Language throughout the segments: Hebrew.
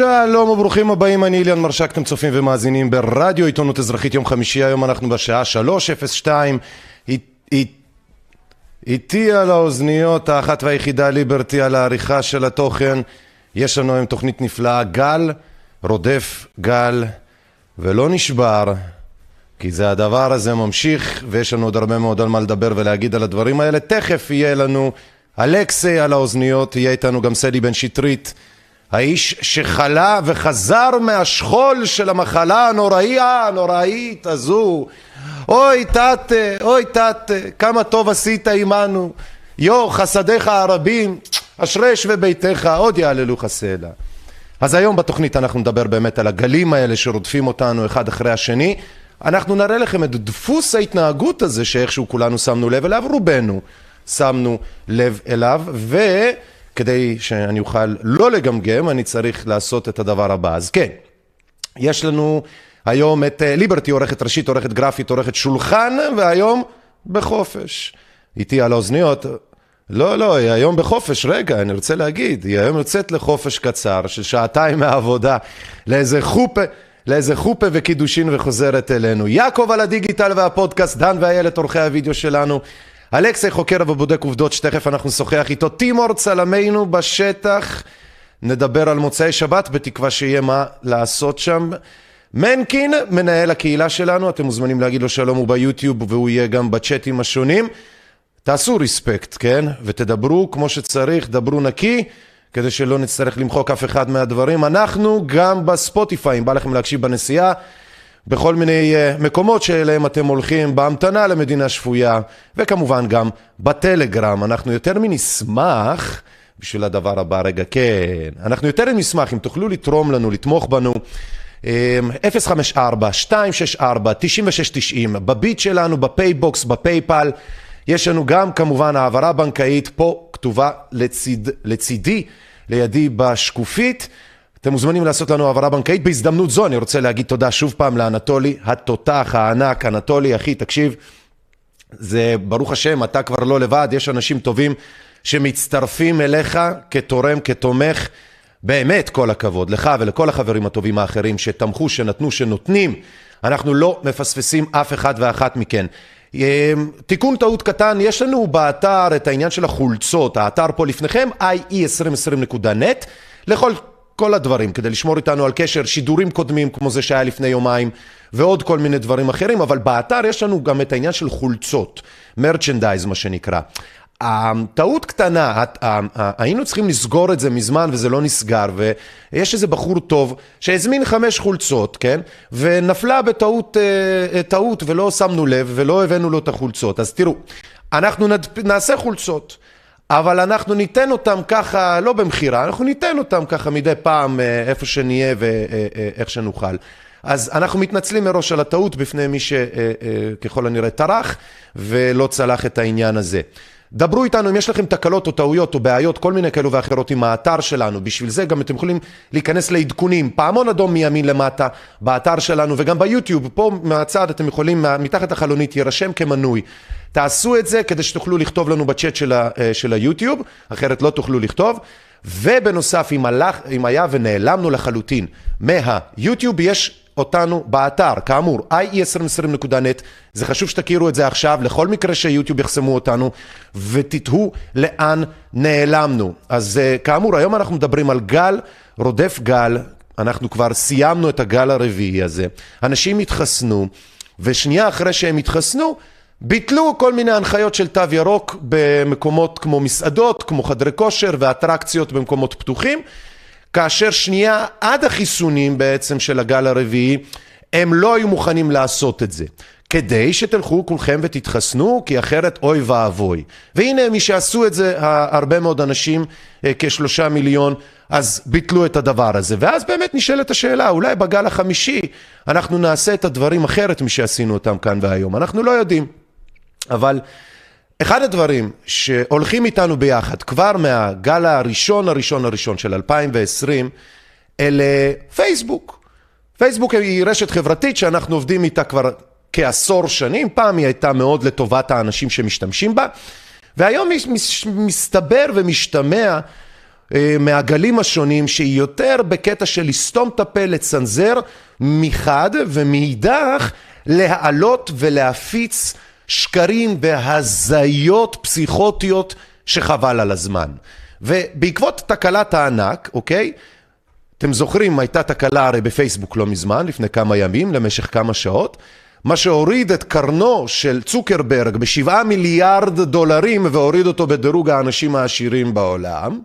שלום וברוכים הבאים, אני אליאן מרשק, אתם צופים ומאזינים ברדיו עיתונות אזרחית יום חמישי, היום אנחנו בשעה 3:02, איתי על האוזניות האחת והיחידה ליברטי על העריכה של התוכן, יש לנו היום תוכנית נפלאה, גל רודף גל ולא נשבר, כי זה הדבר הזה ממשיך ויש לנו עוד הרבה מאוד על מה לדבר ולהגיד על הדברים האלה, תכף יהיה לנו אלכסי על האוזניות, יהיה איתנו גם סדי בן שטרית האיש שחלה וחזר מהשכול של המחלה הנוראיה, הנוראית הזו. אוי תתה, אוי תתה, כמה טוב עשית עמנו. יו, חסדיך הרבים, אשרש וביתך, עוד יעללוך סלע. אז היום בתוכנית אנחנו נדבר באמת על הגלים האלה שרודפים אותנו אחד אחרי השני. אנחנו נראה לכם את דפוס ההתנהגות הזה שאיכשהו כולנו שמנו לב אליו, רובנו שמנו לב אליו, ו... כדי שאני אוכל לא לגמגם, אני צריך לעשות את הדבר הבא. אז כן, יש לנו היום את אה, ליברטי, עורכת ראשית, עורכת גרפית, עורכת שולחן, והיום בחופש. איתי על האוזניות, לא, לא, היא היום בחופש, רגע, אני רוצה להגיד, היא היום יוצאת לחופש קצר של שעתיים מהעבודה, לאיזה חופה. לאיזה חופה וקידושין וחוזרת אלינו. יעקב על הדיגיטל והפודקאסט, דן ואיילת עורכי הוידאו שלנו. אלכסי חוקר ובודק עובדות שתכף אנחנו נשוחח איתו. טימור צלמנו בשטח. נדבר על מוצאי שבת בתקווה שיהיה מה לעשות שם. מנקין, מנהל הקהילה שלנו, אתם מוזמנים להגיד לו שלום, הוא ביוטיוב והוא יהיה גם בצ'אטים השונים. תעשו ריספקט, כן? ותדברו כמו שצריך, דברו נקי, כדי שלא נצטרך למחוק אף אחד מהדברים. אנחנו גם בספוטיפיי, אם בא לכם להקשיב בנסיעה. בכל מיני אה, מקומות שאליהם אתם הולכים בהמתנה למדינה שפויה וכמובן גם בטלגרם. אנחנו יותר מנשמח בשביל הדבר הבא. רגע כן. אנחנו יותר מנשמח אם תוכלו לתרום לנו לתמוך בנו. 054 264 9690 בביט שלנו בפייבוקס בפייפל. יש לנו גם כמובן העברה בנקאית פה כתובה לציד, לצידי לידי בשקופית אתם מוזמנים לעשות לנו העברה בנקאית. בהזדמנות זו אני רוצה להגיד תודה שוב פעם לאנטולי, התותח הענק, אנטולי, אחי, תקשיב, זה ברוך השם, אתה כבר לא לבד, יש אנשים טובים שמצטרפים אליך כתורם, כתומך. באמת כל הכבוד לך ולכל החברים הטובים האחרים שתמכו, שנתנו, שנותנים. אנחנו לא מפספסים אף אחד ואחת מכן. אמ, תיקון טעות קטן, יש לנו באתר את העניין של החולצות, האתר פה לפניכם, ie2020.net, לכל כל הדברים, כדי לשמור איתנו על קשר, שידורים קודמים כמו זה שהיה לפני יומיים ועוד כל מיני דברים אחרים, אבל באתר יש לנו גם את העניין של חולצות, מרצ'נדייז מה שנקרא. טעות קטנה, היינו צריכים לסגור את זה מזמן וזה לא נסגר ויש איזה בחור טוב שהזמין חמש חולצות, כן? ונפלה בטעות אה, טעות ולא שמנו לב ולא הבאנו לו את החולצות. אז תראו, אנחנו נעשה חולצות. אבל אנחנו ניתן אותם ככה, לא במכירה, אנחנו ניתן אותם ככה מדי פעם אה, איפה שנהיה ואיך שנוכל. אז אנחנו מתנצלים מראש על הטעות בפני מי שככל הנראה טרח ולא צלח את העניין הזה. דברו איתנו אם יש לכם תקלות או טעויות או בעיות, כל מיני כאלו ואחרות עם האתר שלנו. בשביל זה גם אתם יכולים להיכנס לעדכונים. פעמון אדום מימין למטה באתר שלנו וגם ביוטיוב. פה מהצד אתם יכולים, מתחת החלונית יירשם כמנוי. תעשו את זה כדי שתוכלו לכתוב לנו בצ'אט של, אה, של היוטיוב, אחרת לא תוכלו לכתוב. ובנוסף, אם, הלך, אם היה ונעלמנו לחלוטין מהיוטיוב, יש אותנו באתר, כאמור, ie2020.net, זה חשוב שתכירו את זה עכשיו, לכל מקרה שיוטיוב יחסמו אותנו, ותתהו לאן נעלמנו. אז אה, כאמור, היום אנחנו מדברים על גל רודף גל, אנחנו כבר סיימנו את הגל הרביעי הזה, אנשים התחסנו, ושנייה אחרי שהם התחסנו, ביטלו כל מיני הנחיות של תו ירוק במקומות כמו מסעדות, כמו חדרי כושר ואטרקציות במקומות פתוחים, כאשר שנייה עד החיסונים בעצם של הגל הרביעי, הם לא היו מוכנים לעשות את זה. כדי שתלכו כולכם ותתחסנו, כי אחרת אוי ואבוי. והנה מי שעשו את זה, הרבה מאוד אנשים, אה, כשלושה מיליון, אז ביטלו את הדבר הזה. ואז באמת נשאלת השאלה, אולי בגל החמישי אנחנו נעשה את הדברים אחרת משעשינו אותם כאן והיום. אנחנו לא יודעים. אבל אחד הדברים שהולכים איתנו ביחד כבר מהגל הראשון הראשון הראשון של 2020 אלה פייסבוק. פייסבוק היא רשת חברתית שאנחנו עובדים איתה כבר כעשור שנים, פעם היא הייתה מאוד לטובת האנשים שמשתמשים בה והיום מסתבר ומשתמע אה, מהגלים השונים שהיא יותר בקטע של לסתום את הפה, לצנזר מחד ומאידך להעלות ולהפיץ שקרים והזיות פסיכוטיות שחבל על הזמן. ובעקבות תקלת הענק, אוקיי? אתם זוכרים, הייתה תקלה הרי בפייסבוק לא מזמן, לפני כמה ימים, למשך כמה שעות, מה שהוריד את קרנו של צוקרברג בשבעה מיליארד דולרים והוריד אותו בדירוג האנשים העשירים בעולם.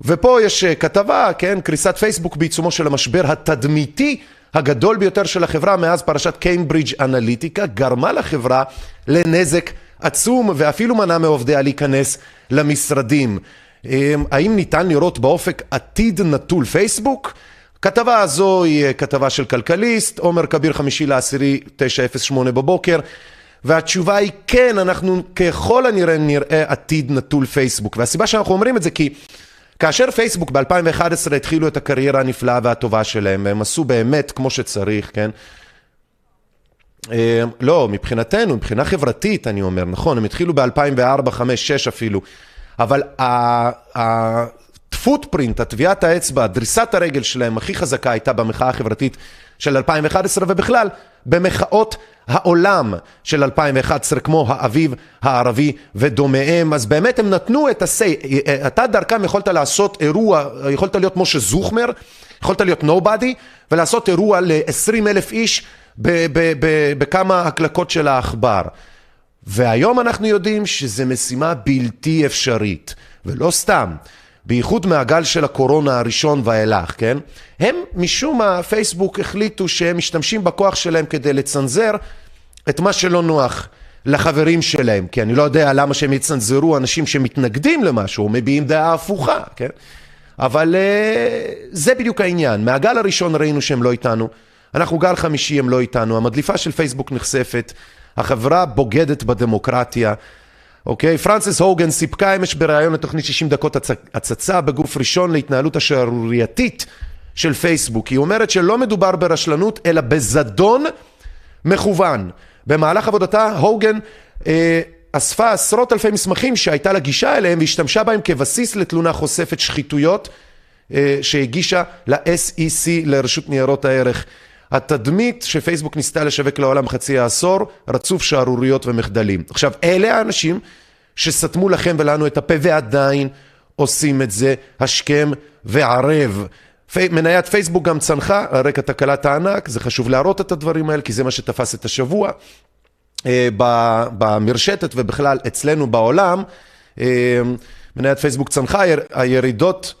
ופה יש אה, כתבה, כן, קריסת פייסבוק בעיצומו של המשבר התדמיתי הגדול ביותר של החברה מאז פרשת קיימברידג' אנליטיקה, גרמה לחברה לנזק עצום ואפילו מנע מעובדיה להיכנס למשרדים. אמ, האם ניתן לראות באופק עתיד נטול פייסבוק? כתבה הזו היא אה, כתבה של כלכליסט, עומר כביר חמישי לעשירי 908 בבוקר והתשובה היא כן, אנחנו ככל הנראה נראה עתיד נטול פייסבוק והסיבה שאנחנו אומרים את זה כי כאשר פייסבוק ב-2011 התחילו את הקריירה הנפלאה והטובה שלהם והם עשו באמת כמו שצריך, כן? אמ, לא, מבחינתנו, מבחינה חברתית אני אומר, נכון, הם התחילו ב-2004, 2005, 2006 אפילו אבל הפוטפרינט, הטביעת האצבע, דריסת הרגל שלהם הכי חזקה הייתה במחאה החברתית של 2011 ובכלל במחאות העולם של 2011 כמו האביב הערבי ודומיהם. אז באמת הם נתנו את ה-say, אתה דרכם יכולת לעשות אירוע, יכולת להיות משה זוכמר, יכולת להיות נובדי ולעשות אירוע ל-20 אלף איש בכמה הקלקות של העכבר. והיום אנחנו יודעים שזו משימה בלתי אפשרית, ולא סתם, בייחוד מהגל של הקורונה הראשון ואילך, כן? הם משום מה, פייסבוק החליטו שהם משתמשים בכוח שלהם כדי לצנזר את מה שלא נוח לחברים שלהם, כי אני לא יודע למה שהם יצנזרו אנשים שמתנגדים למשהו, מביעים דעה הפוכה, כן? אבל uh, זה בדיוק העניין, מהגל הראשון ראינו שהם לא איתנו, אנחנו גל חמישי הם לא איתנו, המדליפה של פייסבוק נחשפת, החברה בוגדת בדמוקרטיה. אוקיי? פרנסיס הוגן סיפקה אמש בריאיון לתוכנית 60 דקות הצ... הצצה בגוף ראשון להתנהלות השערורייתית של פייסבוק. היא אומרת שלא מדובר ברשלנות אלא בזדון מכוון. במהלך עבודתה הוגן אה, אספה עשרות אלפי מסמכים שהייתה לה גישה אליהם והשתמשה בהם כבסיס לתלונה חושפת שחיתויות אה, שהגישה ל-SEC, לרשות ניירות הערך. התדמית שפייסבוק ניסתה לשווק לעולם חצי העשור, רצוף שערוריות ומחדלים. עכשיו, אלה האנשים שסתמו לכם ולנו את הפה ועדיין עושים את זה השכם וערב. מניית פייסבוק גם צנחה על רקע תקלת הענק, זה חשוב להראות את הדברים האלה כי זה מה שתפס את השבוע. אה, במרשתת ובכלל אצלנו בעולם, אה, מניית פייסבוק צנחה, הירידות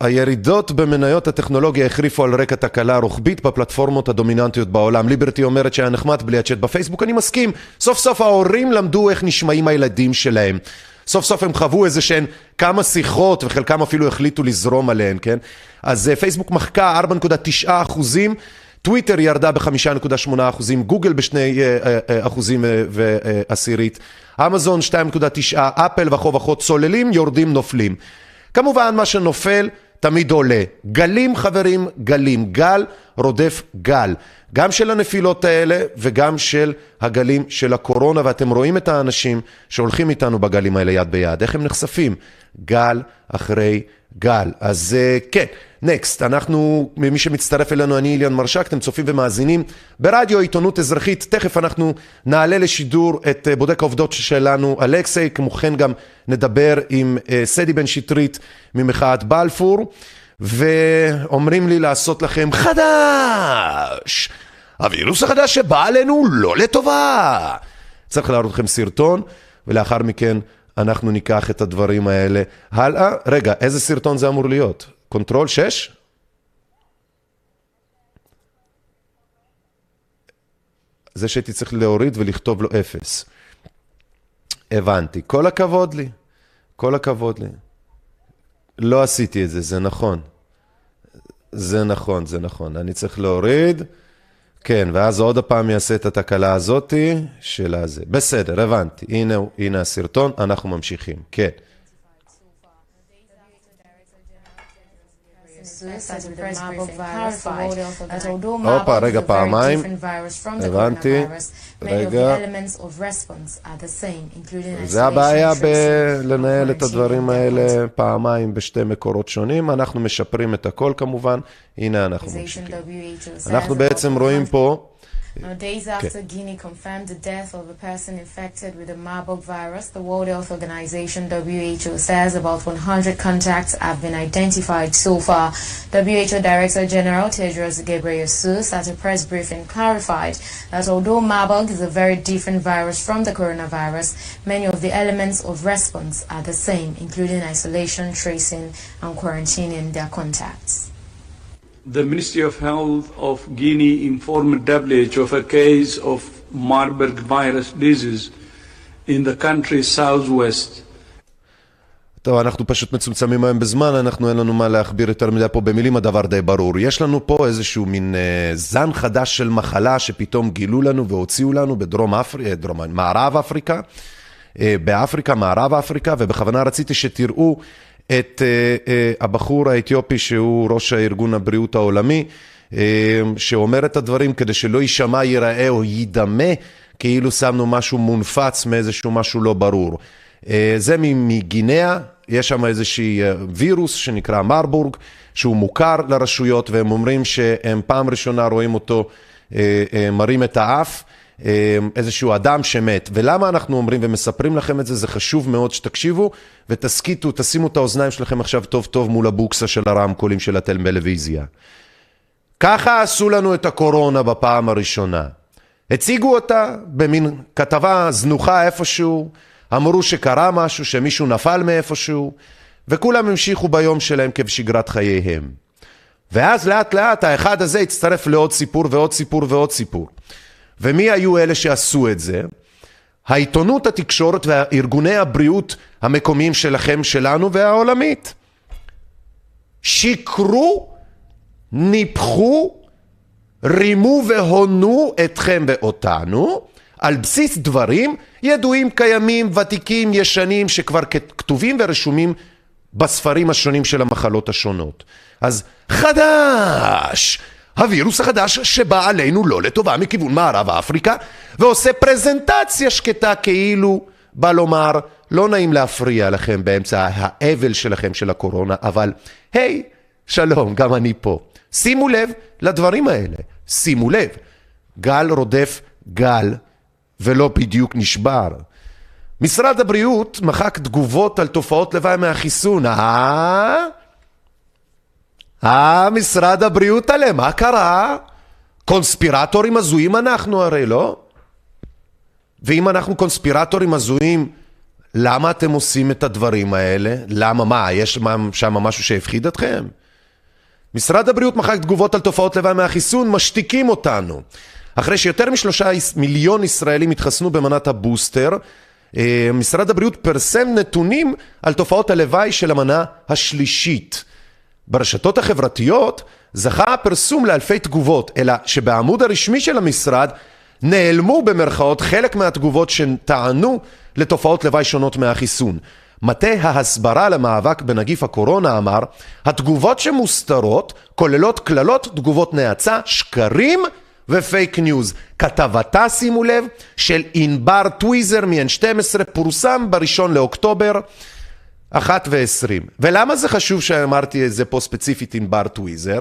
הירידות במניות הטכנולוגיה החריפו על רקע תקלה רוחבית בפלטפורמות הדומיננטיות בעולם. ליברטי אומרת שהיה נחמד בלי הצ'אט בפייסבוק, אני מסכים. סוף סוף ההורים למדו איך נשמעים הילדים שלהם. סוף סוף הם חוו איזה שהן כמה שיחות וחלקם אפילו החליטו לזרום עליהן, כן? אז אה, פייסבוק מחקה 4.9 אחוזים, טוויטר ירדה ב-5.8 אחוזים, גוגל בשני אה, אה, אחוזים ועשירית, אמזון 2.9, אפל וכו וכו צוללים, יורדים, נופלים. כמובן מה שנופל תמיד עולה. גלים חברים, גלים. גל רודף גל. גם של הנפילות האלה וגם של הגלים של הקורונה, ואתם רואים את האנשים שהולכים איתנו בגלים האלה יד ביד. איך הם נחשפים? גל אחרי גל. אז uh, כן, נקסט, אנחנו, מי שמצטרף אלינו, אני איליאן מרשק, אתם צופים ומאזינים ברדיו עיתונות אזרחית, תכף אנחנו נעלה לשידור את אה, בודק העובדות שלנו, אלכסי, כמו כן גם נדבר עם אה, סדי בן שטרית ממחאת בלפור, ואומרים לי לעשות לכם חדש! הווירוס החדש שבא עלינו לא לטובה! צריך להראות לכם סרטון, ולאחר מכן אנחנו ניקח את הדברים האלה הלאה. רגע, איזה סרטון זה אמור להיות? control 6? זה שהייתי צריך להוריד ולכתוב לו 0. הבנתי. כל הכבוד לי. כל הכבוד לי. לא עשיתי את זה, זה נכון. זה נכון, זה נכון. אני צריך להוריד. כן, ואז עוד פעם יעשה את התקלה הזאתי של הזה. בסדר, הבנתי. הנה, הנה הסרטון, אנחנו ממשיכים. כן. הופה, רגע, פעמיים. הבנתי. רגע. זה הבעיה בלנהל את הדברים האלה פעמיים בשתי מקורות שונים. אנחנו משפרים את הכל כמובן. הנה אנחנו ממשיכים. אנחנו בעצם רואים פה... Uh, now, days after Guinea confirmed the death of a person infected with the Marburg virus, the World Health Organization WHO says about 100 contacts have been identified so far. WHO Director General Tedros Ghebreyesus at a press briefing clarified that although Marburg is a very different virus from the coronavirus, many of the elements of response are the same, including isolation, tracing, and quarantining their contacts. The Ministry of Health of Guinea informed WHO of a case of Marburg virus disease in the country's southwest. טוב, אנחנו פשוט מצומצמים היום בזמן, אנחנו אין לנו מה להכביר יותר מדי פה במילים, הדבר די ברור. יש לנו פה איזשהו מין אה, זן חדש של מחלה שפתאום גילו לנו והוציאו לנו בדרום אפריקה, דרום, מערב אפריקה, אה, באפריקה, מערב אפריקה, ובכוונה רציתי שתראו את uh, uh, הבחור האתיופי שהוא ראש הארגון הבריאות העולמי, uh, שאומר את הדברים כדי שלא יישמע, ייראה או יידמה כאילו שמנו משהו מונפץ מאיזשהו משהו לא ברור. זה מגינאה, יש שם איזשהי וירוס שנקרא מרבורג, שהוא מוכר לרשויות, והם אומרים שהם פעם ראשונה רואים אותו מרים את האף. איזשהו אדם שמת. ולמה אנחנו אומרים ומספרים לכם את זה? זה חשוב מאוד שתקשיבו ותסכיתו, תשימו את האוזניים שלכם עכשיו טוב טוב מול הבוקסה של הרמקולים של הטלוויזיה. ככה עשו לנו את הקורונה בפעם הראשונה. הציגו אותה במין כתבה זנוחה איפשהו, אמרו שקרה משהו, שמישהו נפל מאיפשהו, וכולם המשיכו ביום שלהם כבשגרת חייהם. ואז לאט לאט האחד הזה הצטרף לעוד סיפור ועוד סיפור ועוד סיפור. ומי היו אלה שעשו את זה? העיתונות, התקשורת וארגוני הבריאות המקומיים שלכם, שלנו והעולמית. שיקרו, ניפחו, רימו והונו אתכם ואותנו על בסיס דברים ידועים, קיימים, ותיקים, ישנים, שכבר כתובים ורשומים בספרים השונים של המחלות השונות. אז חדש! הווירוס החדש שבא עלינו לא לטובה מכיוון מערב אפריקה ועושה פרזנטציה שקטה כאילו בא לומר לא נעים להפריע לכם באמצע האבל שלכם של הקורונה אבל היי שלום גם אני פה. שימו לב לדברים האלה שימו לב. גל רודף גל ולא בדיוק נשבר. משרד הבריאות מחק תגובות על תופעות לוואי מהחיסון. אה? אה, משרד הבריאות עליהם, מה קרה? קונספירטורים הזויים אנחנו הרי, לא? ואם אנחנו קונספירטורים הזויים, למה אתם עושים את הדברים האלה? למה, מה, יש שם משהו שהפחיד אתכם? משרד הבריאות מחק תגובות על תופעות לוואי מהחיסון, משתיקים אותנו. אחרי שיותר משלושה מיליון ישראלים התחסנו במנת הבוסטר, אה, משרד הבריאות פרסם נתונים על תופעות הלוואי של המנה השלישית. ברשתות החברתיות זכה הפרסום לאלפי תגובות, אלא שבעמוד הרשמי של המשרד נעלמו במרכאות חלק מהתגובות שטענו לתופעות לוואי שונות מהחיסון. מטה ההסברה למאבק בנגיף הקורונה אמר, התגובות שמוסתרות כוללות קללות, תגובות נאצה, שקרים ופייק ניוז. כתבתה, שימו לב, של ענבר טוויזר מ-N12 פורסם בראשון לאוקטובר אחת ועשרים. ולמה זה חשוב שאמרתי את זה פה ספציפית ענבר טוויזר?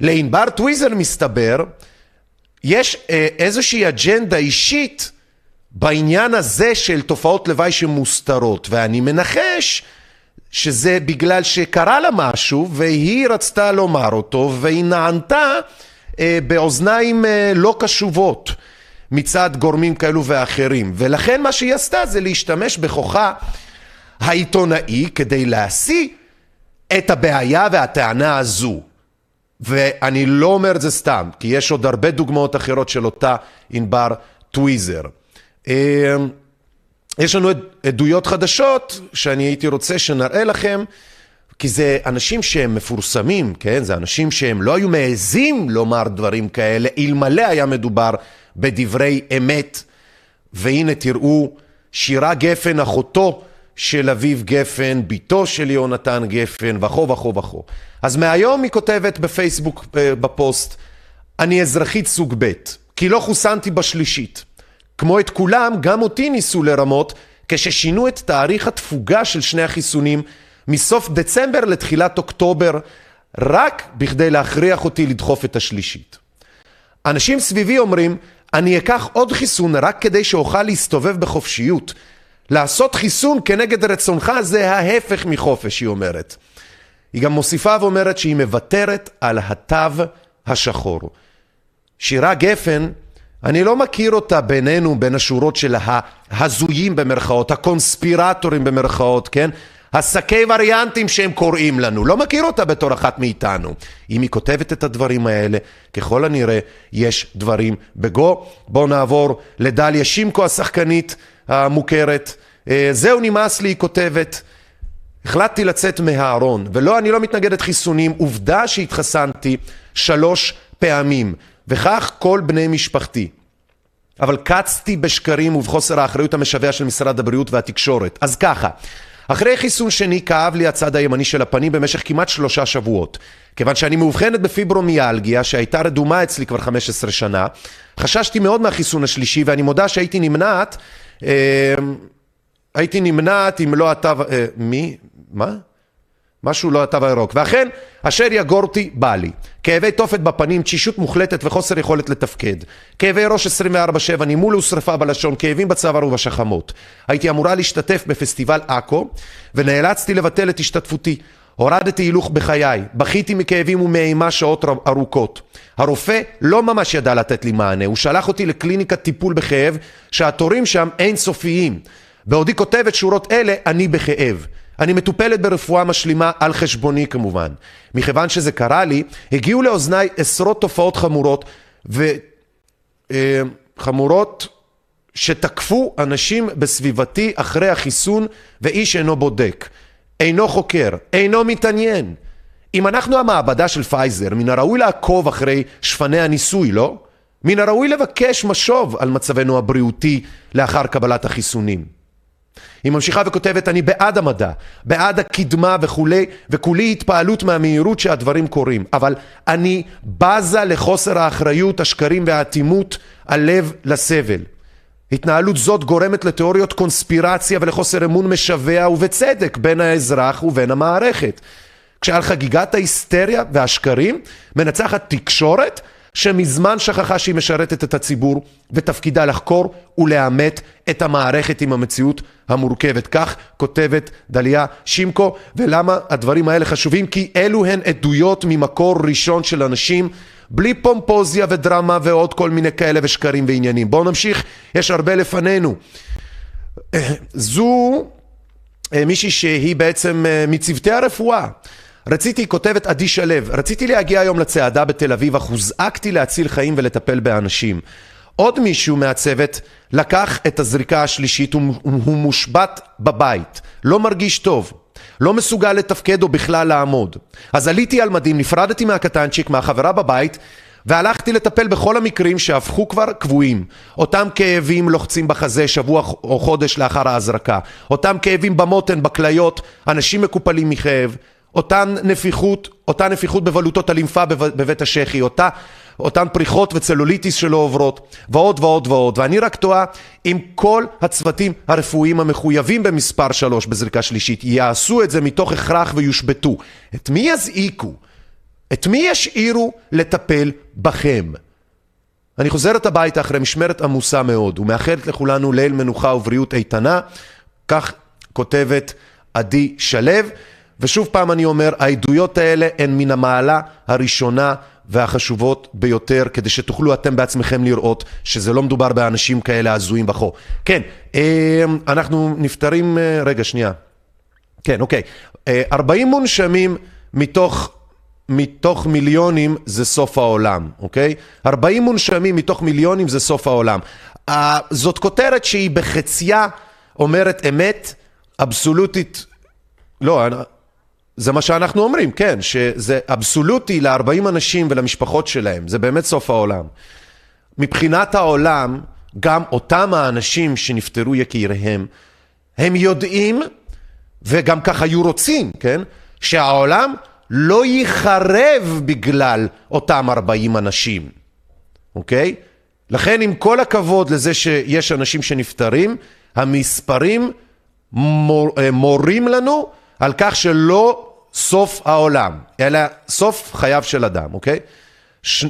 לענבר טוויזר מסתבר, יש אה, איזושהי אג'נדה אישית בעניין הזה של תופעות לוואי שמוסתרות, ואני מנחש שזה בגלל שקרה לה משהו והיא רצתה לומר אותו והיא נענתה אה, באוזניים אה, לא קשובות מצד גורמים כאלו ואחרים, ולכן מה שהיא עשתה זה להשתמש בכוחה העיתונאי כדי להשיא את הבעיה והטענה הזו. ואני לא אומר את זה סתם, כי יש עוד הרבה דוגמאות אחרות של אותה ענבר טוויזר. אמ, יש לנו עדויות חדשות שאני הייתי רוצה שנראה לכם, כי זה אנשים שהם מפורסמים, כן? זה אנשים שהם לא היו מעזים לומר דברים כאלה, אלמלא היה מדובר בדברי אמת. והנה תראו, שירה גפן אחותו של אביב גפן, בתו של יונתן גפן, וכו וכו וכו. אז מהיום היא כותבת בפייסבוק אה, בפוסט, אני אזרחית סוג ב', כי לא חוסנתי בשלישית. כמו את כולם, גם אותי ניסו לרמות כששינו את תאריך התפוגה של שני החיסונים מסוף דצמבר לתחילת אוקטובר, רק בכדי להכריח אותי לדחוף את השלישית. אנשים סביבי אומרים, אני אקח עוד חיסון רק כדי שאוכל להסתובב בחופשיות. לעשות חיסון כנגד רצונך זה ההפך מחופש, היא אומרת. היא גם מוסיפה ואומרת שהיא מוותרת על התו השחור. שירה גפן, אני לא מכיר אותה בינינו, בין השורות של ההזויים במרכאות, הקונספירטורים במרכאות, כן? השקי וריאנטים שהם קוראים לנו, לא מכיר אותה בתור אחת מאיתנו. אם היא כותבת את הדברים האלה, ככל הנראה יש דברים בגו. בואו נעבור לדליה שימקו השחקנית המוכרת. אה, זהו נמאס לי, היא כותבת. החלטתי לצאת מהארון, ולא, אני לא מתנגדת חיסונים, עובדה שהתחסנתי שלוש פעמים, וכך כל בני משפחתי. אבל קצתי בשקרים ובחוסר האחריות המשווע של משרד הבריאות והתקשורת. אז ככה, אחרי חיסון שני כאב לי הצד הימני של הפנים במשך כמעט שלושה שבועות. כיוון שאני מאובחנת בפיברומיאלגיה שהייתה רדומה אצלי כבר 15 שנה, חששתי מאוד מהחיסון השלישי ואני מודה שהייתי נמנעת, הייתי נמנעת אם לא התו, אה, מי? מה? משהו לא התו הירוק. ואכן, אשר יגורתי בא לי. כאבי תופת בפנים, תשישות מוחלטת וחוסר יכולת לתפקד. כאבי ראש 24-7, נימול ושרפה בלשון, כאבים בצוואר ובשחמות. הייתי אמורה להשתתף בפסטיבל עכו, ונאלצתי לבטל את השתתפותי. הורדתי הילוך בחיי, בכיתי מכאבים ומאימה שעות ארוכות. הרופא לא ממש ידע לתת לי מענה, הוא שלח אותי לקליניקת טיפול בכאב, שהתורים שם אינסופיים. בעודי כותבת שורות אלה, אני בכאב. אני מטופלת ברפואה משלימה על חשבוני כמובן. מכיוון שזה קרה לי, הגיעו לאוזניי עשרות תופעות חמורות, וחמורות אה, שתקפו אנשים בסביבתי אחרי החיסון, ואיש אינו בודק, אינו חוקר, אינו מתעניין. אם אנחנו המעבדה של פייזר, מן הראוי לעקוב אחרי שפני הניסוי, לא? מן הראוי לבקש משוב על מצבנו הבריאותי לאחר קבלת החיסונים. היא ממשיכה וכותבת, אני בעד המדע, בעד הקדמה וכולי, וכולי התפעלות מהמהירות שהדברים קורים, אבל אני בזה לחוסר האחריות, השקרים והאטימות, הלב לסבל. התנהלות זאת גורמת לתיאוריות קונספירציה ולחוסר אמון משווע ובצדק בין האזרח ובין המערכת. כשעל חגיגת ההיסטריה והשקרים מנצחת תקשורת שמזמן שכחה שהיא משרתת את הציבור ותפקידה לחקור ולאמת את המערכת עם המציאות המורכבת. כך כותבת דליה שימקו, ולמה הדברים האלה חשובים? כי אלו הן עדויות ממקור ראשון של אנשים בלי פומפוזיה ודרמה ועוד כל מיני כאלה ושקרים ועניינים. בואו נמשיך, יש הרבה לפנינו. זו אה, מישהי שהיא בעצם אה, מצוותי הרפואה. רציתי, כותבת עדי שלו, רציתי להגיע היום לצעדה בתל אביב, אך הוזעקתי להציל חיים ולטפל באנשים. עוד מישהו מהצוות לקח את הזריקה השלישית, הוא מושבת בבית, לא מרגיש טוב, לא מסוגל לתפקד או בכלל לעמוד. אז עליתי על מדים, נפרדתי מהקטנצ'יק, מהחברה בבית, והלכתי לטפל בכל המקרים שהפכו כבר קבועים. אותם כאבים לוחצים בחזה שבוע או חודש לאחר ההזרקה. אותם כאבים במותן, בכליות, אנשים מקופלים מכאב. אותן נפיחות, אותה נפיחות בבלוטות הלימפה בבית השחי, אותה, אותן פריחות וצלוליטיס שלא עוברות, ועוד ועוד ועוד. ואני רק תוהה אם כל הצוותים הרפואיים המחויבים במספר שלוש בזריקה שלישית יעשו את זה מתוך הכרח ויושבתו. את מי יזעיקו? את מי ישאירו לטפל בכם? אני חוזרת הביתה אחרי משמרת עמוסה מאוד ומאחלת לכולנו ליל מנוחה ובריאות איתנה, כך כותבת עדי שלו. ושוב פעם אני אומר, העדויות האלה הן מן המעלה הראשונה והחשובות ביותר, כדי שתוכלו אתם בעצמכם לראות שזה לא מדובר באנשים כאלה הזויים בחור. כן, אה, אנחנו נפטרים, אה, רגע, שנייה. כן, אוקיי. 40 אה, מונשמים מתוך, מתוך מיליונים זה סוף העולם, אוקיי? 40 מונשמים מתוך מיליונים זה סוף העולם. זאת כותרת שהיא בחציה אומרת אמת אבסולוטית, לא, זה מה שאנחנו אומרים, כן, שזה אבסולוטי ל-40 אנשים ולמשפחות שלהם, זה באמת סוף העולם. מבחינת העולם, גם אותם האנשים שנפטרו יקיריהם, הם יודעים וגם כך היו רוצים, כן? שהעולם לא ייחרב בגלל אותם 40 אנשים, אוקיי? לכן עם כל הכבוד לזה שיש אנשים שנפטרים, המספרים מור, אה, מורים לנו על כך שלא סוף העולם, אלא סוף חייו של אדם, אוקיי? ש...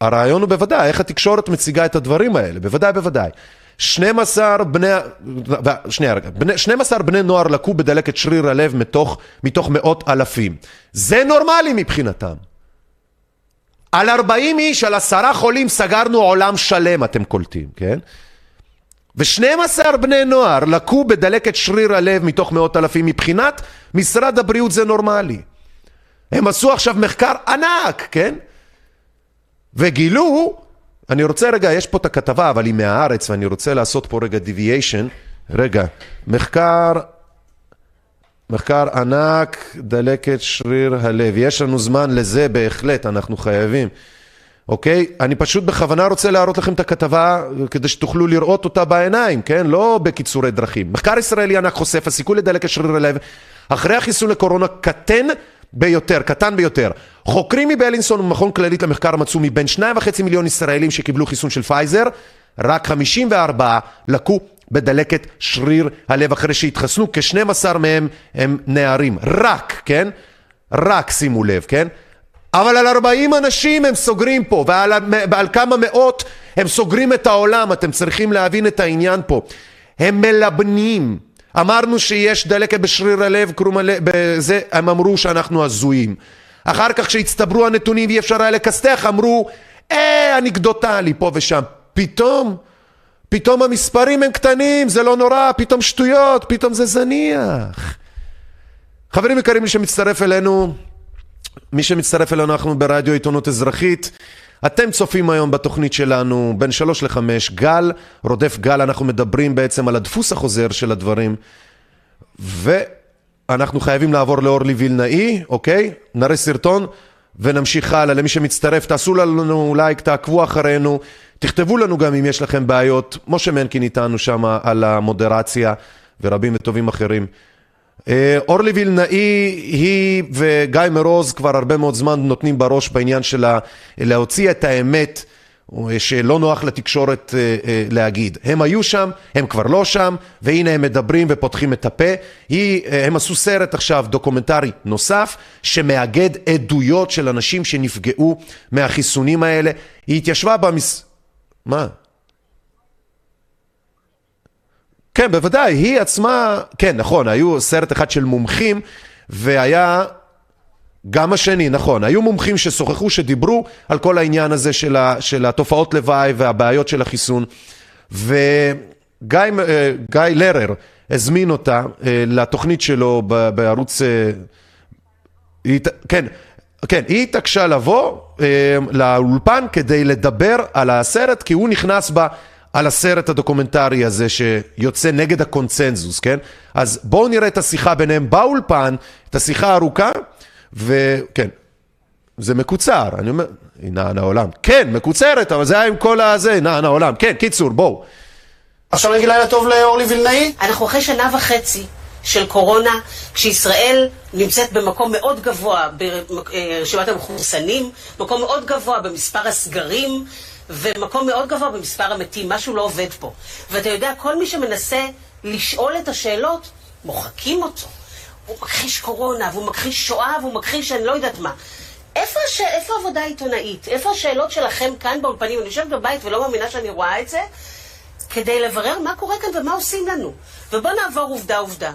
הרעיון הוא בוודאי, איך התקשורת מציגה את הדברים האלה, בוודאי, בוודאי. 12 בני, שנייה רגע, 12 בני נוער לקו בדלקת שריר הלב מתוך, מתוך מאות אלפים. זה נורמלי מבחינתם. על 40 איש, על עשרה חולים, סגרנו עולם שלם, אתם קולטים, כן? ו-12 בני נוער לקו בדלקת שריר הלב מתוך מאות אלפים. מבחינת משרד הבריאות זה נורמלי. הם עשו עכשיו מחקר ענק, כן? וגילו, אני רוצה רגע, יש פה את הכתבה, אבל היא מהארץ, ואני רוצה לעשות פה רגע deviation. רגע, מחקר, מחקר ענק, דלקת שריר הלב. יש לנו זמן לזה בהחלט, אנחנו חייבים. אוקיי? אני פשוט בכוונה רוצה להראות לכם את הכתבה כדי שתוכלו לראות אותה בעיניים, כן? לא בקיצורי דרכים. מחקר ישראלי ענק חושף, הסיכוי לדלקת שריר הלב אחרי החיסון לקורונה קטן ביותר, קטן ביותר. חוקרים מבלינסון ומכון כללית למחקר מצאו מבין שניים וחצי מיליון ישראלים שקיבלו חיסון של פייזר, רק 54 לקו בדלקת שריר הלב אחרי שהתחסנו, כ-12 מהם הם נערים. רק, כן? רק, שימו לב, כן? אבל על 40 אנשים הם סוגרים פה, ועל, ועל כמה מאות הם סוגרים את העולם, אתם צריכים להבין את העניין פה. הם מלבנים. אמרנו שיש דלקת בשריר הלב, קרום הלב, בזה, הם אמרו שאנחנו הזויים. אחר כך כשהצטברו הנתונים ואי אפשר היה לכסתח, אמרו, אה, אנקדוטלי פה ושם. פתאום, פתאום המספרים הם קטנים, זה לא נורא, פתאום שטויות, פתאום זה זניח. חברים יקרים, מי שמצטרף אלינו, מי שמצטרף אלינו, אנחנו ברדיו עיתונות אזרחית. אתם צופים היום בתוכנית שלנו בין שלוש לחמש, גל, רודף גל, אנחנו מדברים בעצם על הדפוס החוזר של הדברים ואנחנו חייבים לעבור לאורלי וילנאי, אוקיי? נראה סרטון ונמשיך הלאה. למי שמצטרף, תעשו לנו לייק, תעקבו אחרינו, תכתבו לנו גם אם יש לכם בעיות. משה מנקין איתנו שם על המודרציה ורבים וטובים אחרים. אה, אורלי וילנאי היא וגיא מרוז כבר הרבה מאוד זמן נותנים בראש בעניין של להוציא את האמת שלא נוח לתקשורת אה, אה, להגיד. הם היו שם, הם כבר לא שם, והנה הם מדברים ופותחים את הפה. היא, הם עשו סרט עכשיו, דוקומנטרי נוסף, שמאגד עדויות של אנשים שנפגעו מהחיסונים האלה. היא התיישבה במס... מה? כן, בוודאי, היא עצמה, כן, נכון, היו סרט אחד של מומחים, והיה גם השני, נכון, היו מומחים ששוחחו, שדיברו על כל העניין הזה של, ה, של התופעות לוואי והבעיות של החיסון, וגיא אה, לרר הזמין אותה אה, לתוכנית שלו בערוץ, אה, כן, כן, היא התעקשה לבוא לאולפן כדי לדבר על הסרט, כי הוא נכנס בה על הסרט הדוקומנטרי הזה שיוצא נגד הקונצנזוס, כן? אז בואו נראה את השיחה ביניהם באולפן, את השיחה הארוכה, וכן, זה מקוצר, אני אומר, נען העולם. כן, מקוצרת, אבל זה היה עם כל הזה, נען העולם. כן, קיצור, בואו. עכשיו נגיד לילה טוב לאורלי וילנאי. אנחנו אחרי שנה וחצי של קורונה, כשישראל נמצאת במקום מאוד גבוה ברשימת המחוסנים, מקום מאוד גבוה במספר הסגרים. ומקום מאוד גבוה במספר המתים, משהו לא עובד פה. ואתה יודע, כל מי שמנסה לשאול את השאלות, מוחקים אותו. הוא מכחיש קורונה, והוא מכחיש שואה, והוא מכחיש אני לא יודעת מה. איפה, הש... איפה העבודה העיתונאית? איפה השאלות שלכם כאן באולפנים? אני יושבת בבית ולא מאמינה שאני רואה את זה, כדי לברר מה קורה כאן ומה עושים לנו. ובואו נעבור עובדה-עובדה.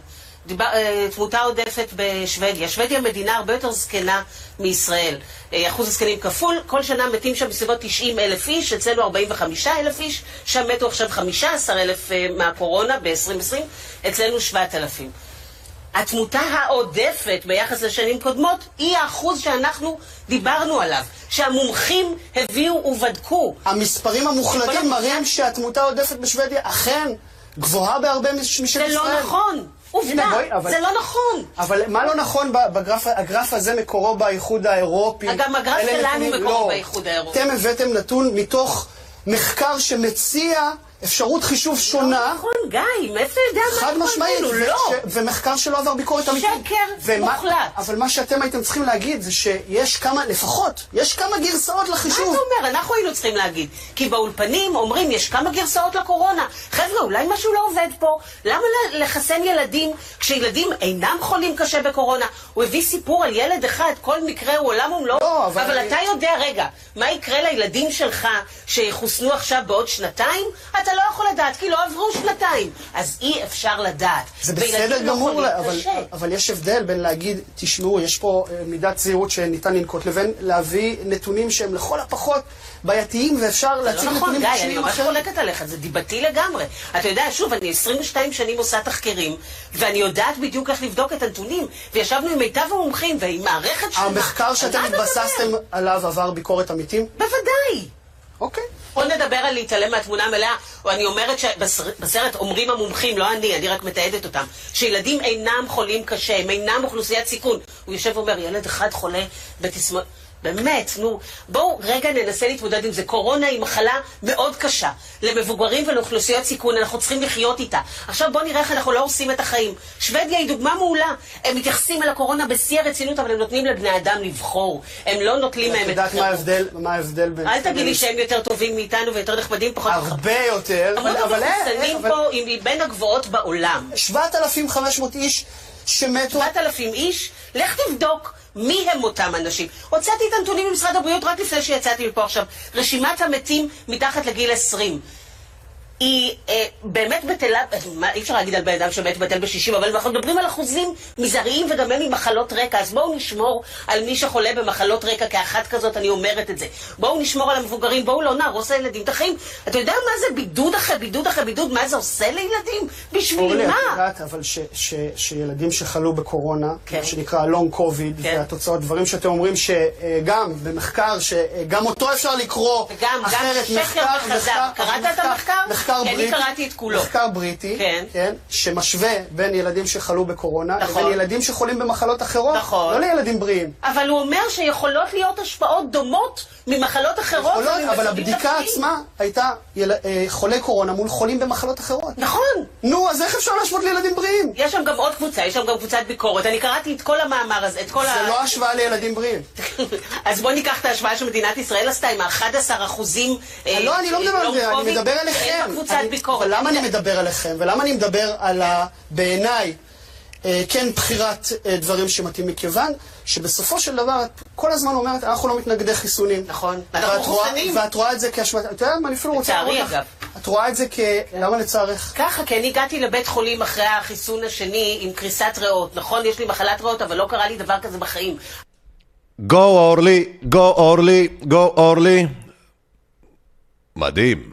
דיבר, אה, תמותה עודפת בשוודיה. שוודיה מדינה הרבה יותר זקנה מישראל. אה, אחוז הזקנים כפול, כל שנה מתים שם בסביבות 90 אלף איש, אצלנו 45 אלף איש, שם מתו עכשיו 15 אלף אה, מהקורונה ב-2020, אצלנו 7,000. התמותה העודפת ביחס לשנים קודמות היא האחוז שאנחנו דיברנו עליו, שהמומחים הביאו ובדקו. המספרים המוחלטים מראים שהתמותה העודפת בשוודיה אכן גבוהה בהרבה משל ישראל. זה לא נכון. עובדה, אבל... זה לא נכון. אבל מה לא נכון בגרף, הגרף הזה מקורו באיחוד האירופי? גם הגרף שלנו מקורו לא. באיחוד האירופי. אתם הבאתם נתון מתוך מחקר שמציע אפשרות חישוב שונה. נכון, גיא, מאיפה אתה יודע מה חד אנחנו משמעית, לא. ומחקר שלא עבר ביקורת אמיתית. שקר מוחלט. אבל מה שאתם הייתם צריכים להגיד זה שיש כמה, לפחות, יש כמה גרסאות מה לחישוב. אתה אומר? אנחנו היינו צריכים להגיד. כי באולפנים אומרים, יש כמה גרסאות לקורונה. חבר'ה, אולי משהו לא עובד פה. למה לחסן ילדים כשילדים אינם חולים קשה בקורונה? הוא הביא סיפור על ילד אחד, כל מקרה הוא עולם ומלואו. לא, אבל אבל אני- אתה יודע, רגע, מה יקרה לילדים שלך שיחוסנו עכשיו בעוד שנתיים? אתה לא יכול לדעת, כי לא עברו שנתיים. אז אי אפשר לדעת. זה בסדר לא גמור, חולים אבל. אבל יש הבדל בין להגיד, תשמעו, יש פה אה, מידת זהירות שניתן לנקוט, לבין להביא נתונים שהם לכל הפחות בעייתיים, ואפשר זה להציג לא נכון, נתונים גיא, אני ממש. חולקת עליך, זה דיבתי לגמרי. אתה יודע, שוב, אני 22 שנים עושה תחקירים, ואני יודעת בדיוק איך לבדוק את הנתונים, וישבנו עם מיטב המומחים ועם מערכת שלמה. המחקר שאתם התבססתם? עליו עבר ביקורת עמיתים? בוודאי. אוקיי. בוא נדבר על להתעלם מהתמונה המלאה, או אני אומרת שבסרט אומרים המומחים, לא אני, אני רק מתעדת אותם, שילדים אינם חולים קשה, הם אינם אוכלוסיית סיכון. הוא יושב ואומר, ילד אחד חולה בתסמונת... באמת, נו, בואו רגע ננסה להתמודד עם זה. קורונה היא מחלה מאוד קשה. למבוגרים ולאוכלוסיות סיכון, אנחנו צריכים לחיות איתה. עכשיו בואו נראה איך אנחנו לא הורסים את החיים. שוודיה היא דוגמה מעולה. הם מתייחסים אל הקורונה בשיא הרצינות, אבל הם נותנים לבני אדם לבחור. הם לא נוטלים מהם את יודעת מה ההבדל, מה ההבדל בין... אל תגיד לי שהם יותר טובים מאיתנו ויותר נחמדים, פחות הרבה יותר, אבל אין, המחוסנים פה היא מבין הגבוהות בעולם. 7,500 איש שמתו. 7,000 איש, לך תבדוק מי הם אותם אנשים. הוצאתי את הנתונים ממשרד הבריאות רק לפני שיצאתי מפה עכשיו. רשימת המתים מתחת לגיל 20. היא אה, באמת בטלה, מה, אי אפשר להגיד על בן אדם שמת בטל ב-60, אבל אנחנו מדברים על אחוזים מזעריים וגם הם ממחלות רקע, אז בואו נשמור על מי שחולה במחלות רקע כאחת כזאת, אני אומרת את זה. בואו נשמור על המבוגרים, בואו לא נהרוס לילדים את החיים. אתה יודע מה זה בידוד אחרי בידוד אחרי בידוד, מה זה עושה לילדים? בשביל אורלי, את מה? יודעת, אבל ש, ש, שילדים שחלו בקורונה, כן. מה שנקרא לונג קוביד, כן. והתוצאות, דברים שאתם אומרים שגם במחקר, שגם אותו אפשר לקרוא וגם, גם אחרת, שקר מחקר. מחקר, קראת את המחקר? מחקר אני בריטי, קראתי את כולו. מחקר בריטי, כן. כן, שמשווה בין ילדים שחלו בקורונה, נכון. לבין ילדים שחולים במחלות אחרות, נכון. לא לילדים בריאים. אבל הוא אומר שיכולות להיות השפעות דומות ממחלות אחרות. יכולות, אבל הבדיקה אחרים. עצמה הייתה יל... אה, חולי קורונה מול חולים במחלות אחרות. נכון. נו, אז איך אפשר להשוות לילדים בריאים? יש שם גם עוד קבוצה, יש שם גם קבוצת ביקורת. אני קראתי את כל המאמר הזה, את כל זה לא השוואה לילדים בריאים. אז בוא ניקח את ההשוואה שמדינת ישראל עשתה עם ה-11 אחוזים. אה, לא, אני לא מדבר על זה, אני מדבר עליכם. אין בקבוצת אני- ביקורת. אבל למה אני מדבר עליכם? ולמה אני מדבר על ה... בעיניי, אה, כן בחירת אה, דברים שמתאים מכיוון שבסופו של דבר את כל הזמן אומרת, אנחנו לא מתנגדי חיסונים. נכון. אנחנו רואה- מחוסנים. ואת רואה את זה כאשמת... את יודעת מה, אני אפילו רוצה לצערי, להראות לך. אגב. את רואה את זה כ... למה לצערך? ככה, כי אני הגעתי לבית חולים אחרי החיסון השני עם קריסת ריאות. נכון, יש לי מחלת ריאות, אבל לא קרה לי דבר כזה בחיים. גו אורלי, גו אורלי, גו אורלי. מדהים.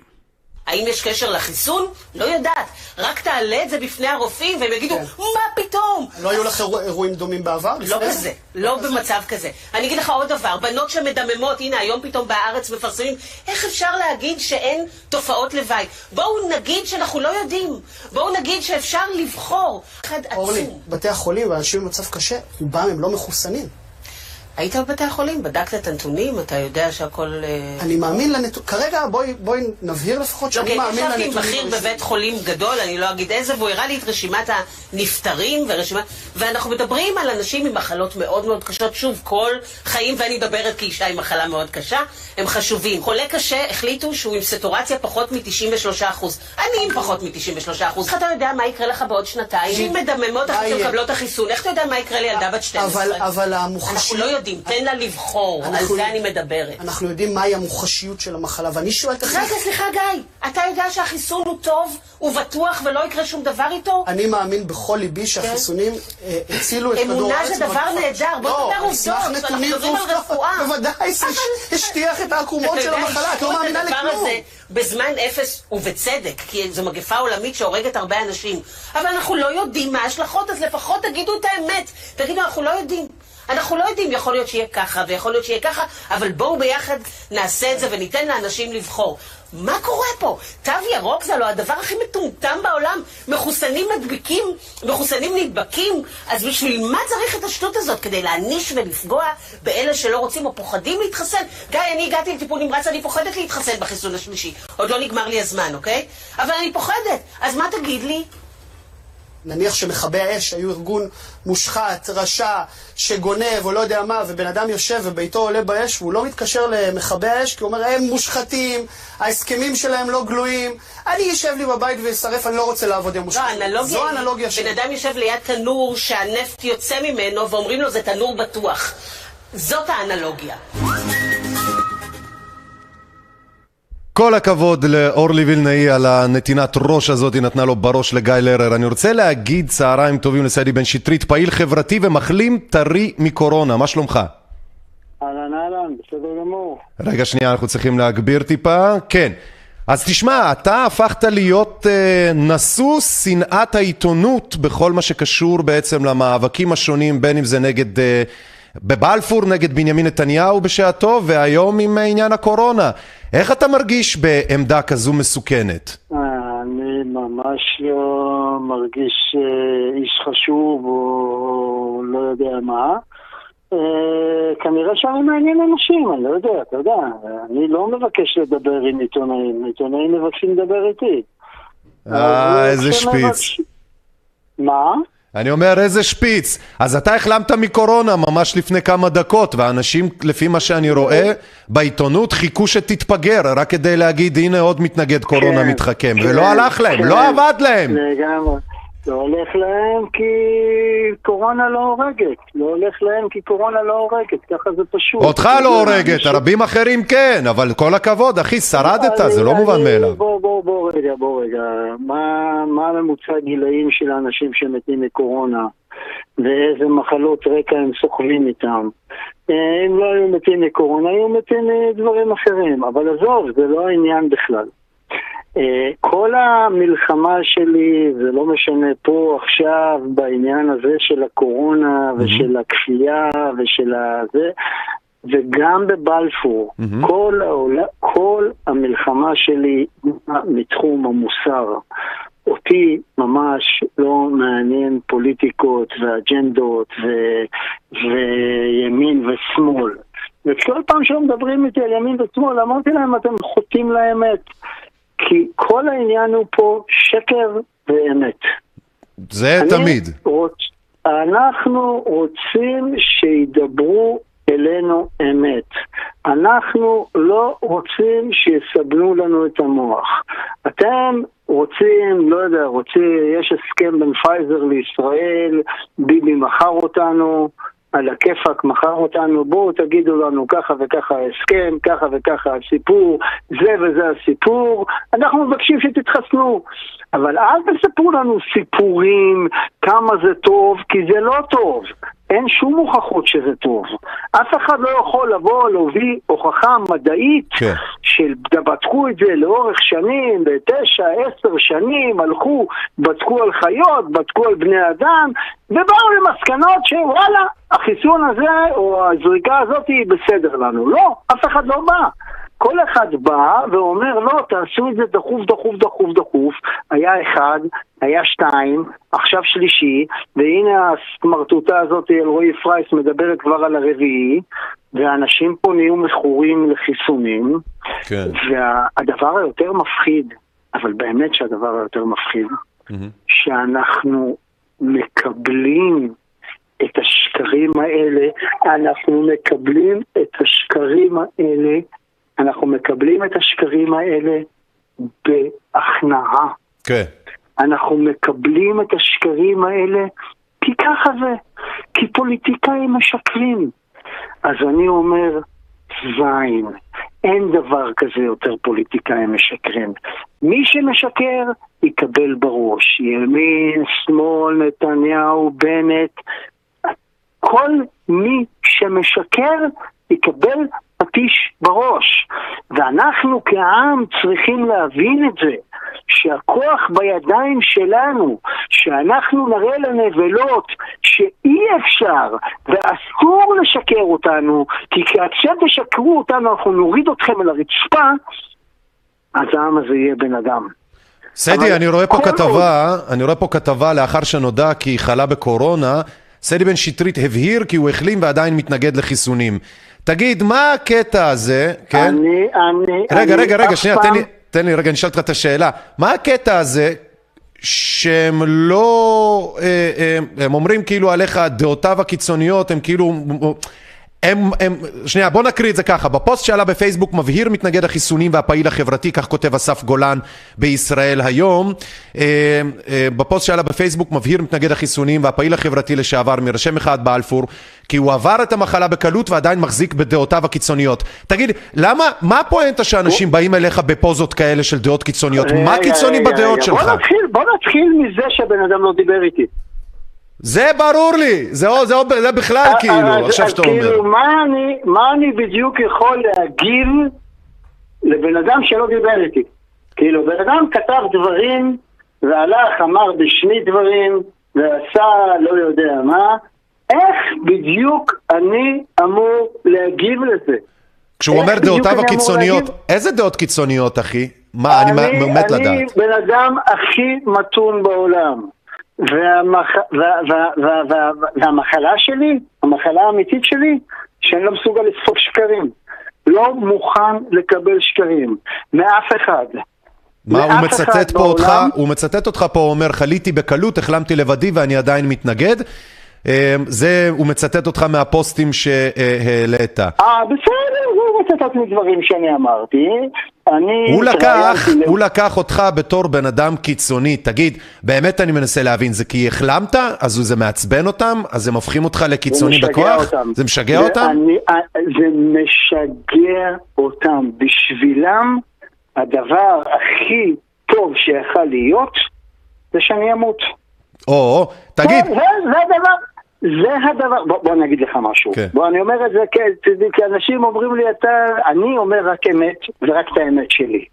האם יש קשר לחיסון? לא יודעת. רק תעלה את זה בפני הרופאים והם יגידו, כן. מה פתאום? לא היו לך אירוע- אירועים דומים בעבר? לא כזה, לא במצב כזה. אני אגיד לך עוד דבר, בנות שמדממות, הנה היום פתאום בארץ מפרסמים, איך אפשר להגיד שאין תופעות לוואי? בואו נגיד שאנחנו לא יודעים. בואו נגיד שאפשר לבחור. אחד אורלי. בתי החולים ואנשים במצב קשה, רובם הם לא מחוסנים. היית בבתי החולים? בדקת את הנתונים? אתה יודע שהכל... אה, אני מאמין לנתונים, כרגע בואי, בואי נבהיר לפחות שאני אוקיי, מאמין ישבתי לנתונים. עם בכיר. בבית חולים גדול, אני לא אגיד איזה, והוא הראה לי את רשימת הנפטרים ורשימת... ואנחנו מדברים על אנשים עם מחלות מאוד מאוד קשות, שוב, כל חיים, ואני מדברת כאישה עם מחלה מאוד קשה, הם חשובים. חולה קשה, החליטו שהוא עם סטורציה פחות מ-93%. אני עם פחות מ-93%. איך אתה יודע מה יקרה לך בעוד שנתיים? נשים מדממות אחרי? שמקבלות החיסון, איך אתה יודע מה יקרה לילדה בת 12? אבל, אבל אנחנו. לא יודעים, תן לה לבחור, על זה אני מדברת. אנחנו יודעים מהי המוחשיות של המחלה, ואני שואל את עצמי... רגע, סליחה, גיא, אתה יודע שהחיסון הוא טוב, הוא בטוח ולא יקרה שום דבר איתו? אני מאמין בכל ליבי שהחיסונים אה, הצילו את כדור אמונה הארץ. זה דבר. נהדר, בוא לא, נדבר סמך עובדות, אנחנו מדברים על. רפואה. בוודאי, זה השטיח את העקומות של המחלה, את לא מאמינה לכלום. בזמן אפס, ובצדק, כי זו מגפה עולמית שהורגת הרבה אנשים. אבל אנחנו לא יודעים מה ההשלכות, אז לפחות תגידו את האמת. תגידו, אנחנו לא יודעים. אנחנו לא יודעים, יכול להיות שיהיה ככה ויכול להיות שיהיה ככה, אבל בואו ביחד נעשה את זה וניתן לאנשים לבחור. מה קורה פה? תו ירוק זה לא הדבר הכי מטומטם בעולם. מחוסנים מדביקים, מחוסנים נדבקים, אז בשביל מה צריך את השטות הזאת? כדי להעניש ולפגוע באלה שלא רוצים או פוחדים להתחסן? גיא, אני הגעתי לטיפול נמרץ, אני פוחדת להתחסן בחיסון השלישי. עוד לא נגמר לי הזמן, אוקיי? אבל אני פוחדת. אז מה תגיד לי? נניח שמכבי האש היו ארגון מושחת, רשע, שגונב או לא יודע מה, ובן אדם יושב וביתו עולה באש והוא לא מתקשר למכבי האש כי הוא אומר, הם מושחתים, ההסכמים שלהם לא גלויים, אני אשב לי בבית ואשרף, אני לא רוצה לעבוד עם לא, מושחתים. האנלוגיה זו היא, האנלוגיה בן שלי. אדם יושב ליד תנור שהנפט יוצא ממנו ואומרים לו זה תנור בטוח. זאת האנלוגיה. כל הכבוד לאורלי וילנאי על הנתינת ראש הזאת, היא נתנה לו בראש לגיא לרר. אני רוצה להגיד צהריים טובים לסיידי בן שטרית, פעיל חברתי ומחלים טרי מקורונה, מה שלומך? אהלן אהלן, בסדר גמור. רגע שנייה, אנחנו צריכים להגביר טיפה. כן. אז תשמע, אתה הפכת להיות אה, נשוא שנאת העיתונות בכל מה שקשור בעצם למאבקים השונים, בין אם זה נגד... אה, בבלפור נגד בנימין נתניהו בשעתו, והיום עם עניין הקורונה. איך אתה מרגיש בעמדה כזו מסוכנת? אני ממש לא מרגיש אה, איש חשוב או לא יודע מה. אה, כנראה שאני מעניין אנשים, אני לא יודע, אתה יודע. אני לא מבקש לדבר עם עיתונאים, עיתונאים מבקשים לדבר איתי. אה, איזה שפיץ. מה? אני אומר, איזה שפיץ. אז אתה החלמת מקורונה ממש לפני כמה דקות, ואנשים, לפי מה שאני רואה, בעיתונות חיכו שתתפגר, רק כדי להגיד, הנה עוד מתנגד קורונה כן, מתחכם. כן, ולא הלך להם, כן. לא עבד להם. לגמרי. לא הולך להם כי קורונה לא הורגת. לא הולך להם כי קורונה לא הורגת, ככה זה פשוט. אותך לא הורגת, אנשים- רבים אחרים כן, אבל כל הכבוד, אחי, שרדת, זה לא מובן מאליו. בוא, בוא, בוא רגע, בוא רגע. מה, הממוצע גילאים של האנשים שמתים מקורונה? ואיזה מחלות רקע הם סוחבים איתם? אה, אם לא היו מתים מקורונה, היו מתים מדברים אחרים. אבל עזוב, זה לא העניין בכלל. אה, כל המלחמה שלי, זה לא משנה פה עכשיו בעניין הזה של הקורונה ושל הכפייה ושל הזה, וגם בבלפור, מהמם. כל, העולה, כל המלחמה שלי מתחום המוסר. אותי ממש לא מעניין פוליטיקות ואג'נדות ו... וימין ושמאל. וכל פעם שהם מדברים איתי על ימין ושמאל, אמרתי להם, אתם חוטאים לאמת. כי כל העניין הוא פה שקר ואמת. זה תמיד. רוצ... אנחנו רוצים שידברו אלינו אמת. אנחנו לא רוצים שיסבנו לנו את המוח. אתם רוצים, לא יודע, רוצים, יש הסכם בין פייזר לישראל, ביבי מכר אותנו, על הכיפאק מכר אותנו, בואו תגידו לנו ככה וככה ההסכם, ככה וככה הסיפור, זה וזה הסיפור, אנחנו מבקשים שתתחסנו. אבל אל תספרו לנו סיפורים כמה זה טוב, כי זה לא טוב. אין שום הוכחות שזה טוב. אף אחד לא יכול לבוא להביא הוכחה מדעית כן. שבדקו את זה לאורך שנים, בתשע, עשר שנים, הלכו, בדקו על חיות, בדקו על בני אדם, ובאו למסקנות שוואלה, החיסון הזה או הזריקה הזאת היא בסדר לנו. לא, אף אחד לא בא. כל אחד בא ואומר, לא, תעשו את זה דחוף, דחוף, דחוף, דחוף. היה אחד, היה שתיים, עכשיו שלישי, והנה הסמרטוטה הזאת, אלרועי פרייס, מדברת כבר על הרביעי, ואנשים פה נהיו מכורים לחיסונים, כן. והדבר היותר מפחיד, אבל באמת שהדבר היותר מפחיד, שאנחנו מקבלים את השקרים האלה, אנחנו מקבלים את השקרים האלה, אנחנו מקבלים את השקרים האלה בהכנעה. כן. אנחנו מקבלים את השקרים האלה כי ככה זה, כי פוליטיקאים משקרים. אז אני אומר, זין, אין דבר כזה יותר פוליטיקאים משקרים. מי שמשקר, יקבל בראש. ימין, שמאל, נתניהו, בנט, כל מי שמשקר יקבל פטיש בראש. ואנחנו כעם צריכים להבין את זה, שהכוח בידיים שלנו, שאנחנו נראה לנבלות שאי אפשר ואסור לשקר אותנו, כי כאשר תשקרו אותנו אנחנו נוריד אתכם אל הרצפה, אז העם הזה יהיה בן אדם. סדי, אני רואה פה כתבה, אני רואה פה כתבה לאחר שנודע כי חלה בקורונה, סדי בן שטרית הבהיר כי הוא החלים ועדיין מתנגד לחיסונים. תגיד, מה הקטע הזה, כן? אני, אני, רגע, אני רגע, רגע, שנייה, פעם- תן לי, תן לי, רגע, אני אשאל אותך את השאלה. מה הקטע הזה שהם לא, אה, אה, הם אומרים כאילו עליך, דעותיו הקיצוניות, הם כאילו, הם, הם, שנייה, בוא נקריא את זה ככה. בפוסט שעלה בפייסבוק מבהיר מתנגד החיסונים והפעיל החברתי, כך כותב אסף גולן בישראל היום. אה, אה, בפוסט שעלה בפייסבוק מבהיר מתנגד החיסונים והפעיל החברתי לשעבר מראשי מחאת בלפור, כי הוא עבר את המחלה בקלות ועדיין מחזיק בדעותיו הקיצוניות. תגיד, למה, מה הפואנטה שאנשים באים אליך בפוזות כאלה של דעות קיצוניות? מה רגע, קיצוני רגע, בדעות רגע, שלך? בוא נתחיל, בוא נתחיל מזה שהבן אדם לא דיבר איתי. זה ברור לי, זה, זה, זה בכלל כאילו, אז- עכשיו אז שאתה אומר. כאילו, מה אני, מה אני בדיוק יכול להגיב לבן אדם שלא דיבר איתי? כאילו, בן אדם כתב דברים, והלך, אמר בשמי דברים, ועשה לא יודע מה, איך בדיוק אני אמור להגיב לזה? כשהוא אומר דעותיו אני הקיצוניות, להגיב? איזה דעות קיצוניות, אחי? מה, אני מ- מת אני לדעת. בן אדם הכי מתון בעולם. והמח... וה... וה... וה... וה... והמחלה שלי, המחלה האמיתית שלי, שאני לא מסוגל לספוג שקרים. לא מוכן לקבל שקרים. מאף אחד. מה, הוא מצטט פה אותך, הוא מצטט אותך פה, הוא אומר, חליתי בקלות, החלמתי לבדי ואני עדיין מתנגד. אה, זה, הוא מצטט אותך מהפוסטים שהעלית. אה, בסדר, מצטט מדברים שאני אמרתי. אני... הוא לקח, הוא לקח אותך בתור בן אדם קיצוני. תגיד, באמת אני מנסה להבין, זה כי החלמת? אז זה מעצבן אותם? אז הם הופכים אותך לקיצוני זה בכוח? אותם. זה משגע אותם? אני, זה משגע אותם. בשבילם, הדבר הכי טוב שיכול להיות, זה שאני אמות. או, תגיד, זה, זה, זה הדבר, זה הדבר, בוא, בוא אני אגיד לך משהו. כן. בוא, אני אומר את זה כי, כי אנשים אומרים לי, אתה, אני אומר רק אמת, ורק את האמת שלי.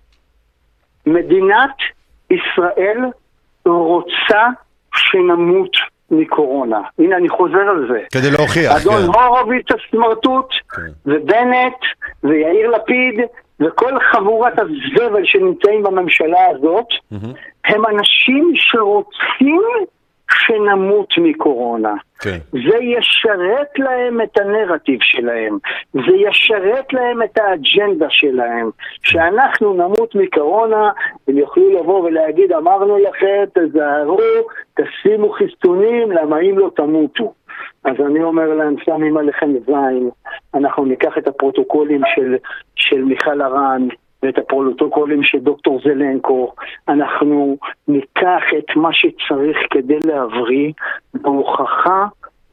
מדינת ישראל רוצה שנמות מקורונה. הנה, אני חוזר על זה. כדי להוכיח, אדון כן. הורוביץ הסמרטוט, ובנט, ויאיר לפיד, וכל חבורת הזבל שנמצאים בממשלה הזאת, הם אנשים שרוצים שנמות מקורונה. כן. זה ישרת להם את הנרטיב שלהם, זה ישרת להם את האג'נדה שלהם. שאנחנו נמות מקורונה, הם יוכלו לבוא ולהגיד, אמרנו לכם, תזהרו, תשימו חיסונים, למה אם לא תמותו. אז אני אומר להם, שמים עליכם זין, אנחנו ניקח את הפרוטוקולים של, של מיכל הרן, ואת הפרוטוקולים של דוקטור זלנקו, אנחנו ניקח את מה שצריך כדי להבריא, בהוכחה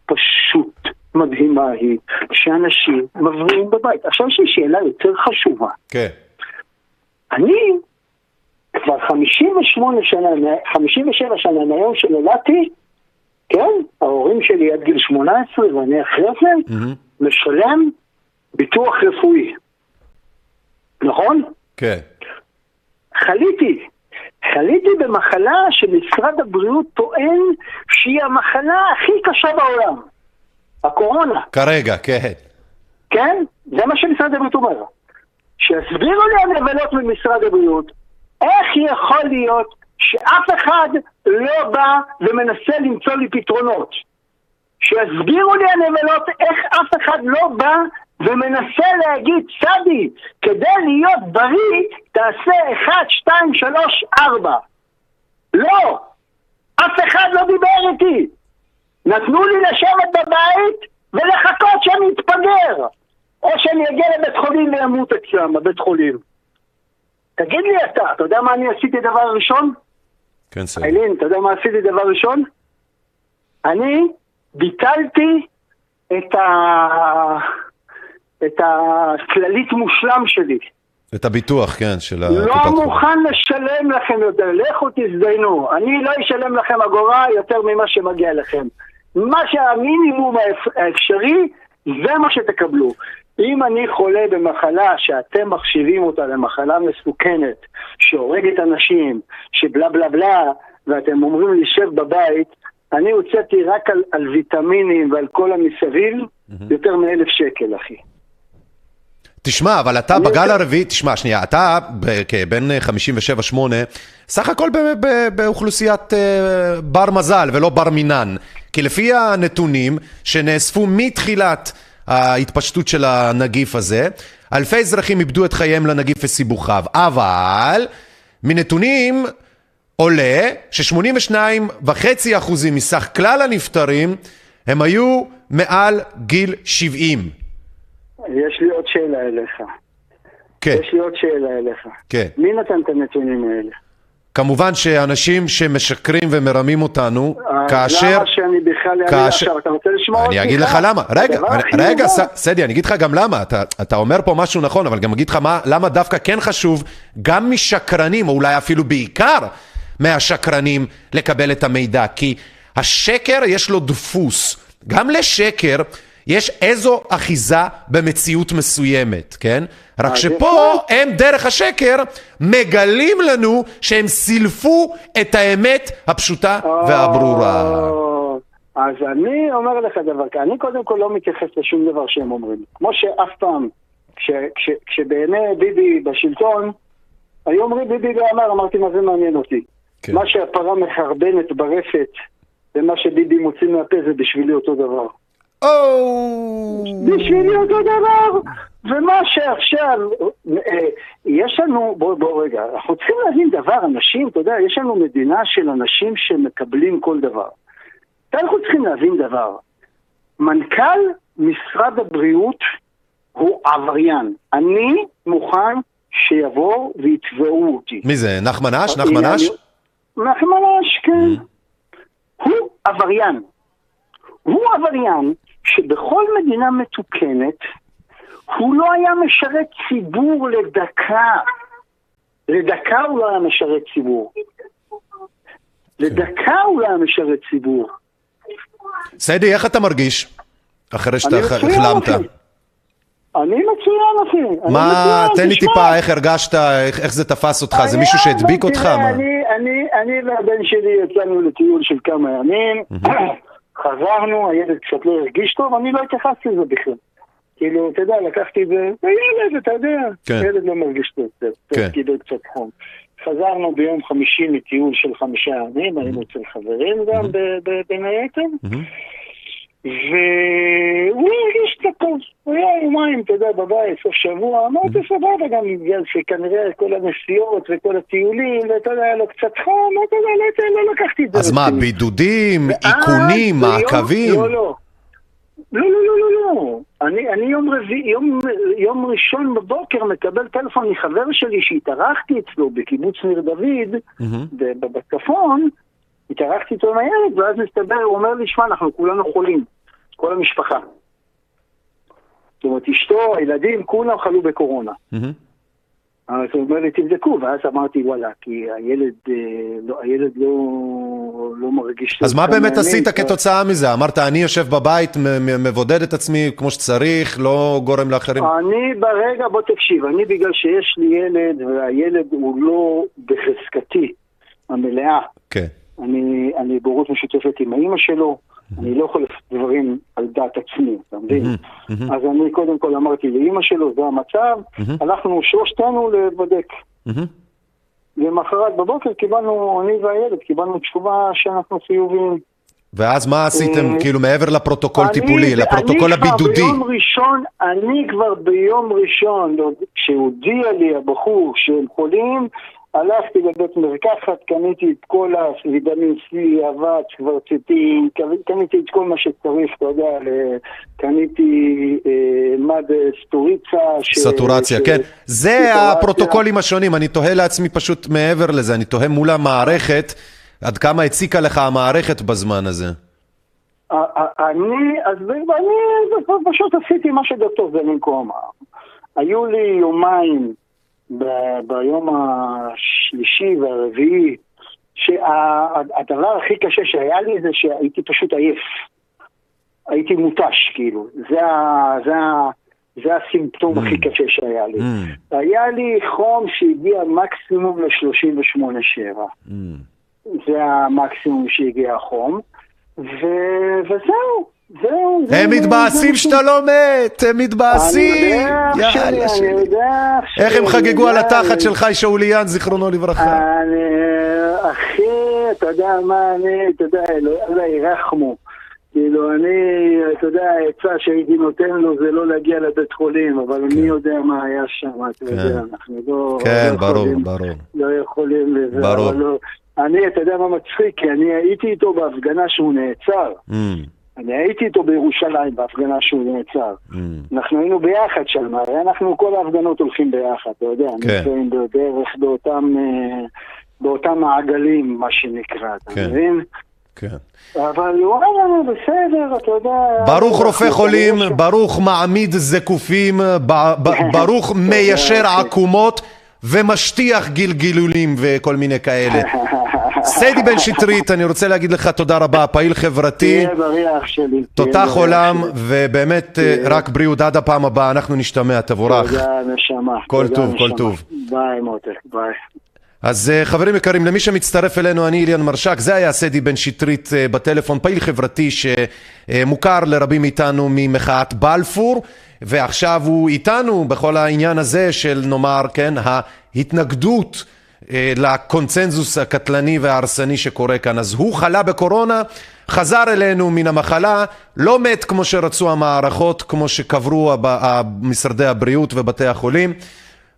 פשוט מדהימה היא, שאנשים מבריאים בבית. עכשיו יש לי שאלה יותר חשובה. כן. אני כבר 58 שנה, 57 שנה מהיום שנולדתי, כן, ההורים שלי עד גיל 18 ואני אחרי זה, משלם ביטוח רפואי. נכון? כן. חליתי. חליתי במחלה שמשרד הבריאות טוען שהיא המחלה הכי קשה בעולם. הקורונה, כרגע, כן. כן? זה מה שמשרד הבריאות אומר. שיסבירו לי הנבלות ממשרד הבריאות, איך יכול להיות שאף אחד לא בא ומנסה למצוא לי פתרונות. שיסבירו לי הנבלות איך אף אחד לא בא ומנסה להגיד, צדי, כדי להיות בריא, תעשה 1, 2, 3, 4. לא! אף אחד לא דיבר איתי. נתנו לי לשבת בבית ולחכות שאני אתפגר. או שאני אגיע לבית חולים וימות אצלם, בבית חולים. תגיד לי אתה, אתה יודע מה אני עשיתי דבר ראשון? כן, סדר. איילין, אתה יודע מה עשיתי דבר ראשון? אני ביטלתי את ה... את הכללית מושלם שלי. את הביטוח, כן, של לא הקופת חולים. מוכן לשלם לכם יותר, לכו תזדיינו. אני לא אשלם לכם אגורה יותר ממה שמגיע לכם. מה שהמינימום האפ- האפשרי, זה מה שתקבלו. אם אני חולה במחלה שאתם מחשיבים אותה למחלה מסוכנת, שהורגת אנשים, שבלה בלה בלה, ואתם אומרים לי שב בבית, אני הוצאתי רק על, על ויטמינים ועל כל המסביב יותר מאלף שקל, אחי. תשמע, אבל אתה בגל הרביעי, תשמע, שנייה, אתה כבן 57-8, סך הכל באוכלוסיית אה, בר מזל ולא בר מינן. כי לפי הנתונים שנאספו מתחילת ההתפשטות של הנגיף הזה, אלפי אזרחים איבדו את חייהם לנגיף וסיבוכיו. אבל מנתונים עולה ש-82.5% מסך כלל הנפטרים הם היו מעל גיל 70. יש לי שאלה אליך. כן. יש לי עוד שאלה אליך. כן. מי נתן את הנתונים האלה? כמובן שאנשים שמשקרים ומרמים אותנו, אז כאשר... למה שאני בכלל אענה כאשר- עכשיו? אתה רוצה לשמוע אותי? אני אגיד לך למה, רגע, הכי רגע. ס- סדי, אני אגיד לך גם למה, אתה, אתה אומר פה משהו נכון, אבל גם אגיד לך מה, למה דווקא כן חשוב, גם משקרנים, או אולי אפילו בעיקר מהשקרנים, לקבל את המידע, כי השקר יש לו דפוס, גם לשקר יש איזו אחיזה במציאות מסוימת, כן? רק אז שפה הם דרך השקר מגלים לנו שהם סילפו את האמת הפשוטה והברורה. אז אני אומר לך דבר כזה, אני קודם כל לא מתייחס לשום דבר שהם אומרים. כמו שאף פעם, כש, כש, כשבעיני ביבי בשלטון, היו אומרים ביבי לא אמר, אמרתי מה זה מעניין אותי. כן. מה שהפרה מחרבנת ברפת ומה שביבי מוציא מהפה זה בשבילי אותו דבר. או... בשבילי אותו דבר. ומה שעכשיו, אה, יש לנו, בוא, בוא רגע, אנחנו צריכים להבין דבר, אנשים, אתה יודע, יש לנו מדינה של אנשים שמקבלים כל דבר. אנחנו צריכים להבין דבר, מנכ"ל משרד הבריאות הוא עבריין. אני מוכן שיבואו ויתבעו אותי. מי זה? נחמן אש? הנה, נחמן אש? נחמן אש, כן. הוא עבריין. הוא עבריין שבכל מדינה מתוקנת הוא לא היה משרת ציבור לדקה. לדקה הוא לא היה משרת ציבור. לדקה הוא לא היה משרת ציבור. סדי, איך אתה מרגיש? אחרי שאתה החלמת. אני מצוין, אחי. מה, תן לי. טיפה איך הרגשת, איך איך זה תפס אותך? זה מישהו שהדביק תראה, אותך? מה? אני, אני, אני והבן שלי יצאנו לטיול של כמה ימים, חזרנו, הילד קצת לא הרגיש טוב, אני לא התייחסתי לזה בכלל. כאילו, אתה יודע, לקחתי את זה, ילד, אתה יודע, כן. ילד לא מרגיש טוב, כן. קיבל קצת חום. חזרנו ביום חמישי מטיול של חמישה ימים, היינו אצל חברים גם, ב- בין היתר. והוא הרגיש קצת טוב, הוא היה יומיים, אתה יודע, בבית, סוף שבוע, אמרתי סבבה, גם בגלל שכנראה כל הנסיעות וכל הטיולים, ואתה יודע, היה לו קצת חום, אתה יודע, לא, לא לקחתי את זה. אז מה. בידודים, איכונים, מעקבים? לא, לא. לא, לא, לא, לא, לא. אני, אני יום רביעי, יום, יום ראשון בבוקר מקבל טלפון מחבר שלי שהתארחתי אצלו בקיבוץ ניר דוד, ב- בצפון, התארחתי איתו עם הילד, ואז מסתבר, הוא אומר לי, שמע, אנחנו כולנו חולים, כל המשפחה. זאת אומרת, אשתו, הילדים, כולם חלו בקורונה. אז הוא אומר לי, תבדקו, ואז אמרתי, וואלה, כי הילד, אה, לא, הילד לא, לא מרגיש... אז מה באמת ימים, עשית כתוצאה מזה? אמרת, אני יושב בבית, מבודד את עצמי כמו שצריך, לא גורם לאחרים? אני ברגע, בוא תקשיב, אני בגלל שיש לי ילד, והילד הוא לא בחזקתי המלאה, כן. אני, אני בהורות משותפת עם האימא שלו, אני לא יכול לעשות דברים על דעת עצמי, אתה מבין? אז אני קודם כל אמרתי לאימא שלו, זה המצב, הלכנו שלושתנו. מהמם. למחרת בבוקר קיבלנו, אני והילד, קיבלנו תשובה שאנחנו חיוביים. ואז מה עשיתם, אה, כאילו מעבר לפרוטוקול טיפולי, לפרוטוקול הבידודי? ביום ראשון, אני כבר ביום ראשון, כשהודיע לי הבחור שהם חולים, הלכתי לבית מרקחת, קניתי את כל הוויטמין C, אבץ, קברציטים, קניתי את כל מה שצריך, אתה יודע, קניתי אה, מד סטוריצה. ש- סטורציה, ש- כן. זה סטורציה. הפרוטוקולים השונים, אני תוהה לעצמי פשוט מעבר לזה, אני תוהה מול המערכת, עד כמה הציקה לך המערכת בזמן הזה. אני, אז אני פשוט עשיתי מה שדוקטור זלינקו אמר. היו לי יומיים ב- ביום השלישי והרביעי, שהדבר הכי קשה שהיה לי זה שהייתי פשוט עייף. הייתי מותש, כאילו. זה ה... זה ה... זה הסימפטום הכי קשה שהיה לי. Mm. היה לי חום שהגיע מקסימום ל-38.7. Mm. זה המקסימום שהגיע החום, ו... וזהו. זהו, זה- הם מתבאסים שאתה לא מת, הם מתבאסים. אני יודע, אח יאללה שלי, אני. יודע, אח איך הם חגגו על התחת של חי שאוליאן, זיכרונו לברכה. אני, אחי, אתה יודע מה, אני, אתה יודע, אלוהים ירחמו. כאילו, אני, אתה יודע, העצה שהייתי נותן לו זה לא להגיע לבית חולים, אבל מי יודע מה היה שם, אתה כן. יודע, אנחנו לא... כן, לא ברור, יכולים- ברור. לא יכולים לזה. ברור. אבל לא, אני, אתה יודע מה מצחיק? כי אני הייתי איתו בהפגנה שהוא נעצר. Mm, אני הייתי איתו בירושלים בהפגנה שהוא נעצר. mm. אנחנו היינו ביחד שם, הרי אנחנו כל ההפגנות הולכים ביחד, אתה יודע, כן. נמצאים בערך באותם, אה, באותם מעגלים, מה שנקרא, אתה כן. מבין? כן. אבל וואלה, בסדר, אתה יודע... ברוך רופא חולים, ברוך מעמיד זקופים, ברוך מיישר עקומות ומשטיח גלגלולים וכל מיני כאלה. סיידי בן שטרית, אני רוצה להגיד לך תודה רבה, פעיל חברתי, תהיה בריא אח שלי. תותח עולם. ובאמת אה, רק בריאות עד הפעם הבאה, אנחנו נשתמע, תבורך. תודה, נשמה. כל טוב, כל. טוב. ביי, מותק, ביי. אז אה, חברים יקרים, למי שמצטרף אלינו, אני איליאן מרשק, זה היה סדי בן שטרית אה, בטלפון, פעיל חברתי שמוכר לרבים מאיתנו ממחאת בלפור, ועכשיו הוא איתנו בכל העניין הזה של נאמר, כן, ההתנגדות אה, לקונצנזוס הקטלני וההרסני שקורה כאן. אז הוא חלה בקורונה, חזר אלינו מן המחלה, לא מת כמו שרצו המערכות, כמו שקברו משרדי הבריאות ובתי החולים.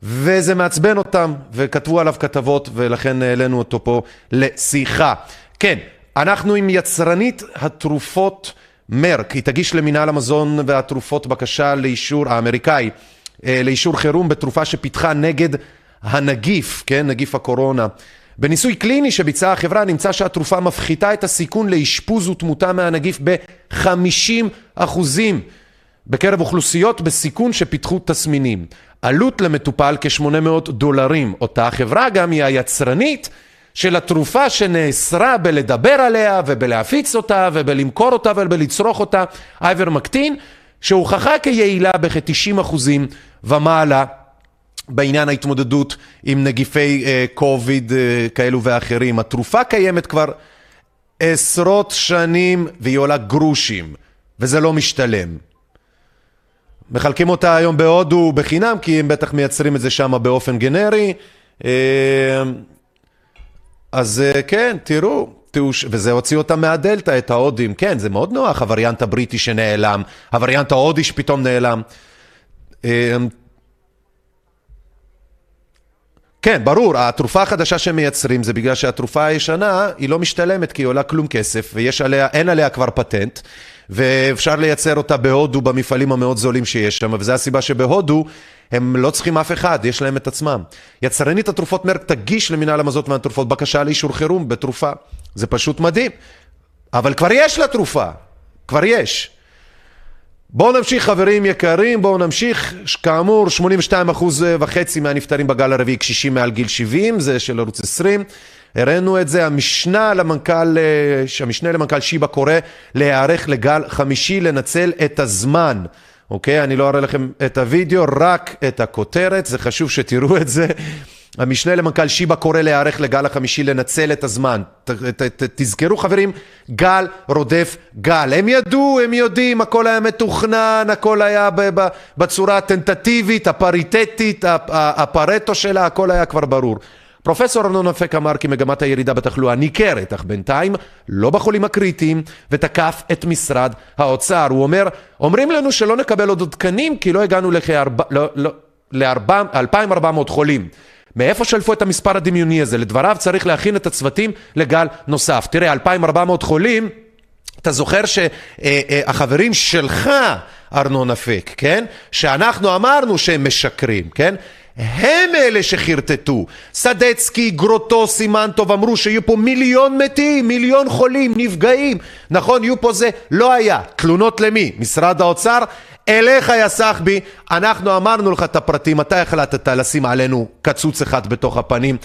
וזה מעצבן אותם, וכתבו עליו כתבות, ולכן העלינו אותו פה לשיחה. כן, אנחנו עם יצרנית התרופות מרק, היא תגיש למינהל המזון והתרופות בקשה לאישור, האמריקאי, אה, לאישור חירום בתרופה שפיתחה נגד הנגיף, כן, נגיף הקורונה. בניסוי קליני שביצעה החברה נמצא שהתרופה מפחיתה את הסיכון לאשפוז ותמותה מהנגיף ב-50 אחוזים. בקרב אוכלוסיות בסיכון שפיתחו תסמינים. עלות למטופל כ-800 דולרים. אותה חברה גם היא היצרנית של התרופה שנאסרה בלדבר עליה ובלהפיץ אותה ובלמכור אותה ובלצרוך אותה, אייברמקטין, שהוכחה כיעילה בכ-90 אחוזים ומעלה בעניין ההתמודדות עם נגיפי אה, קוביד אה, כאלו ואחרים. התרופה קיימת כבר עשרות שנים והיא עולה גרושים, וזה לא משתלם. מחלקים אותה היום בהודו בחינם, כי הם בטח מייצרים את זה שם באופן גנרי. אז אה, כן, תראו, תראו, ש- וזה הוציא אותם מהדלתא, את ההודים. כן, זה מאוד נוח, הווריאנט הבריטי שנעלם, הווריאנט ההודי שפתאום נעלם. אה, כן, ברור, התרופה החדשה שהם מייצרים זה בגלל שהתרופה הישנה היא לא משתלמת כי היא עולה כלום כסף ויש עליה, עליה כבר פטנט ואפשר לייצר אותה בהודו במפעלים המאוד זולים שיש שם וזו הסיבה שבהודו הם לא צריכים אף אחד, יש להם את עצמם. יצרנית התרופות מרק תגיש למנהל המזון והתרופות בקשה לאישור חירום בתרופה. זה פשוט מדהים. אבל כבר יש לה תרופה, כבר יש. בואו נמשיך חברים יקרים, בואו נמשיך, כאמור 82 אחוז וחצי מהנפטרים בגל הרביעי קשישים מעל גיל 70, זה של ערוץ 20, הראינו את זה, המשנה למנכ"ל, אה, המשנה למנכ"ל שיבא קורא להיערך לגל חמישי, לנצל את הזמן, אוקיי? אני לא אראה לכם את הוידאו, רק את הכותרת, זה חשוב שתראו את זה. המשנה למנכ"ל שיבא קורא להיערך לגל החמישי, לנצל את הזמן. ת, ת, ת, תזכרו חברים, גל רודף גל. הם ידעו, הם יודעים, הכל היה מתוכנן, הכל היה בצורה הטנטטיבית, הפריטטית, הפרטו שלה, הכל היה כבר ברור. פרופסור ארנון אפק אמר כי מגמת הירידה בתחלואה ניכרת, אך בינתיים לא בחולים הקריטיים, ותקף את משרד האוצר. הוא אומר, אומרים לנו שלא נקבל עוד תקנים כי לא הגענו לכ-2,400 לא, לא, לארבע- 2,400 חולים. מאיפה שלפו את המספר הדמיוני הזה? לדבריו צריך להכין את הצוותים לגל נוסף. תראה, 2,400 חולים, אתה זוכר שהחברים שלך, ארנון אפק, כן? שאנחנו אמרנו שהם משקרים, כן? הם אלה שחרטטו. סדצקי, גרוטו, סימנטוב אמרו שיהיו פה מיליון מתים, מיליון חולים, נפגעים. נכון, יהיו פה זה, לא היה. תלונות למי? משרד האוצר? אליך יא סחבי, אנחנו אמרנו לך את הפרטים, אתה החלטת לשים עלינו קצוץ אחד בתוך הפנים.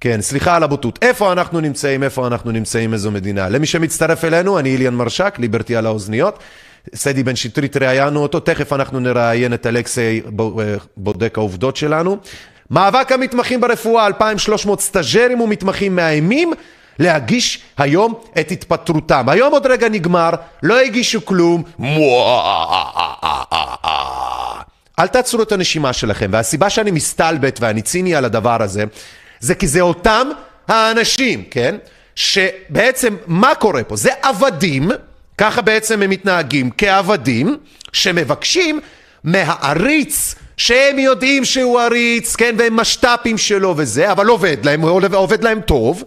כן, סליחה על הבוטות. איפה אנחנו נמצאים, איפה אנחנו נמצאים, איזו מדינה. למי שמצטרף אלינו, אני איליאן מרשק, ליברטי על האוזניות. סדי בן שטרית ראיינו אותו, תכף אנחנו נראיין את אלכסי בודק העובדות שלנו. מאבק המתמחים ברפואה, 2,300 סטאג'רים ומתמחים מאיימים להגיש היום את התפטרותם. היום עוד רגע נגמר, לא הגישו כלום. אל תעצרו את הנשימה שלכם, והסיבה שאני מסתלבט ואני ציני על הדבר הזה, זה כי זה אותם האנשים, כן? שבעצם, מה קורה פה? זה עבדים, ככה בעצם הם מתנהגים, כעבדים, שמבקשים מהעריץ שהם יודעים שהוא עריץ, כן, והם משת"פים שלו וזה, אבל עובד להם, עובד להם טוב,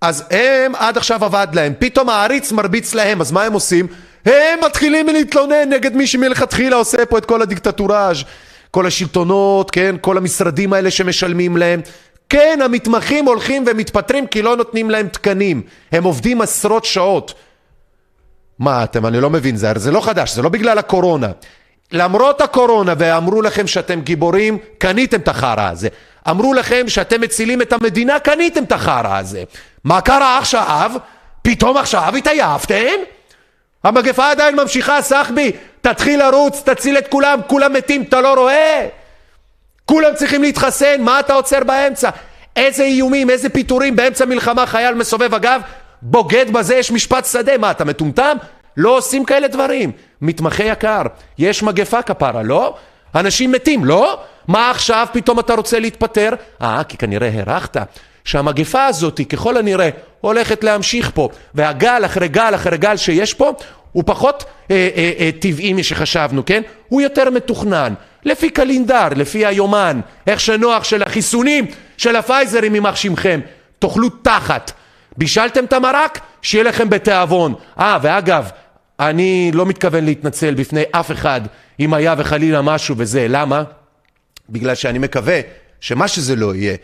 אז הם עד עכשיו עבד להם, פתאום העריץ מרביץ להם, אז מה הם עושים? הם מתחילים להתלונן נגד מי שמלכתחילה עושה פה את כל הדיקטטוראז', כל השלטונות, כן, כל המשרדים האלה שמשלמים להם. כן, המתמחים הולכים ומתפטרים כי לא נותנים להם תקנים. הם עובדים עשרות שעות. מה אתם, אני לא מבין, זה, זה לא חדש, זה לא בגלל הקורונה. למרות הקורונה ואמרו לכם שאתם גיבורים, קניתם את החרא הזה. אמרו לכם שאתם מצילים את המדינה, קניתם את החרא הזה. מה קרה עכשיו? פתאום עכשיו התעייפתם? המגפה עדיין ממשיכה, סחבי, תתחיל לרוץ, תציל את כולם, כולם מתים, אתה לא רואה? כולם צריכים להתחסן, מה אתה עוצר באמצע? איזה איומים, איזה פיטורים, באמצע מלחמה חייל מסובב אגב, בוגד בזה, יש משפט שדה, מה אתה מטומטם? לא עושים כאלה דברים. מתמחה יקר, יש מגפה כפרה, לא? אנשים מתים, לא? מה עכשיו פתאום אתה רוצה להתפטר? אה, כי כנראה הרחת. שהמגפה הזאת ככל הנראה הולכת להמשיך פה, והגל אחרי גל אחרי גל שיש פה הוא פחות אה, אה, אה, טבעי משחשבנו, כן? הוא יותר מתוכנן, לפי קלינדר, לפי היומן, איך שנוח של החיסונים של הפייזרים יימח שמכם, תאכלו תחת. בישלתם את המרק? שיהיה לכם בתיאבון. אה, ואגב, אני לא מתכוון להתנצל בפני אף אחד אם היה וחלילה משהו וזה. למה? בגלל שאני מקווה שמה שזה לא יהיה,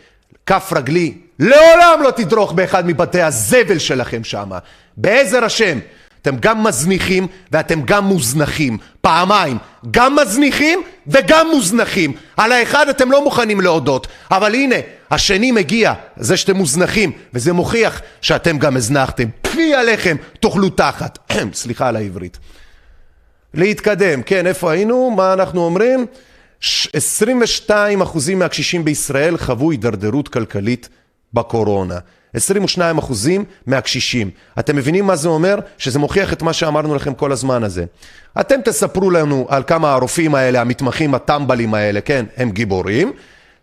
כף רגלי לעולם לא תדרוך באחד מבתי הזבל שלכם שם. בעזר השם. אתם גם מזניחים ואתם גם מוזנחים. פעמיים. גם מזניחים וגם מוזנחים. על האחד אתם לא מוכנים להודות. אבל הנה, השני מגיע, זה שאתם מוזנחים, וזה מוכיח שאתם גם הזנחתם. פי עליכם, תאכלו תחת. סליחה על העברית. להתקדם, כן, איפה היינו? מה אנחנו אומרים? 22 אחוזים מהקשישים בישראל חוו הידרדרות כלכלית בקורונה. 22 אחוזים מהקשישים. אתם מבינים מה זה אומר? שזה מוכיח את מה שאמרנו לכם כל הזמן הזה. אתם תספרו לנו על כמה הרופאים האלה, המתמחים הטמבלים האלה, כן, הם גיבורים,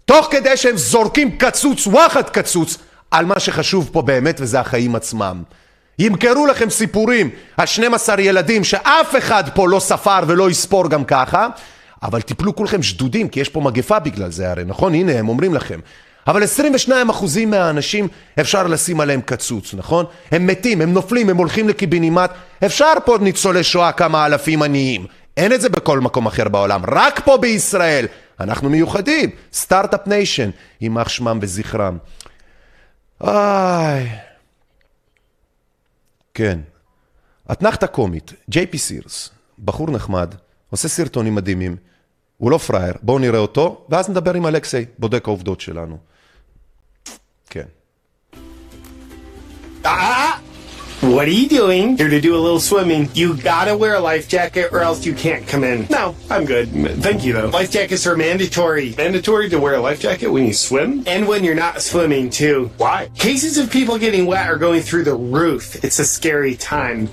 תוך כדי שהם זורקים קצוץ, וואחד קצוץ, על מה שחשוב פה באמת וזה החיים עצמם. ימכרו לכם סיפורים על 12 ילדים שאף אחד פה לא ספר ולא יספור גם ככה, אבל תיפלו כולכם שדודים כי יש פה מגפה בגלל זה הרי, נכון? הנה הם אומרים לכם. אבל 22 אחוזים מהאנשים אפשר לשים עליהם קצוץ, נכון? הם מתים, הם נופלים, הם הולכים לקיבינימט. אפשר פה ניצולי שואה כמה אלפים עניים. אין את זה בכל מקום אחר בעולם, רק פה בישראל. אנחנו מיוחדים, start-up nation, יימח שמם וזכרם. איי. כן. אתנחתה קומית, ג'יי פי סירס, בחור נחמד, עושה סרטונים מדהימים, הוא לא פראייר, בואו נראה אותו, ואז נדבר עם אלכסיי, בודק העובדות שלנו. כן. Ah! What are you doing? Here to do a little swimming. You gotta wear a life jacket or else you can't come in. No, I'm good. Thank you though. Life jackets are mandatory. Mandatory to wear a life jacket when you swim? And when you're not swimming too. Why? Cases of people getting wet are going through the roof. It's a scary time.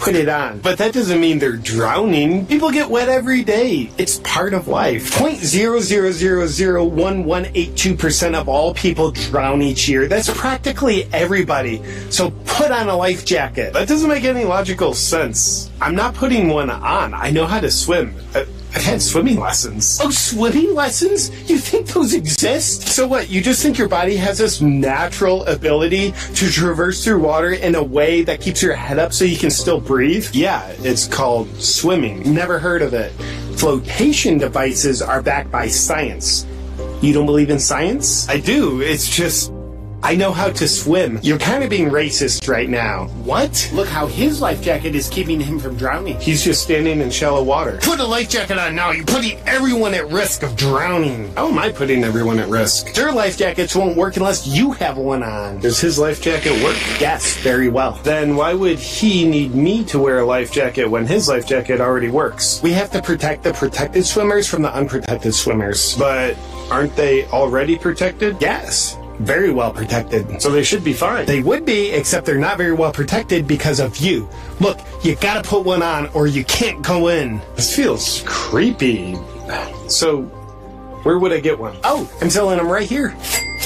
Put it on. But that doesn't mean they're drowning. People get wet every day. It's part of life. 0.0001182% of all people drown each year. That's practically everybody. So put on a life jacket. That doesn't make any logical sense. I'm not putting one on. I know how to swim. Uh, I- I've had swimming lessons. Oh, swimming lessons? You think those exist? So what? You just think your body has this natural ability to traverse through water in a way that keeps your head up so you can still breathe? Yeah, it's called swimming. Never heard of it. Flotation devices are backed by science. You don't believe in science? I do. It's just I know how to swim. You're kind of being racist right now. What? Look how his life jacket is keeping him from drowning. He's just standing in shallow water. Put a life jacket on now. You're putting everyone at risk of drowning. How am I putting everyone at risk? Their life jackets won't work unless you have one on. Does his life jacket work? Yes, very well. Then why would he need me to wear a life jacket when his life jacket already works? We have to protect the protected swimmers from the unprotected swimmers. But aren't they already protected? Yes very well protected. So they should be fine. They would be, except they're not very well protected because of you. Look, you gotta put one on or you can't go in. This feels creepy. So, where would I get one? Oh, I'm selling them right here.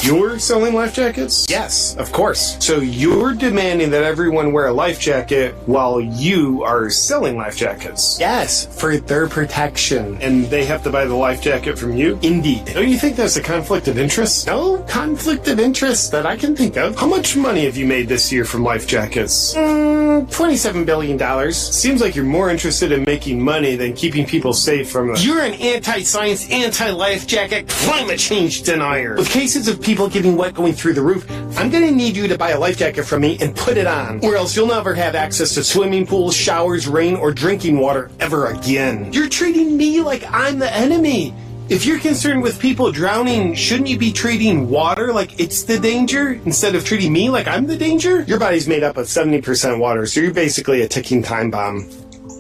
You're selling life jackets? Yes, of course. So you're demanding that everyone wear a life jacket while you are selling life jackets? Yes, for their protection. And they have to buy the life jacket from you? Indeed. Don't you think that's a conflict of interest? No conflict of interest that I can think of. How much money have you made this year from life jackets? Mm, $27 billion. Seems like you're more interested in making money than keeping people safe from the. You're an anti science, anti life jacket, climate change denier. With cases of people getting wet going through the roof, I'm gonna need you to buy a life jacket from me and put it on, or else you'll never have access to swimming pools, showers, rain, or drinking water ever again. You're treating me like I'm the enemy. If you're concerned with people drowning, shouldn't you be treating water like it's the danger instead of treating me like I'm the danger? Your body's made up of 70% water, so you're basically a ticking time bomb.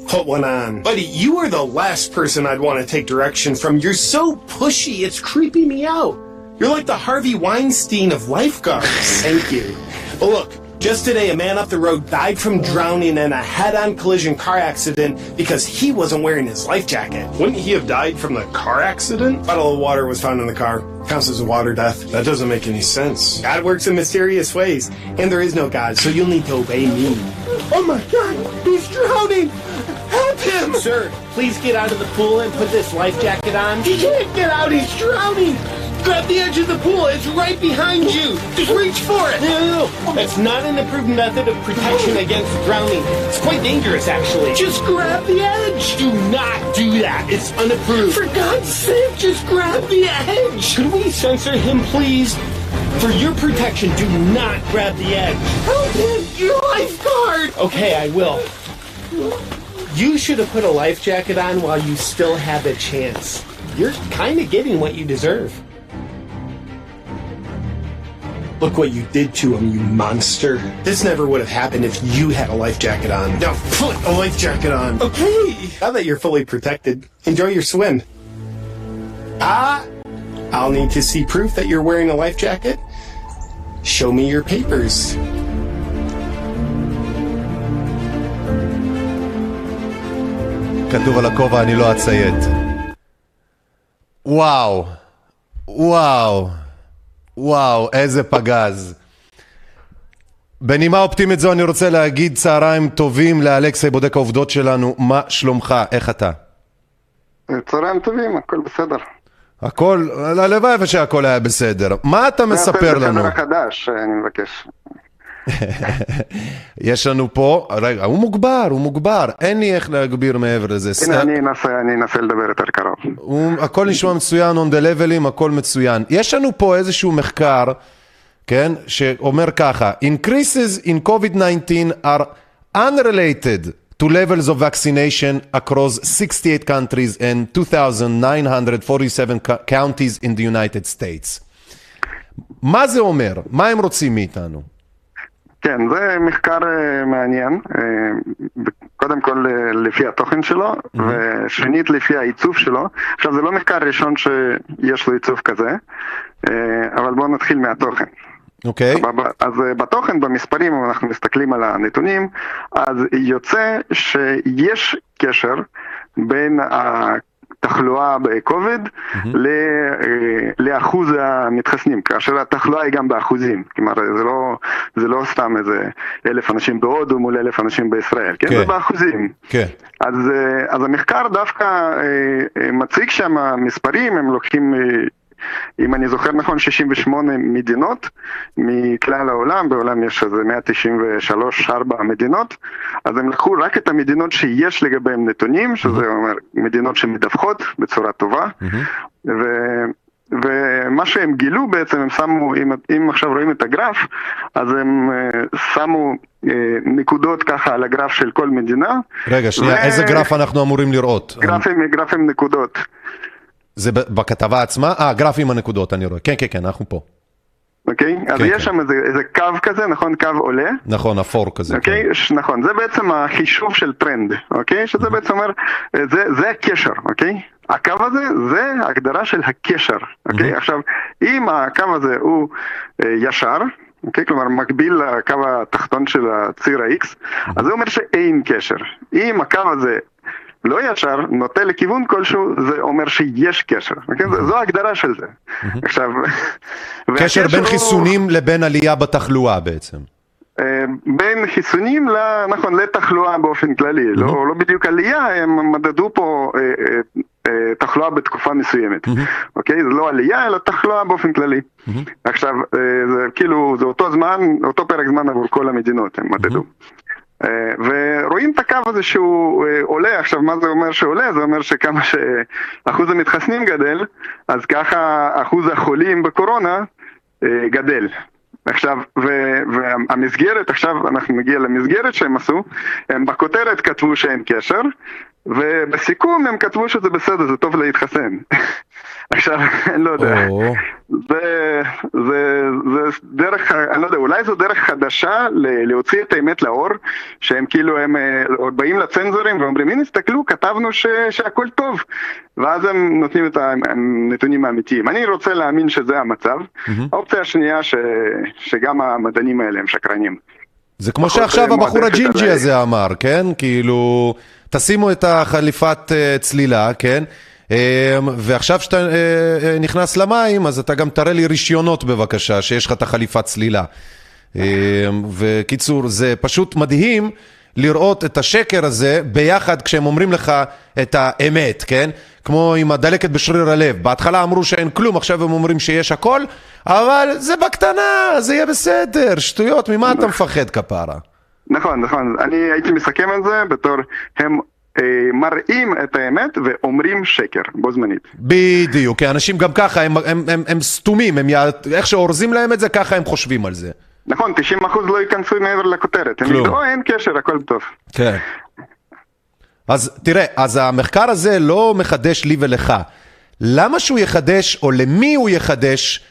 Put one on. Buddy, you are the last person I'd want to take direction from. You're so pushy, it's creeping me out. You're like the Harvey Weinstein of lifeguards. Thank you. But look, just today, a man up the road died from drowning in a head on collision car accident because he wasn't wearing his life jacket. Wouldn't he have died from the car accident? Bottle of water was found in the car. Counts as a water death. That doesn't make any sense. God works in mysterious ways, and there is no God, so you'll need to obey me. Oh my God! He's drowning! Help him! Sir, please get out of the pool and put this life jacket on. He can't get out, he's drowning! Grab the edge of the pool. It's right behind you. Just reach for it. No, no, no. That's not an approved method of protection against drowning. It's quite dangerous, actually. Just grab the edge. Do not do that. It's unapproved. For God's sake, just grab the edge. Could we censor him, please? For your protection, do not grab the edge. Help him, you lifeguard. Okay, I will. You should have put a life jacket on while you still have a chance. You're kind of getting what you deserve. Look what you did to him, you monster. This never would have happened if you had a life jacket on. Now put a life jacket on. Okay. Now that you're fully protected, enjoy your swim. Ah, I'll need to see proof that you're wearing a life jacket. Show me your papers. כתוב על הכובע, אני לא אציית. וואו, וואו, וואו, איזה פגז. בנימה אופטימית זו אני רוצה להגיד צהריים טובים לאלכסי, בודק העובדות שלנו, מה שלומך, איך אתה? צהריים טובים, הכל בסדר. הכל, הלוואי ושהכל היה בסדר. מה אתה מספר לנו? זה החדש, אני מבקש. יש לנו פה, רגע, הוא מוגבר, הוא מוגבר, אין לי איך להגביר מעבר לזה. הנה, אני אנסה, אני אנסה לדבר יותר קרוב. הכל נשמע מצוין, on the levelים, הכל מצוין. יש לנו פה איזשהו מחקר, כן, שאומר ככה, increases in COVID-19 are unrelated to levels of vaccination across 68 countries and 2,947 counties in the United States. מה זה אומר? מה הם רוצים מאיתנו? כן, זה מחקר uh, מעניין, uh, קודם כל uh, לפי התוכן שלו, mm-hmm. ושנית לפי העיצוב שלו. עכשיו זה לא מחקר ראשון שיש לו עיצוב כזה, uh, אבל בואו נתחיל מהתוכן. אוקיי. Okay. אז בתוכן, במספרים, אם אנחנו מסתכלים על הנתונים, אז יוצא שיש קשר בין ה... תחלואה בקוביד mm-hmm. לאחוז המתחסנים, כאשר התחלואה היא גם באחוזים, כלומר זה לא, זה לא סתם איזה אלף אנשים בהודו מול אלף אנשים בישראל, כן? כן. זה באחוזים. כן. אז, אז המחקר דווקא מציג שם מספרים, הם לוקחים אם אני זוכר נכון, 68 מדינות מכלל העולם, בעולם יש איזה 193-4 מדינות, אז הם לקחו רק את המדינות שיש לגביהם נתונים, שזה אומר מדינות שמדווחות בצורה טובה. ו... ומה שהם גילו בעצם, הם שמו, אם, אם עכשיו רואים את הגרף, אז הם uh, שמו uh, נקודות ככה על הגרף של כל מדינה. רגע, שנייה, ו... איזה גרף אנחנו אמורים לראות? גרפים. גרפים נקודות. זה בכתבה עצמה? אה, גרף עם הנקודות, אני רואה. כן, כן, כן, אנחנו פה. אוקיי? Okay? אז כן, יש כן. שם איזה, איזה קו כזה, נכון? קו עולה. נכון, אפור כזה. אוקיי? Okay? כן. נכון, זה בעצם החישוב של טרנד, אוקיי? Okay? שזה בעצם אומר, זה, זה הקשר, אוקיי? הקו הזה זה הגדרה של הקשר, אוקיי? עכשיו, אם הקו הזה הוא אה, ישר, אוקיי? כלומר מקביל לקו התחתון של הציר ה-X, אז זה אומר שאין קשר. אם הקו הזה לא ישר, נוטה לכיוון כלשהו, זה אומר שיש קשר. אוקיי? זו ההגדרה של זה. עכשיו... קשר בין חיסונים לבין עלייה בתחלואה בעצם. אה, בין חיסונים, נכון, לתחלואה באופן כללי, לא, לא בדיוק עלייה, הם מדדו פה אה, אה, תחלואה בתקופה מסוימת, אוקיי? זה לא עלייה, אלא תחלואה באופן כללי. עכשיו, זה כאילו, זה אותו זמן, אותו פרק זמן עבור כל המדינות, הם מדדו. ורואים את הקו הזה שהוא עולה, עכשיו מה זה אומר שעולה? זה אומר שכמה שאחוז המתחסנים גדל, אז ככה אחוז החולים בקורונה גדל. עכשיו, והמסגרת, עכשיו אנחנו נגיע למסגרת שהם עשו, הם בכותרת כתבו שאין קשר, ובסיכום הם כתבו שזה בסדר, זה טוב להתחסן. עכשיו, אני לא יודע, זה, זה, זה דרך, אני לא יודע, אולי זו דרך חדשה להוציא את האמת לאור, שהם כאילו, הם אה, עוד באים לצנזורים ואומרים, הנה, תסתכלו, כתבנו ש, שהכל טוב, ואז הם נותנים את הנתונים האמיתיים. אני רוצה להאמין שזה המצב. האופציה השנייה, ש, שגם המדענים האלה הם שקרנים. זה כמו שעכשיו הבחור הג'ינג'י הזה אמר, כן? כאילו, תשימו את החליפת אה, צלילה, כן? אמ, ועכשיו שאתה אה, אה, נכנס למים, אז אתה גם תראה לי רישיונות בבקשה, שיש לך את החליפת צלילה. וקיצור, זה פשוט מדהים לראות את השקר הזה ביחד כשהם אומרים לך את האמת, כן? כמו עם הדלקת בשריר הלב. בהתחלה אמרו שאין כלום, עכשיו הם אומרים שיש הכל, אבל זה בקטנה, זה יהיה בסדר, שטויות, ממה אתה מפחד כפרה? נכון, נכון. אני הייתי מסכם את זה בתור הם אה, מראים את האמת ואומרים שקר בו זמנית. בדיוק, כי אנשים גם ככה, הם, הם, הם, הם סתומים, הם, איך שאורזים להם את זה, ככה הם חושבים על זה. נכון, 90% לא ייכנסו מעבר לכותרת. הם יגידו, אין קשר, הכל טוב. כן. אז תראה, אז המחקר הזה לא מחדש לי ולך. למה שהוא יחדש, או למי הוא יחדש,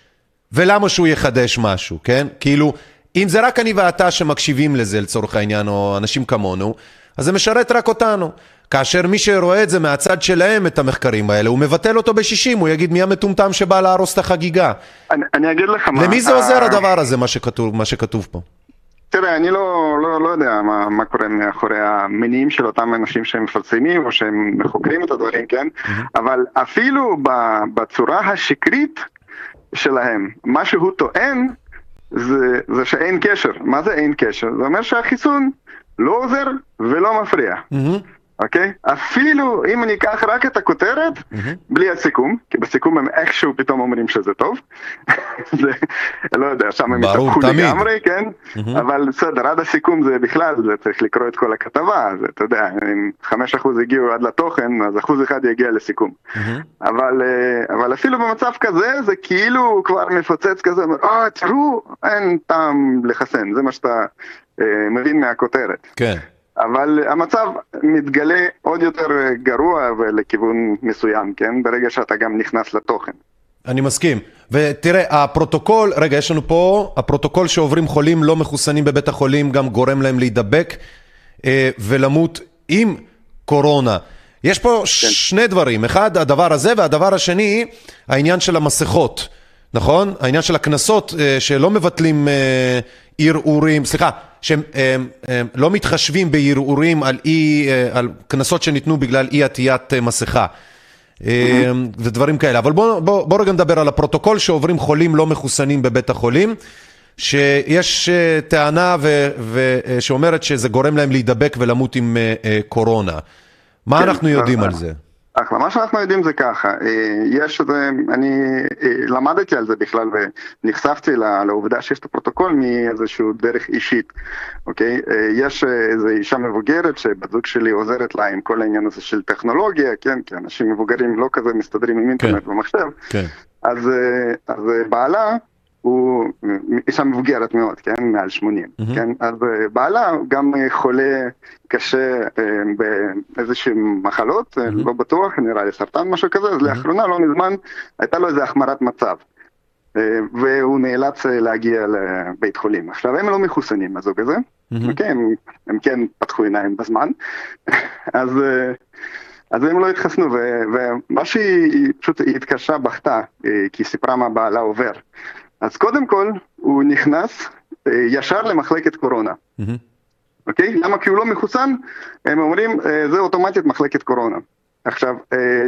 ולמה שהוא יחדש משהו, כן? כאילו, אם זה רק אני ואתה שמקשיבים לזה לצורך העניין, או אנשים כמונו, אז זה משרת רק אותנו. כאשר מי שרואה את זה מהצד שלהם, את המחקרים האלה, הוא מבטל אותו בשישים, הוא יגיד מי המטומטם שבא להרוס את החגיגה. אני, אני אגיד לך מה... למי זה עוזר הדבר הזה, מה שכתוב, מה שכתוב פה? תראה, אני לא, לא, לא יודע מה, מה קורה מאחורי המניעים של אותם אנשים שהם מפרסמים או שהם מחוקרים את הדברים, כן? Mm-hmm. אבל אפילו בצורה השקרית שלהם, מה שהוא טוען זה, זה שאין קשר. מה זה אין קשר? זה אומר שהחיסון לא עוזר ולא מפריע. Mm-hmm. אוקיי? אפילו אם אני אקח רק את הכותרת, mm-hmm. בלי הסיכום, כי בסיכום הם איכשהו פתאום אומרים שזה טוב. זה, לא יודע, שם הם התהפכו לגמרי, כן? Mm-hmm. אבל בסדר, עד הסיכום זה בכלל, זה צריך לקרוא את כל הכתבה, זה, אתה יודע, אם 5% הגיעו עד לתוכן, אז אחוז אחד יגיע לסיכום. Mm-hmm. אבל, אה, אבל אפילו במצב כזה, זה כאילו כבר מפוצץ כזה, אה, תראו, אין טעם לחסן, זה מה שאתה אה, מבין מהכותרת. כן. אבל המצב מתגלה עוד יותר גרוע ולכיוון מסוים, כן? ברגע שאתה גם נכנס לתוכן. אני מסכים. ותראה, הפרוטוקול, רגע, יש לנו פה, הפרוטוקול שעוברים חולים לא מחוסנים בבית החולים גם גורם להם להידבק אה, ולמות עם קורונה. יש פה כן. שני דברים, אחד הדבר הזה והדבר השני העניין של המסכות, נכון? העניין של הקנסות אה, שלא מבטלים אה, ערעורים, סליחה, שהם הם, הם, לא מתחשבים בערעורים על, אי, אה, על קנסות שניתנו בגלל אי עטיית אה, מסכה. Mm-hmm. ודברים כאלה. אבל בואו בוא, בוא רגע נדבר על הפרוטוקול שעוברים חולים לא מחוסנים בבית החולים, שיש טענה ו, ו, שאומרת שזה גורם להם להידבק ולמות עם קורונה. מה כן, אנחנו יודעים על זה? אחלה, מה שאנחנו יודעים זה ככה, אה, יש איזה, אני אה, למדתי על זה בכלל ונחשפתי לעובדה שיש את הפרוטוקול מאיזשהו דרך אישית, אוקיי? אה, יש איזו אישה מבוגרת שבת זוג שלי עוזרת לה עם כל העניין הזה של טכנולוגיה, כן? כי אנשים מבוגרים לא כזה מסתדרים עם אינטרנט כן. ומחשב. כן. אז, אז בעלה, הוא אישה מבוגרת מאוד, כן? מעל 80, mm-hmm. כן? אז בעלה גם חולה קשה באיזשהם מחלות, mm-hmm. לא בטוח, נראה לי סרטן, משהו כזה, אז mm-hmm. לאחרונה, לא מזמן, הייתה לו איזה החמרת מצב. והוא נאלץ להגיע לבית חולים. עכשיו, הם לא מחוסנים, הזוג הזה, mm-hmm. okay, הם, הם כן פתחו עיניים בזמן, אז, אז הם לא התחסנו, ו, ומה שהיא פשוט התקשה, בכתה, כי היא סיפרה מה בעלה עובר. אז קודם כל, הוא נכנס ישר למחלקת קורונה. Mm-hmm. אוקיי? למה? כי הוא לא מחוסן, הם אומרים, זה אוטומטית מחלקת קורונה. עכשיו,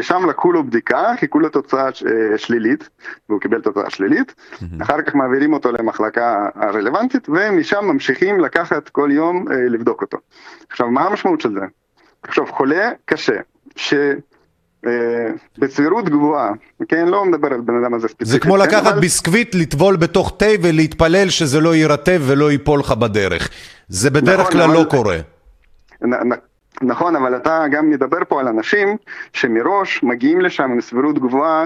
שם לקחו לו בדיקה, חיכו לו תוצאה שלילית, והוא קיבל תוצאה שלילית, mm-hmm. אחר כך מעבירים אותו למחלקה הרלוונטית, ומשם ממשיכים לקחת כל יום לבדוק אותו. עכשיו, מה המשמעות של זה? עכשיו, חולה קשה, ש... בסבירות גבוהה, כן, לא מדבר על בן אדם הזה ספציפית. זה כמו לקחת אבל... ביסקוויט, לטבול בתוך תה ולהתפלל שזה לא יירטב ולא ייפול לך בדרך. זה בדרך נכון, כלל אבל... לא קורה. נ, נ, נכון, אבל אתה גם מדבר פה על אנשים שמראש מגיעים לשם עם סבירות גבוהה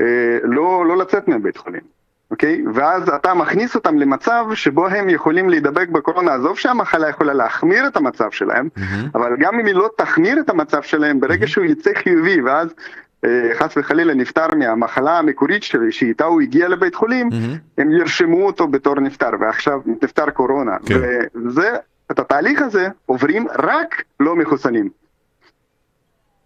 אה, לא, לא לצאת מבית חולים. אוקיי? ואז אתה מכניס אותם למצב שבו הם יכולים להידבק בקורונה. עזוב שהמחלה יכולה להחמיר את המצב שלהם, mm-hmm. אבל גם אם היא לא תחמיר את המצב שלהם, ברגע mm-hmm. שהוא יצא חיובי ואז אה, חס וחלילה נפטר מהמחלה המקורית שלו, שאיתה הוא הגיע לבית חולים, mm-hmm. הם ירשמו אותו בתור נפטר, ועכשיו נפטר קורונה. כן. וזה, את התהליך הזה עוברים רק לא מחוסנים.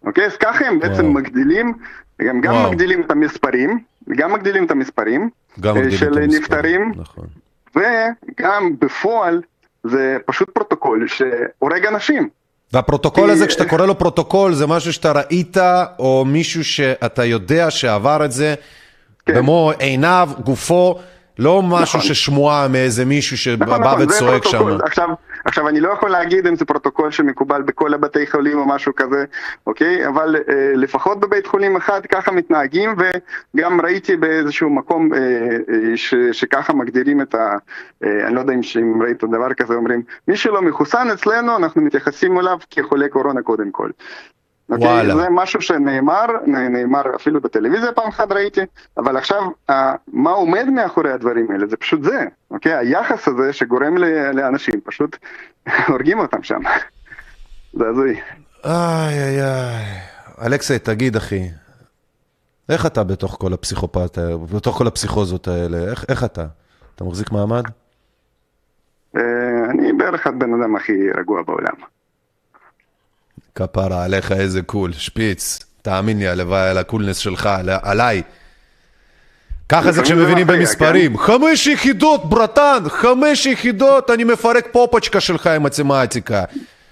אוקיי? אז ככה הם בעצם מגדילים, הם גם וואו. מגדילים את המספרים, גם מגדילים את המספרים. של נפטרים, נכון. וגם בפועל זה פשוט פרוטוקול שהורג אנשים. והפרוטוקול הזה, כשאתה קורא לו פרוטוקול, זה משהו שאתה ראית, או מישהו שאתה יודע שעבר את זה, כן. במו עיניו, גופו, לא משהו נכון. ששמועה מאיזה מישהו שבא נכון, נכון, וצועק שם. עכשיו, עכשיו, אני לא יכול להגיד אם זה פרוטוקול שמקובל בכל הבתי חולים או משהו כזה, אוקיי? אבל אה, לפחות בבית חולים אחד ככה מתנהגים, וגם ראיתי באיזשהו מקום אה, אה, ש, שככה מגדירים את ה... אה, אני לא יודע אם ראית דבר כזה, אומרים, מי שלא מחוסן אצלנו, אנחנו מתייחסים אליו כחולה קורונה קודם כל. אוקיי? וואלה. זה משהו שנאמר, נאמר אפילו בטלוויזיה פעם אחת ראיתי, אבל עכשיו, מה עומד מאחורי הדברים האלה? זה פשוט זה, אוקיי? היחס הזה שגורם לאנשים, פשוט הורגים אותם שם. זה הזוי. איי איי איי. אלכסי, תגיד אחי, איך אתה בתוך כל הפסיכופת, בתוך כל הפסיכוזות האלה? איך, איך אתה? אתה מחזיק מעמד? אה, אני בערך הבן אדם הכי רגוע בעולם. כפרה עליך איזה קול, שפיץ. תאמין לי, הלוואי על הקולנס שלך, עליי. ככה זה כשמבינים במספרים. חמש יחידות, ברטן, חמש יחידות, אני מפרק פופצ'קה שלך עם מתמטיקה.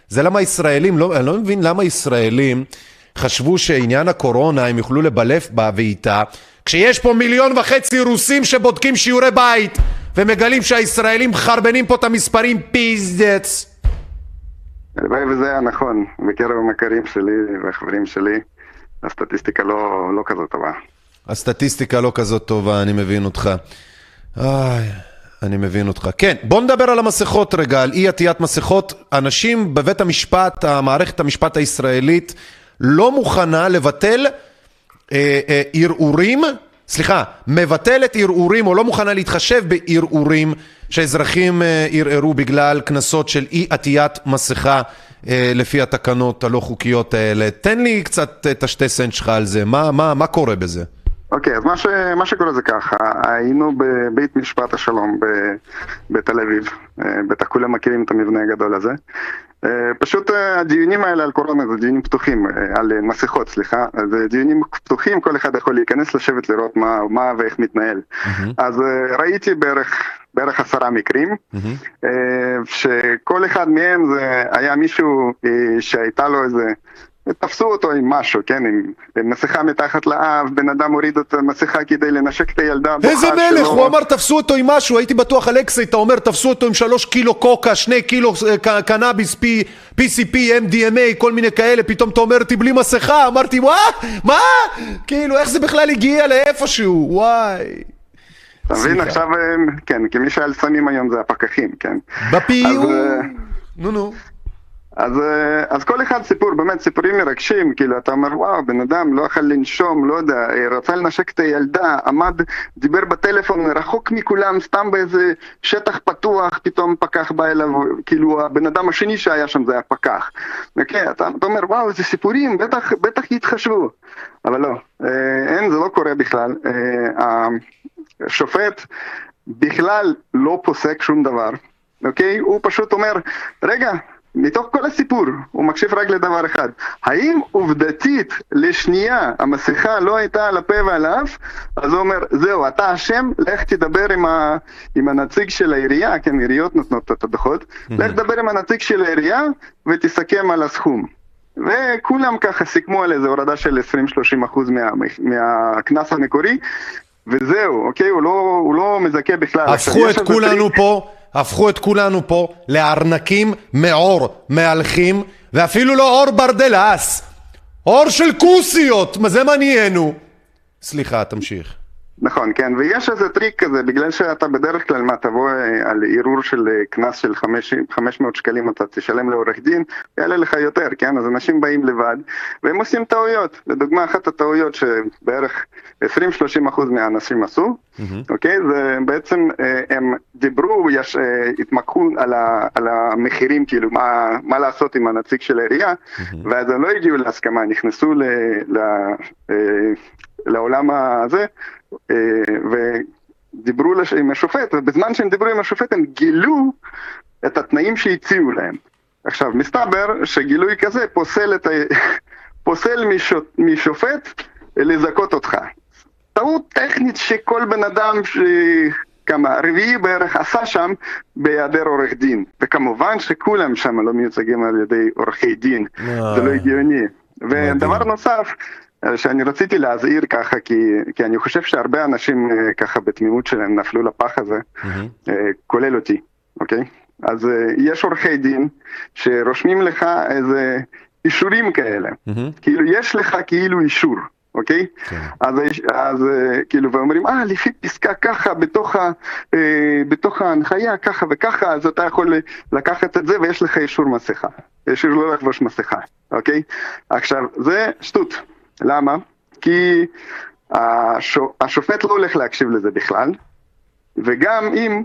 זה למה ישראלים, לא, אני לא מבין למה ישראלים חשבו שעניין הקורונה, הם יוכלו לבלף בה ואיתה, כשיש פה מיליון וחצי רוסים שבודקים שיעורי בית, ומגלים שהישראלים חרבנים פה את המספרים פיזדץ. הלוואי וזה היה נכון, בקרב המכרים שלי והחברים שלי, הסטטיסטיקה לא, לא כזאת טובה. הסטטיסטיקה לא כזאת טובה, אני מבין אותך. איי, אני מבין אותך. כן, בוא נדבר על המסכות רגע, על אי עטיית מסכות. אנשים בבית המשפט, המערכת המשפט הישראלית, לא מוכנה לבטל אה, אה, סליחה, מבטלת ערעורים או לא מוכנה להתחשב בערעורים שאזרחים אה, ערערו בגלל קנסות של אי עטיית מסכה אה, לפי התקנות הלא חוקיות האלה. תן לי קצת את השתי סנט שלך על זה, מה, מה, מה קורה בזה? אוקיי, okay, אז מה, ש, מה שקורה זה ככה, היינו בבית משפט השלום בתל אביב, אה, בטח כולם מכירים את המבנה הגדול הזה. פשוט הדיונים האלה על קורונה זה דיונים פתוחים, על מסכות, סליחה, זה דיונים פתוחים, כל אחד יכול להיכנס, לשבת, לראות מה, מה ואיך מתנהל. Mm-hmm. אז ראיתי בערך בערך עשרה מקרים, mm-hmm. שכל אחד מהם זה היה מישהו אה, שהייתה לו איזה, תפסו אותו עם משהו, כן, עם, עם מסכה מתחת לאף, בן אדם הוריד את המסכה כדי לנשק את הילדה איזה מלך, שלו. הוא אמר תפסו אותו עם משהו, הייתי בטוח אלכסי, אתה אומר תפסו אותו עם שלוש קילו קוקה, שני קילו אה, קנאביס, פי, PCP, MDMA, כל מיני כאלה, פתאום אתה אומר אותי בלי מסכה, אמרתי מה? מה? כאילו איך זה בכלל הגיע לאיפשהו, וואי. אתה מבין? עכשיו, כן, כי מי שהיה על סמים היום זה הפקחים, כן. בפי... אה, נו נו. אז, אה, אז כל אחד סיפור, באמת סיפורים מרגשים, כאילו אתה אומר וואו, בן אדם לא יכול לנשום, לא יודע, אה, רצה לנשק את הילדה, עמד, דיבר בטלפון, רחוק מכולם, סתם באיזה שטח פתוח, פתאום פקח בא אליו, כאילו הבן אדם השני שהיה שם זה היה פקח. אוקיי, אתה, אתה אומר וואו, איזה סיפורים, בטח, בטח יתחשבו, אבל לא, אה, אין, זה לא קורה בכלל. השופט בכלל לא פוסק שום דבר, אוקיי? הוא פשוט אומר, רגע, מתוך כל הסיפור, הוא מקשיב רק לדבר אחד. האם עובדתית לשנייה המסכה לא הייתה על הפה ועל האף? אז הוא אומר, זהו, אתה אשם, לך תדבר עם, ה... עם הנציג של העירייה, כן, עיריות נותנות את הדוחות, mm-hmm. לך תדבר עם הנציג של העירייה ותסכם על הסכום. וכולם ככה סיכמו על איזה הורדה של 20-30 אחוז מה, מהקנס המקורי, וזהו, אוקיי? הוא לא, הוא לא מזכה בכלל. הפכו את כולנו טריק... פה הפכו את כולנו פה לארנקים מעור מהלכים, ואפילו לא אור ברדלס, אור של כוסיות, מה זה מה נהיינו? סליחה, תמשיך. נכון, כן, ויש איזה טריק כזה, בגלל שאתה בדרך כלל, מה, תבוא אה, על ערעור של אה, קנס של 500 שקלים, אתה תשלם לעורך דין, יעלה לך יותר, כן? אז אנשים באים לבד, והם עושים טעויות. לדוגמה, אחת הטעויות שבערך 20-30% מהאנשים עשו, mm-hmm. אוקיי? זה בעצם, אה, הם דיברו, יש, התמקחו על, ה, על המחירים, כאילו, מה, מה לעשות עם הנציג של העירייה, mm-hmm. ואז הם לא הגיעו להסכמה, נכנסו ל... ל לעולם הזה, אה, ודיברו עם השופט, ובזמן שהם דיברו עם השופט הם גילו את התנאים שהציעו להם. עכשיו, מסתבר שגילוי כזה פוסל, את ה... פוסל משופט לזכות אותך. טעות טכנית שכל בן אדם ש... כמה, רביעי בערך עשה שם בהיעדר עורך דין. וכמובן שכולם שם לא מיוצגים על ידי עורכי דין, זה לא הגיוני. ודבר נוסף, שאני רציתי להזהיר ככה, כי, כי אני חושב שהרבה אנשים אה, ככה בתמימות שלהם נפלו לפח הזה, mm-hmm. כולל אותי, אוקיי? אז אה, יש עורכי דין שרושמים לך איזה אישורים כאלה, mm-hmm. כאילו יש לך כאילו אישור. אוקיי? כן. אז, אז כאילו, ואומרים, אה, לפי פסקה ככה, בתוך, ה, אה, בתוך ההנחיה, ככה וככה, אז אתה יכול לקחת את זה ויש לך אישור מסכה. אישור לא לחבוש מסכה, אוקיי? עכשיו, זה שטות. למה? כי השופט לא הולך להקשיב לזה בכלל, וגם אם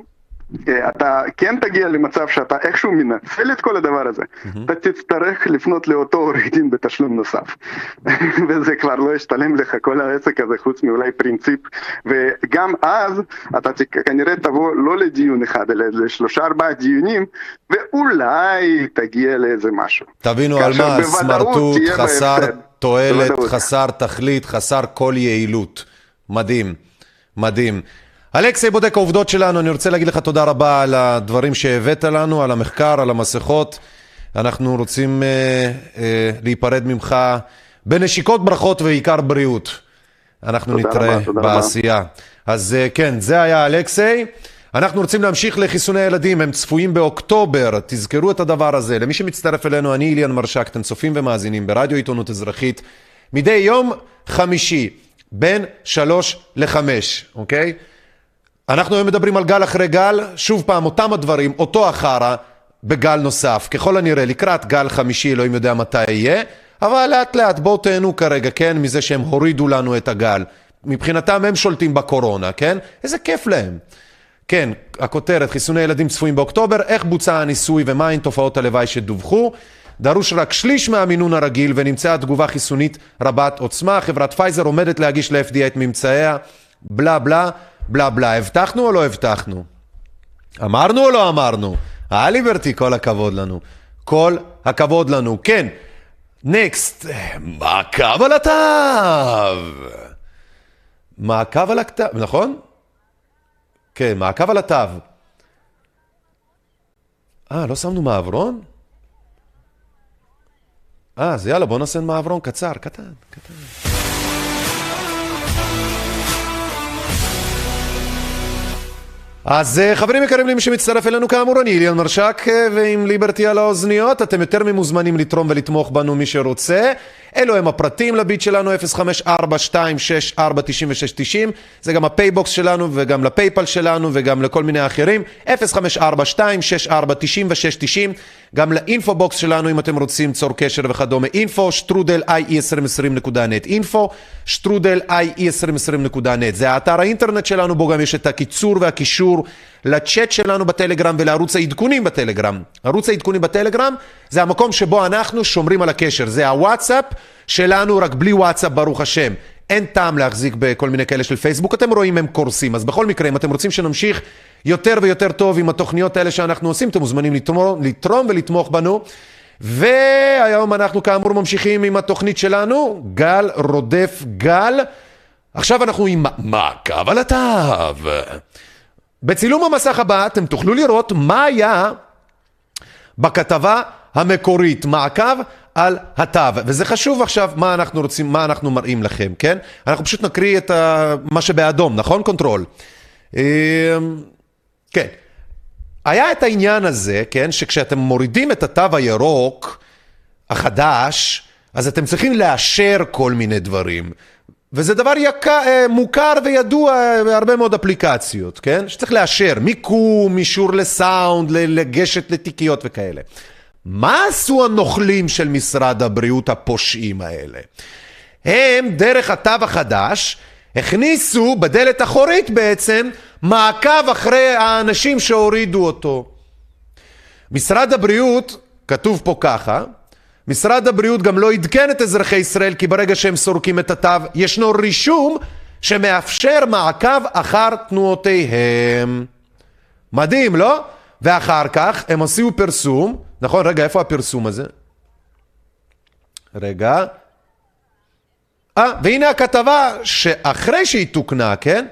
אתה כן תגיע למצב שאתה איכשהו מנצל את כל הדבר הזה, mm-hmm. אתה תצטרך לפנות לאותו עורך דין בתשלום נוסף. וזה כבר לא ישתלם לך כל העסק הזה חוץ מאולי פרינציפ, וגם אז אתה כנראה תבוא לא לדיון אחד אלא לשלושה ארבעה דיונים, ואולי תגיע לאיזה משהו. תבינו על מה, סמרטוט, חסר תועלת, חסר תכלית, חסר כל יעילות. מדהים, מדהים. אלכסי בודק העובדות שלנו, אני רוצה להגיד לך תודה רבה על הדברים שהבאת לנו, על המחקר, על המסכות. אנחנו רוצים אה, אה, להיפרד ממך בנשיקות ברכות ועיקר בריאות. אנחנו נתראה רבה, בעשייה. רבה. אז אה, כן, זה היה אלכסי. אנחנו רוצים להמשיך לחיסוני ילדים, הם צפויים באוקטובר, תזכרו את הדבר הזה. למי שמצטרף אלינו, אני איליאן מרשק, אתם צופים ומאזינים ברדיו עיתונות אזרחית, מדי יום חמישי, בין שלוש לחמש, אוקיי? אנחנו היום מדברים על גל אחרי גל, שוב פעם, אותם הדברים, אותו החרא, בגל נוסף. ככל הנראה, לקראת גל חמישי, אלוהים יודע מתי יהיה, אבל לאט לאט בואו תהנו כרגע, כן, מזה שהם הורידו לנו את הגל. מבחינתם הם שולטים בקורונה, כן? איזה כיף להם. כן, הכותרת, חיסוני ילדים צפויים באוקטובר, איך בוצע הניסוי ומהן תופעות הלוואי שדווחו. דרוש רק שליש מהמינון הרגיל ונמצאה תגובה חיסונית רבת עוצמה. חברת פייזר עומדת להגיש ל-FDA את ממצאיה, בלה בלה. בלה בלה, הבטחנו או לא הבטחנו? אמרנו או לא אמרנו? אה ליברטי, כל הכבוד לנו. כל הכבוד לנו. כן, נקסט, מעקב על התו. מעקב על הכתב, נכון? כן, מעקב על התו. אה, לא שמנו מעברון? אה, אז יאללה, בוא נעשה מעברון קצר, קטן, קטן. אז אה, חברים יקרים למי שמצטרף אלינו כאמור, אני איליאן מרשק אה, ועם ליברטי על האוזניות, אתם יותר ממוזמנים לתרום ולתמוך בנו מי שרוצה. אלו הם הפרטים לביט שלנו, 0542649690, זה גם הפייבוקס שלנו וגם לפייפל שלנו וגם לכל מיני אחרים, 0542649690, גם ל info box שלנו אם אתם רוצים צור קשר וכדומה, info שטרודל ie2020.net, info שטרודל ie2020.net, זה האתר האינטרנט שלנו, בו גם יש את הקיצור והקישור לצ'אט שלנו בטלגרם ולערוץ העדכונים בטלגרם. ערוץ העדכונים בטלגרם זה המקום שבו אנחנו שומרים על הקשר, זה הוואטסאפ שלנו, רק בלי וואטסאפ, ברוך השם. אין טעם להחזיק בכל מיני כאלה של פייסבוק, אתם רואים הם קורסים. אז בכל מקרה, אם אתם רוצים שנמשיך יותר ויותר טוב עם התוכניות האלה שאנחנו עושים, אתם מוזמנים לתרום, לתרום ולתמוך בנו. והיום אנחנו כאמור ממשיכים עם התוכנית שלנו, גל רודף גל. עכשיו אנחנו עם מעקב על התו. בצילום המסך הבא אתם תוכלו לראות מה היה בכתבה המקורית, מעקב על התו, וזה חשוב עכשיו מה אנחנו רוצים, מה אנחנו מראים לכם, כן? אנחנו פשוט נקריא את ה... מה שבאדום, נכון? control. אמ, כן. היה את העניין הזה, כן, שכשאתם מורידים את התו הירוק החדש, אז אתם צריכים לאשר כל מיני דברים. וזה דבר יקר, מוכר וידוע בהרבה מאוד אפליקציות, כן? שצריך לאשר, מיקום, אישור לסאונד, לגשת לתיקיות וכאלה. מה עשו הנוכלים של משרד הבריאות הפושעים האלה? הם, דרך התו החדש, הכניסו בדלת אחורית בעצם מעקב אחרי האנשים שהורידו אותו. משרד הבריאות, כתוב פה ככה, משרד הבריאות גם לא עדכן את אזרחי ישראל כי ברגע שהם סורקים את התו ישנו רישום שמאפשר מעקב אחר תנועותיהם. מדהים, לא? ואחר כך הם עשו פרסום, נכון? רגע, איפה הפרסום הזה? רגע. אה, והנה הכתבה שאחרי שהיא תוקנה, כן?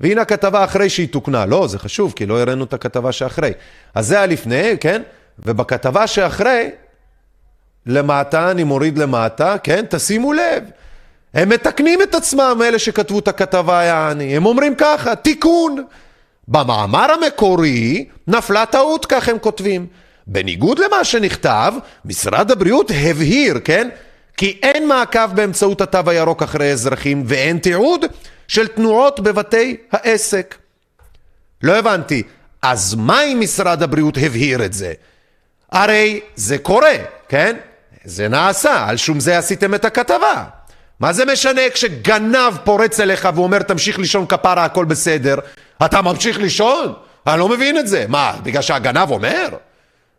והנה הכתבה אחרי שהיא תוקנה. לא, זה חשוב, כי לא הראינו את הכתבה שאחרי. אז זה היה לפני, כן? ובכתבה שאחרי, למטה, אני מוריד למטה, כן? תשימו לב. הם מתקנים את עצמם, אלה שכתבו את הכתבה, יעני. הם אומרים ככה, תיקון. במאמר המקורי נפלה טעות, כך הם כותבים. בניגוד למה שנכתב, משרד הבריאות הבהיר, כן? כי אין מעקב באמצעות התו הירוק אחרי אזרחים ואין תיעוד של תנועות בבתי העסק. לא הבנתי, אז מה אם משרד הבריאות הבהיר את זה? הרי זה קורה, כן? זה נעשה, על שום זה עשיתם את הכתבה. מה זה משנה כשגנב פורץ אליך ואומר תמשיך לישון כפרה הכל בסדר, אתה ממשיך לישון? אני לא מבין את זה. מה, בגלל שהגנב אומר?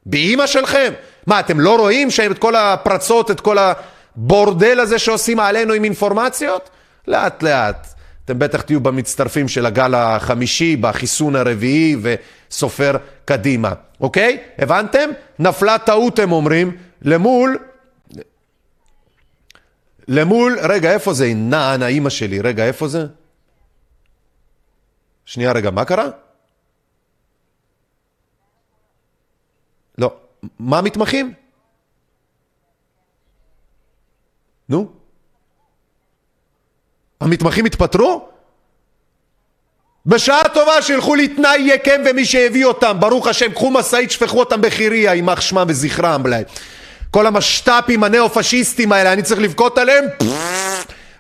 באימא שלכם? מה, אתם לא רואים שאת כל הפרצות, את כל הבורדל הזה שעושים עלינו עם אינפורמציות? לאט לאט. אתם בטח תהיו במצטרפים של הגל החמישי, בחיסון הרביעי וסופר קדימה, אוקיי? הבנתם? נפלה טעות, הם אומרים, למול... למול, רגע, איפה זה? נען, האימא שלי, רגע, איפה זה? שנייה, רגע, מה קרה? לא. מה מתמחים? נו? המתמחים התפטרו? בשעה טובה שילכו לתנאי יקם ומי שהביא אותם, ברוך השם, קחו משאית, שפכו אותם בחירייה, יימח שמם וזכרם. כל המשת"פים הנאו-פשיסטים האלה, אני צריך לבכות עליהם?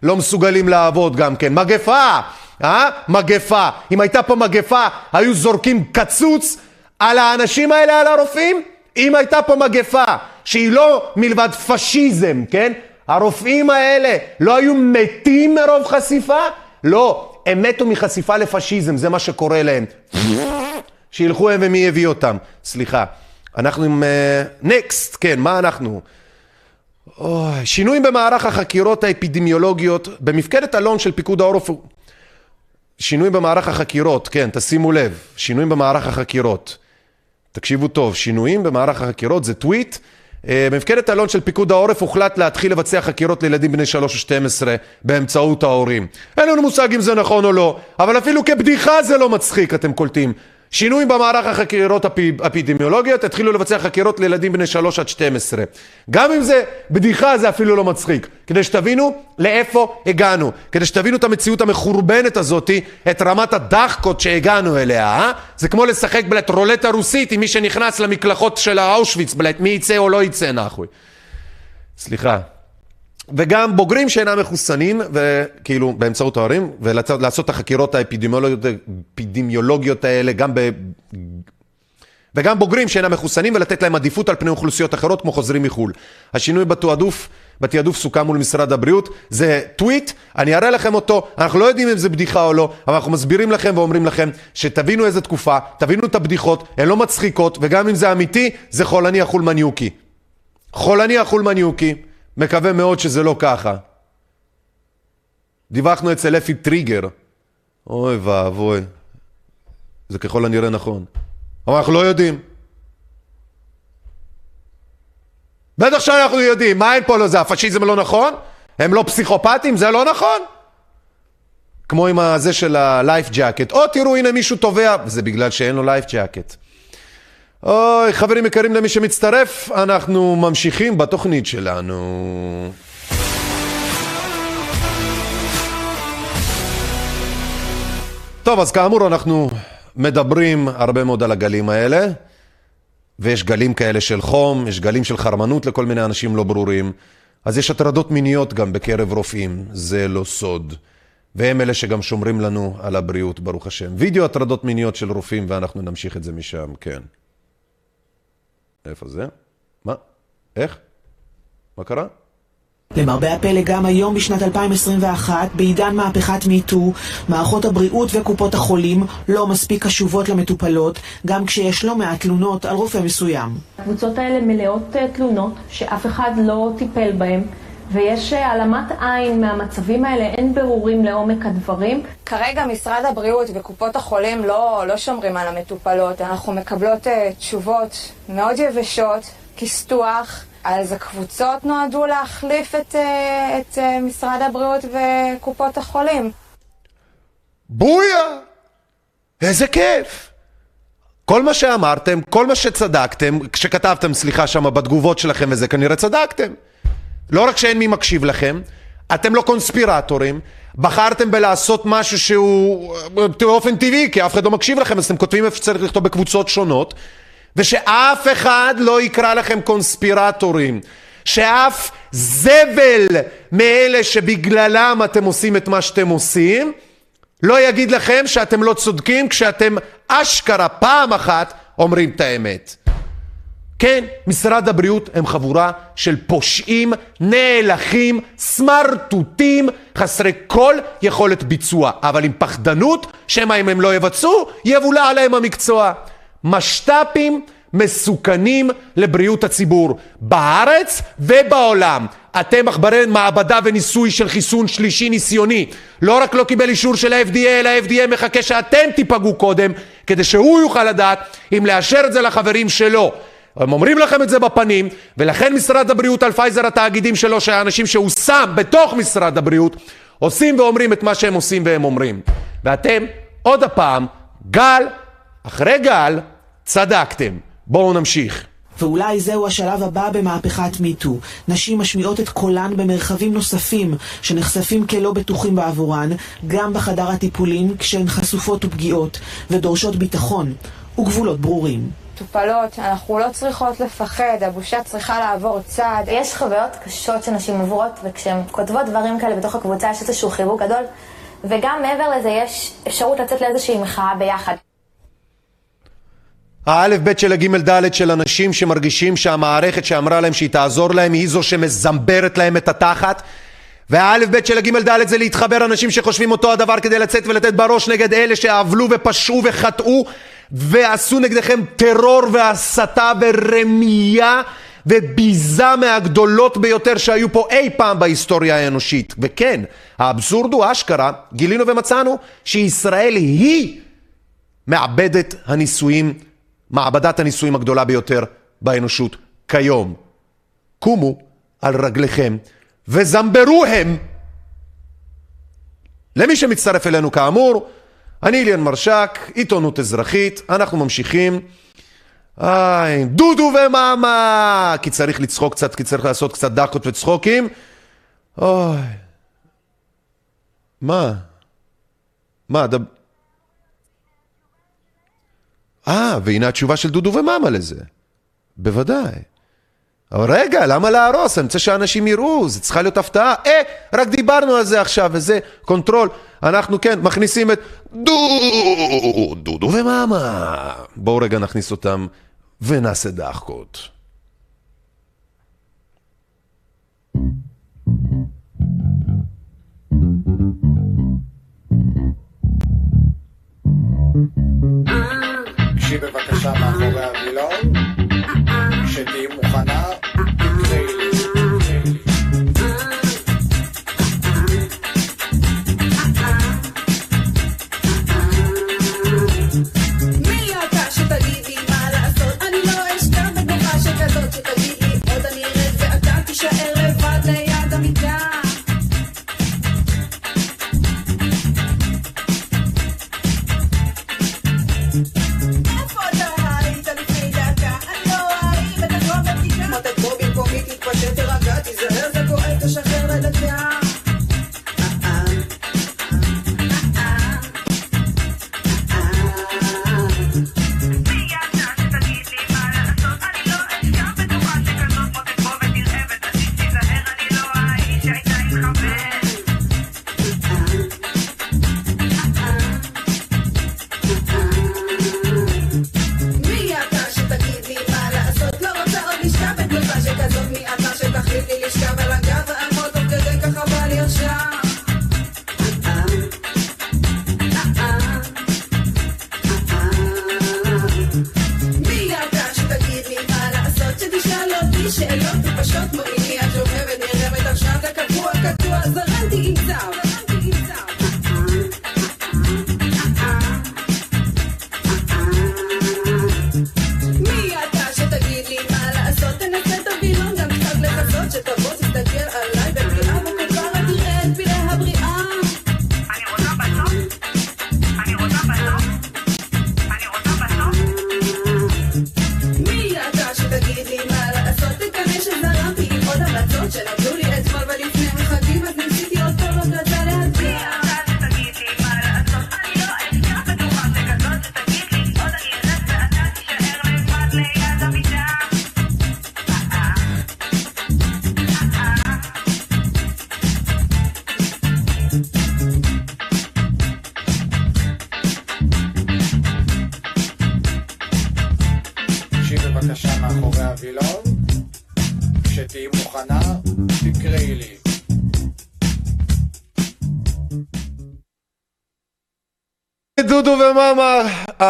לא מסוגלים לעבוד גם כן. מגפה! אה? מגפה. אם הייתה פה מגפה, היו זורקים קצוץ על האנשים האלה, על הרופאים? אם הייתה פה מגפה שהיא לא מלבד פשיזם, כן? הרופאים האלה לא היו מתים מרוב חשיפה? לא, הם מתו מחשיפה לפשיזם, זה מה שקורה להם. שילכו הם ומי הביא אותם. סליחה. אנחנו עם... נקסט, uh, כן, מה אנחנו? Oh, שינויים במערך החקירות האפידמיולוגיות, במפקדת אלון של פיקוד העורף, שינויים במערך החקירות, כן, תשימו לב, שינויים במערך החקירות. תקשיבו טוב, שינויים במערך החקירות זה טוויט. אה, במפקדת אלון של פיקוד העורף הוחלט להתחיל לבצע חקירות לילדים בני 3 או 12 באמצעות ההורים. אין לנו מושג אם זה נכון או לא, אבל אפילו כבדיחה זה לא מצחיק, אתם קולטים. שינויים במערך החקירות האפידמיולוגיות, התחילו לבצע חקירות לילדים בני 3 עד 12. גם אם זה בדיחה זה אפילו לא מצחיק. כדי שתבינו לאיפה הגענו. כדי שתבינו את המציאות המחורבנת הזאתי, את רמת הדחקות שהגענו אליה, אה? זה כמו לשחק בלט רולטה רוסית עם מי שנכנס למקלחות של האושוויץ, בלט מי יצא או לא יצא נחוי. סליחה. וגם בוגרים שאינם מחוסנים, וכאילו באמצעות ההורים, ולעשות את החקירות האפידמיולוגיות, האלה גם ב... וגם בוגרים שאינם מחוסנים ולתת להם עדיפות על פני אוכלוסיות אחרות כמו חוזרים מחו"ל. השינוי בתעדוף, בתעדוף סוכם מול משרד הבריאות, זה טוויט, אני אראה לכם אותו, אנחנו לא יודעים אם זה בדיחה או לא, אבל אנחנו מסבירים לכם ואומרים לכם שתבינו איזה תקופה, תבינו את הבדיחות, הן לא מצחיקות, וגם אם זה אמיתי, זה חולני החול מניוקי. חולני החול מניוקי, מקווה מאוד שזה לא ככה. דיווחנו אצל אפי טריגר, אוי ואבוי, זה ככל הנראה נכון. אבל אנחנו לא יודעים. בטח שאנחנו יודעים, מה אין פה לזה? הפשיזם לא נכון? הם לא פסיכופטים? זה לא נכון? כמו עם הזה של ה-life jacket. או תראו, הנה מישהו תובע, זה בגלל שאין לו life jacket. אוי, חברים יקרים למי שמצטרף, אנחנו ממשיכים בתוכנית שלנו. טוב, אז כאמור אנחנו מדברים הרבה מאוד על הגלים האלה, ויש גלים כאלה של חום, יש גלים של חרמנות לכל מיני אנשים לא ברורים, אז יש הטרדות מיניות גם בקרב רופאים, זה לא סוד. והם אלה שגם שומרים לנו על הבריאות, ברוך השם. וידאו הטרדות מיניות של רופאים, ואנחנו נמשיך את זה משם, כן. איפה זה? מה? איך? מה קרה? למרבה הפלא גם היום בשנת 2021, בעידן מהפכת מיטו, מערכות הבריאות וקופות החולים לא מספיק קשובות למטופלות, גם כשיש לא מעט תלונות על רופא מסוים. הקבוצות האלה מלאות תלונות שאף אחד לא טיפל בהן. ויש העלמת עין מהמצבים האלה, אין ברורים לעומק הדברים. כרגע משרד הבריאות וקופות החולים לא, לא שומרים על המטופלות. אנחנו מקבלות uh, תשובות מאוד יבשות, כסתוח. אז הקבוצות נועדו להחליף את, uh, את uh, משרד הבריאות וקופות החולים. בויה! איזה כיף! כל מה שאמרתם, כל מה שצדקתם, כשכתבתם, סליחה, שם בתגובות שלכם וזה, כנראה צדקתם. לא רק שאין מי מקשיב לכם, אתם לא קונספירטורים, בחרתם בלעשות משהו שהוא באופן טבעי, כי אף אחד לא מקשיב לכם, אז אתם כותבים איפה שצריך לכתוב בקבוצות שונות, ושאף אחד לא יקרא לכם קונספירטורים, שאף זבל מאלה שבגללם אתם עושים את מה שאתם עושים, לא יגיד לכם שאתם לא צודקים כשאתם אשכרה פעם אחת אומרים את האמת. כן, משרד הבריאות הם חבורה של פושעים, נאלחים, סמרטוטים, חסרי כל יכולת ביצוע, אבל עם פחדנות, שמא אם הם לא יבצעו, יבולע עליהם המקצוע. משת"פים מסוכנים לבריאות הציבור, בארץ ובעולם. אתם עכברי מעבדה וניסוי של חיסון שלישי ניסיוני. לא רק לא קיבל אישור של ה-FDA, אלא ה-FDA מחכה שאתם תיפגעו קודם, כדי שהוא יוכל לדעת אם לאשר את זה לחברים שלו. הם אומרים לכם את זה בפנים, ולכן משרד הבריאות על פייזר התאגידים שלו, שהאנשים שהוא שם בתוך משרד הבריאות, עושים ואומרים את מה שהם עושים והם אומרים. ואתם, עוד הפעם, גל אחרי גל, צדקתם. בואו נמשיך. ואולי זהו השלב הבא במהפכת מיטו. נשים משמיעות את קולן במרחבים נוספים שנחשפים כלא בטוחים בעבורן, גם בחדר הטיפולים כשהן חשופות ופגיעות, ודורשות ביטחון וגבולות ברורים. מטופלות, אנחנו לא צריכות לפחד, הבושה צריכה לעבור צעד. יש חוויות קשות שנשים עוברות, וכשהן כותבות דברים כאלה בתוך הקבוצה יש איזשהו חיבוק גדול, וגם מעבר לזה יש אפשרות לצאת לאיזושהי מחאה ביחד. האלף בית של הגימל דלת של אנשים שמרגישים שהמערכת שאמרה להם שהיא תעזור להם היא זו שמזמברת להם את התחת והאלף בית של הגימל דלת זה להתחבר אנשים שחושבים אותו הדבר כדי לצאת ולתת בראש נגד אלה שעוולו ופשעו וחטאו ועשו נגדכם טרור והסתה ורמייה וביזה מהגדולות ביותר שהיו פה אי פעם בהיסטוריה האנושית. וכן, האבסורד הוא אשכרה, גילינו ומצאנו שישראל היא מעבדת הניסויים, מעבדת הניסויים הגדולה ביותר באנושות כיום. קומו על רגליכם וזמברו הם. למי שמצטרף אלינו כאמור, אני אליאן מרשק, עיתונות אזרחית, אנחנו ממשיכים. איי, דודו ומאמה! כי צריך לצחוק קצת, כי צריך לעשות קצת דקות וצחוקים. אוי. מה? מה, דב... אה, והנה התשובה של דודו ומאמה לזה. בוודאי. אבל רגע, למה להרוס? אני רוצה שאנשים יראו, זה צריכה להיות הפתעה. אה, רק דיברנו על זה עכשיו, וזה control. אנחנו כן, מכניסים את דודו, דודו ומאמה. בואו רגע נכניס אותם ונעשה דחקות. גשי בבקשה מאחורי הווילון, כשתהיי מוכנה,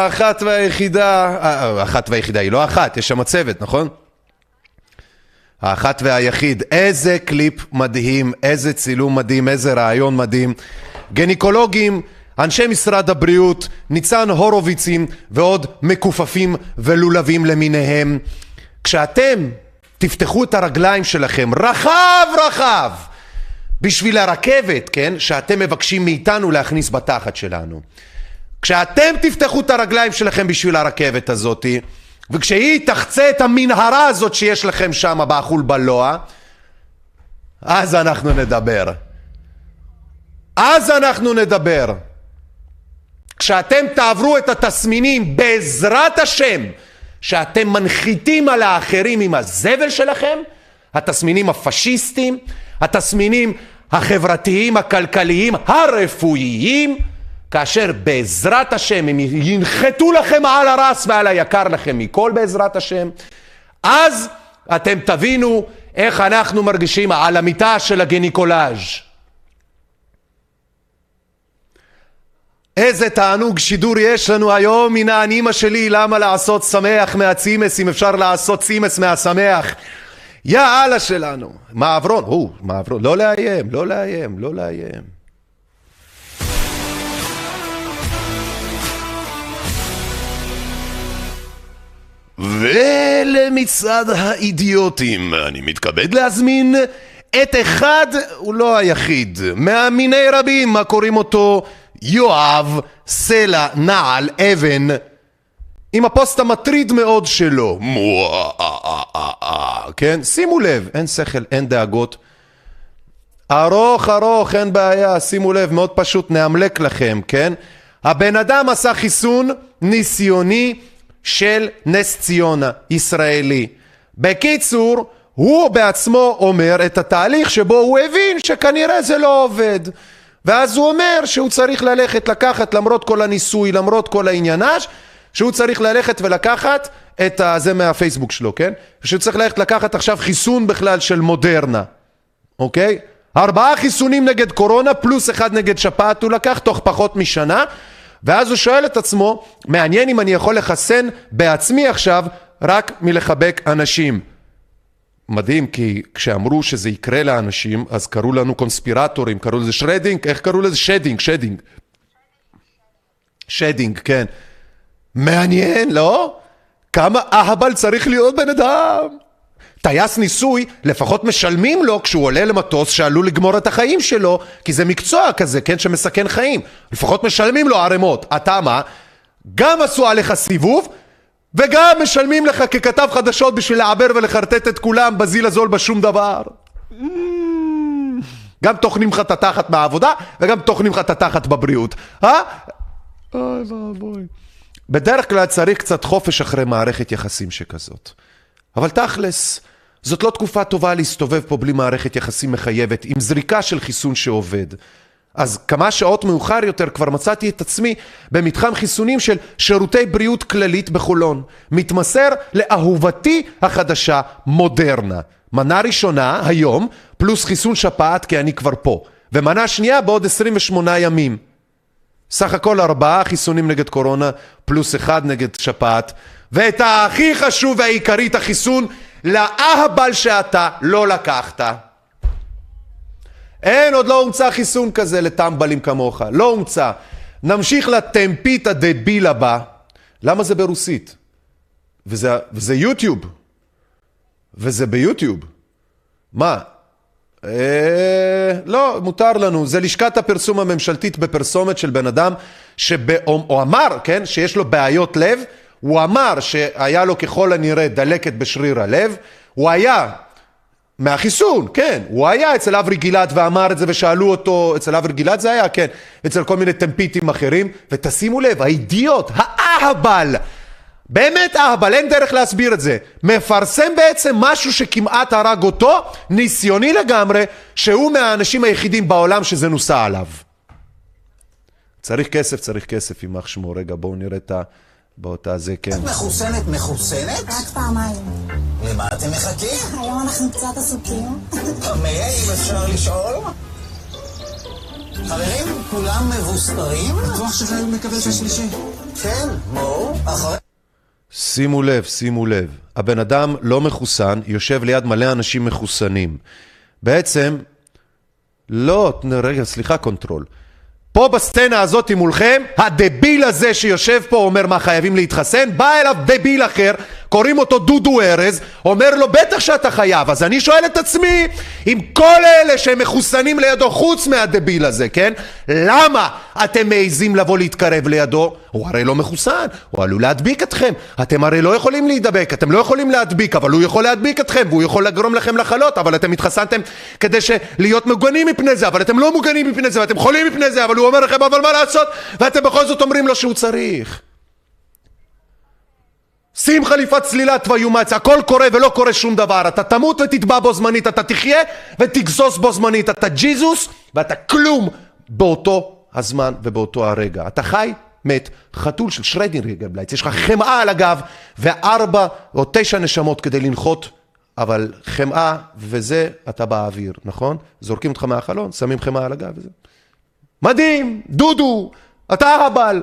האחת והיחידה, אה, האחת והיחידה היא לא אחת, יש שם צוות, נכון? האחת והיחיד, איזה קליפ מדהים, איזה צילום מדהים, איזה רעיון מדהים. גניקולוגים, אנשי משרד הבריאות, ניצן הורוביצים ועוד מכופפים ולולבים למיניהם. כשאתם תפתחו את הרגליים שלכם רחב רחב בשביל הרכבת, כן, שאתם מבקשים מאיתנו להכניס בתחת שלנו. כשאתם תפתחו את הרגליים שלכם בשביל הרכבת הזאתי, וכשהיא תחצה את המנהרה הזאת שיש לכם שם באכול בלוע, אז אנחנו נדבר. אז אנחנו נדבר. כשאתם תעברו את התסמינים בעזרת השם, שאתם מנחיתים על האחרים עם הזבל שלכם, התסמינים הפשיסטיים, התסמינים החברתיים, הכלכליים, הרפואיים, כאשר בעזרת השם הם ינחתו לכם על הרס ועל היקר לכם מכל בעזרת השם, אז אתם תבינו איך אנחנו מרגישים על המיטה של הגניקולאז'. איזה תענוג שידור יש לנו היום, הנה אני אמא שלי, למה לעשות שמח מהצימס אם אפשר לעשות צימס מהשמח? יא אללה שלנו, מעברון, הוא, מעברון, לא לאיים, לא לאיים, לא לאיים. ולמצעד האידיוטים, אני מתכבד להזמין את אחד, הוא לא היחיד, מהמיני רבים, מה קוראים אותו? יואב סלע נעל אבן עם הפוסט המטריד מאוד שלו. כן? שימו לב, אין שכל, אין דאגות. ארוך ארוך, אין בעיה, שימו לב, מאוד פשוט, נאמלק לכם, כן? הבן אדם עשה חיסון ניסיוני של נס ציונה, ישראלי. בקיצור, הוא בעצמו אומר את התהליך שבו הוא הבין שכנראה זה לא עובד. ואז הוא אומר שהוא צריך ללכת לקחת, למרות כל הניסוי, למרות כל העניינש, שהוא צריך ללכת ולקחת את. זה מהפייסבוק שלו, כן? שהוא צריך ללכת לקחת עכשיו חיסון בכלל של מודרנה, אוקיי? ארבעה חיסונים נגד קורונה פלוס אחד נגד שפעת הוא לקח תוך פחות משנה ואז הוא שואל את עצמו, מעניין אם אני יכול לחסן בעצמי עכשיו רק מלחבק אנשים. מדהים, כי כשאמרו שזה יקרה לאנשים, אז קראו לנו קונספירטורים, קראו לזה shredding, איך קראו לזה? shedding, shedding. שדינג, כן. מעניין, לא? כמה אהבל צריך להיות בן אדם. טייס ניסוי, לפחות משלמים לו כשהוא עולה למטוס שעלול לגמור את החיים שלו, כי זה מקצוע כזה, כן, שמסכן חיים. לפחות משלמים לו ערימות. אתה מה? גם עשו עליך סיבוב, וגם משלמים לך ככתב חדשות בשביל לעבר ולחרטט את כולם בזיל הזול בשום דבר. גם טוחנים לך את התחת מהעבודה, וגם טוחנים לך את התחת בבריאות. אה? אוי ואבוי. בדרך כלל צריך קצת חופש אחרי מערכת יחסים שכזאת. אבל תכלס, זאת לא תקופה טובה להסתובב פה בלי מערכת יחסים מחייבת, עם זריקה של חיסון שעובד. אז כמה שעות מאוחר יותר כבר מצאתי את עצמי במתחם חיסונים של שירותי בריאות כללית בחולון. מתמסר לאהובתי החדשה, מודרנה. מנה ראשונה, היום, פלוס חיסון שפעת כי אני כבר פה. ומנה שנייה בעוד 28 ימים. סך הכל ארבעה חיסונים נגד קורונה, פלוס אחד נגד שפעת. ואת הכי חשוב והעיקרי, את החיסון לאהבל שאתה לא לקחת. אין, עוד לא הומצא חיסון כזה לטמבלים כמוך, לא הומצא. נמשיך לטמפית הדביל הבא. למה זה ברוסית? וזה, וזה יוטיוב. וזה ביוטיוב. מה? אה, לא, מותר לנו. זה לשכת הפרסום הממשלתית בפרסומת של בן אדם שהוא אמר, כן, שיש לו בעיות לב. הוא אמר שהיה לו ככל הנראה דלקת בשריר הלב. הוא היה מהחיסון, כן, הוא היה אצל אברי גלעד ואמר את זה ושאלו אותו, אצל אברי גלעד זה היה, כן, אצל כל מיני טמפיטים אחרים, ותשימו לב, האידיוט, האהבל, באמת אהבל, אין דרך להסביר את זה, מפרסם בעצם משהו שכמעט הרג אותו, ניסיוני לגמרי, שהוא מהאנשים היחידים בעולם שזה נוסע עליו. צריך כסף, צריך כסף, יימח שמו, רגע בואו נראה את ה... באותה זה, כן. את מחוסנת מחוסנת? רק פעמיים. למה אתם מחכים? היום אנחנו קצת עסוקים. קמא, אם אפשר לשאול? חברים, כולם מבוסטרים? בטוח שחייב מקבל את השלישי. כן, בואו, אחרי... שימו לב, שימו לב, הבן אדם לא מחוסן, יושב ליד מלא אנשים מחוסנים. בעצם, לא, רגע, סליחה, control. פה בסצנה הזאת מולכם, הדביל הזה שיושב פה אומר מה חייבים להתחסן, בא אליו דביל אחר, קוראים אותו דודו ארז, אומר לו בטח שאתה חייב, אז אני שואל את עצמי, עם כל אלה שהם מחוסנים לידו חוץ מהדביל הזה, כן? למה אתם מעזים לבוא להתקרב לידו? הוא הרי לא מחוסן, הוא עלול להדביק אתכם, אתם הרי לא יכולים להידבק, אתם לא יכולים להדביק, אבל הוא יכול להדביק אתכם, והוא יכול לגרום לכם לחלות, אבל אתם התחסנתם כדי להיות מוגנים מפני זה, אבל אתם לא מוגנים מפני זה, ואתם חולים מפני זה, אבל הוא אומר לכם, אבל מה לעשות? ואתם בכל זאת אומרים לו שהוא צריך. שים חליפת צלילת ויומץ, הכל קורה ולא קורה שום דבר, אתה תמות ותטבע בו זמנית, אתה תחיה ותגזוס בו זמנית, אתה ג'יזוס ואתה כלום באותו הזמן ובאותו הרגע. אתה חי, מת, חתול של שרדינגר בלייץ, יש לך חמאה על הגב וארבע או תשע נשמות כדי לנחות, אבל חמאה וזה אתה באוויר, נכון? זורקים אותך מהחלון, שמים חמאה על הגב וזה. מדהים, דודו, אתה הרבל,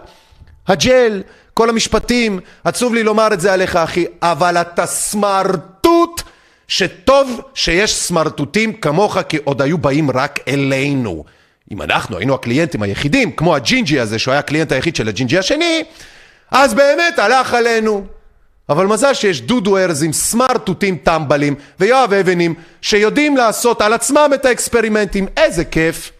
הג'ל, כל המשפטים, עצוב לי לומר את זה עליך אחי, אבל אתה סמרטוט שטוב שיש סמרטוטים כמוך כי עוד היו באים רק אלינו. אם אנחנו היינו הקליינטים היחידים, כמו הג'ינג'י הזה שהוא היה הקליינט היחיד של הג'ינג'י השני, אז באמת הלך עלינו. אבל מזל שיש דודו ארז עם סמרטוטים טמבלים ויואב אבנים שיודעים לעשות על עצמם את האקספרימנטים, איזה כיף.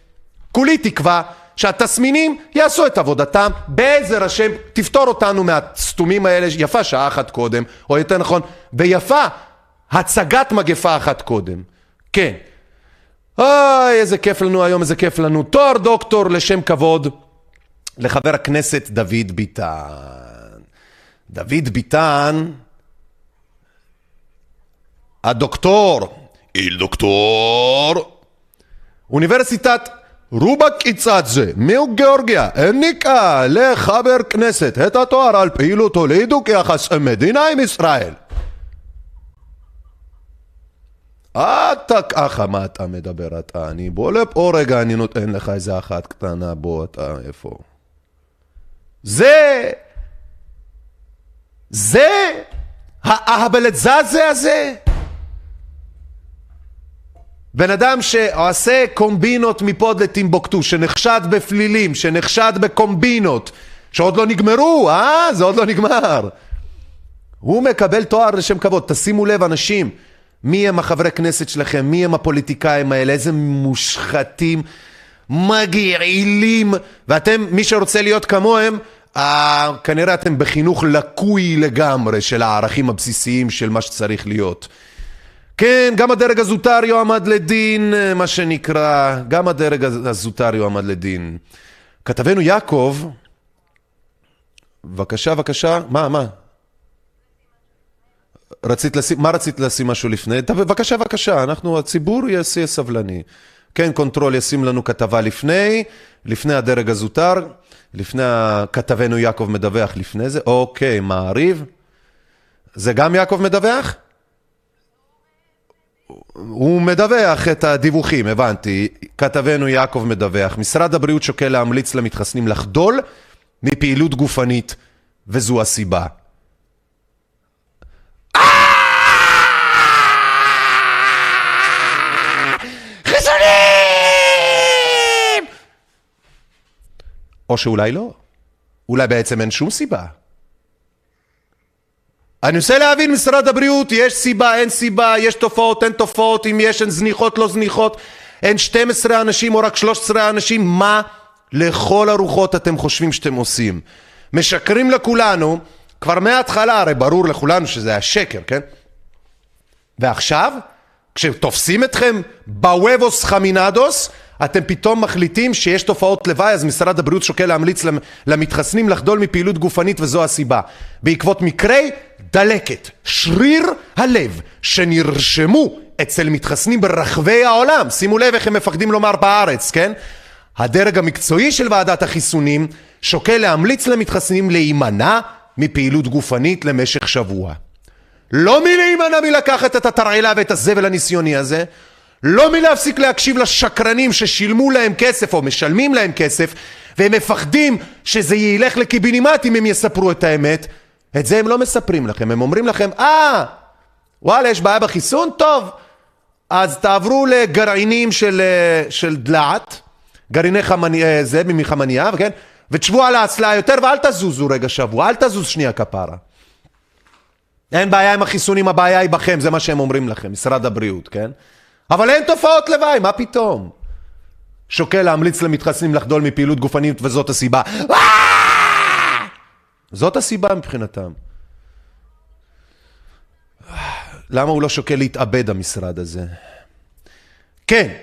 כולי תקווה שהתסמינים יעשו את עבודתם, בעזר השם תפתור אותנו מהסתומים האלה, יפה שעה אחת קודם, או יותר נכון, ויפה הצגת מגפה אחת קודם. כן. אוי, איזה כיף לנו היום, איזה כיף לנו. תואר דוקטור לשם כבוד לחבר הכנסת דוד ביטן. דוד ביטן הדוקטור, איל דוקטור, אוניברסיטת רובה קיצאצ'ה מגיאורגיה העניקה לחבר כנסת את התואר על פעילותו להידוק יחס המדינה עם ישראל. אתה ככה, מה אתה מדבר אתה? אני בוא לפה רגע, אני נותן לך איזה אחת קטנה, בוא אתה, איפה? זה, זה האהבלתזאזה הזה? בן אדם שעושה קומבינות מפה לטימבוקטו, שנחשד בפלילים, שנחשד בקומבינות, שעוד לא נגמרו, אה? זה עוד לא נגמר. הוא מקבל תואר לשם כבוד. תשימו לב, אנשים, מי הם החברי כנסת שלכם? מי הם הפוליטיקאים האלה? איזה מושחתים, מגעילים. ואתם, מי שרוצה להיות כמוהם, אה, כנראה אתם בחינוך לקוי לגמרי של הערכים הבסיסיים של מה שצריך להיות. כן, גם הדרג הזוטר יועמד לדין, מה שנקרא, גם הדרג הזוטר יועמד לדין. כתבנו יעקב, בבקשה, בבקשה, מה, מה? רצית לשים, מה רצית לשים משהו לפני? בבקשה, בבקשה, אנחנו, הציבור יהיה סבלני. כן, control ישים לנו כתבה לפני, לפני הדרג הזוטר, לפני כתבנו יעקב מדווח לפני זה, אוקיי, מעריב. זה גם יעקב מדווח? הוא מדווח את הדיווחים, הבנתי. כתבנו יעקב מדווח. משרד הבריאות שוקל להמליץ למתחסנים לחדול מפעילות גופנית, וזו הסיבה. חיסונים! או שאולי לא. אולי בעצם אין שום סיבה. אני מנסה להבין, משרד הבריאות, יש סיבה, אין סיבה, יש תופעות, אין תופעות, אם יש, אין זניחות, לא זניחות, אין 12 אנשים או רק 13 אנשים, מה לכל הרוחות אתם חושבים שאתם עושים? משקרים לכולנו, כבר מההתחלה, הרי ברור לכולנו שזה השקר, כן? ועכשיו, כשתופסים אתכם בוובוס חמינדוס, אתם פתאום מחליטים שיש תופעות לוואי, אז משרד הבריאות שוקל להמליץ למ- למתחסנים לחדול מפעילות גופנית וזו הסיבה. בעקבות מקרי דלקת, שריר הלב, שנרשמו אצל מתחסנים ברחבי העולם, שימו לב איך הם מפחדים לומר בארץ, כן? הדרג המקצועי של ועדת החיסונים שוקל להמליץ למתחסנים להימנע מפעילות גופנית למשך שבוע. לא מלהימנע מלקחת את התרעלה ואת הזבל הניסיוני הזה, לא מלהפסיק להקשיב לשקרנים ששילמו להם כסף או משלמים להם כסף והם מפחדים שזה ילך לקיבינימט אם הם יספרו את האמת. את זה הם לא מספרים לכם, הם אומרים לכם, אה, וואלה, יש בעיה בחיסון? טוב, אז תעברו לגרעינים של, אה, של דלעת, גרעיני חמניה, זה מחמניה, כן? ותשבו על האסלה יותר ואל תזוזו רגע שבוע, אל תזוז שנייה כפרה. אין בעיה עם החיסונים, הבעיה היא בכם, זה מה שהם אומרים לכם, משרד הבריאות, כן? אבל אין תופעות לוואי, מה פתאום? שוקל להמליץ למתחסנים לחדול מפעילות גופנית וזאת הסיבה. זאת הסיבה מבחינתם. למה הוא לא שוקל להתאבד המשרד הזה? כן,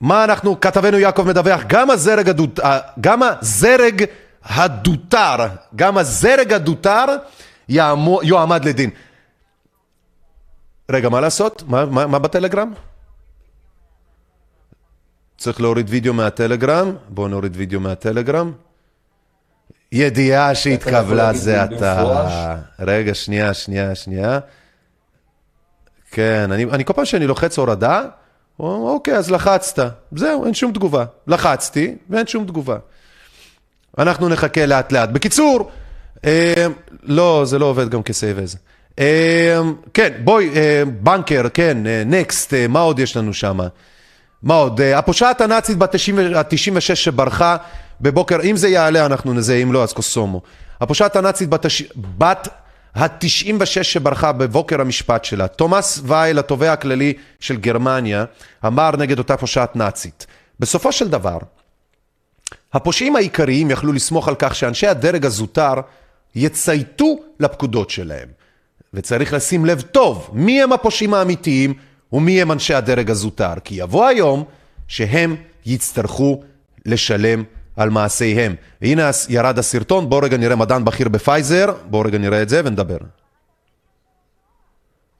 מה אנחנו, כתבנו יעקב מדווח, גם הזרג, הדות, גם הזרג הדותר, גם הזרג הדותר יועמד לדין. רגע, מה לעשות? מה, מה, מה בטלגרם? צריך להוריד וידאו מהטלגרם. בואו נוריד וידאו מהטלגרם. ידיעה שהתקבלה זה אתה. רגע, שנייה, שנייה, שנייה. כן, אני, אני כל פעם שאני לוחץ הורדה, אוקיי, אז לחצת. זהו, אין שום תגובה. לחצתי, ואין שום תגובה. אנחנו נחכה לאט לאט. בקיצור, אה, לא, זה לא עובד גם כסייב איזה. אה, כן, בואי, אה, בנקר, כן, נקסט, אה, מה עוד יש לנו שם? מה עוד? אה, הפושעת הנאצית בת ה-96 שברחה בבוקר, אם זה יעלה אנחנו נזה, אם לא אז קוסומו. הפושעת הנאצית בת, הש... בת ה-96 שברחה בבוקר המשפט שלה. תומאס וייל, התובע הכללי של גרמניה, אמר נגד אותה פושעת נאצית. בסופו של דבר, הפושעים העיקריים יכלו לסמוך על כך שאנשי הדרג הזוטר יצייתו לפקודות שלהם. וצריך לשים לב טוב מי הם הפושעים האמיתיים ומי הם אנשי הדרג הזוטר. כי יבוא היום שהם יצטרכו לשלם על מעשיהם. הנה ירד הסרטון, בואו רגע נראה מדען בכיר בפייזר, בואו רגע נראה את זה ונדבר.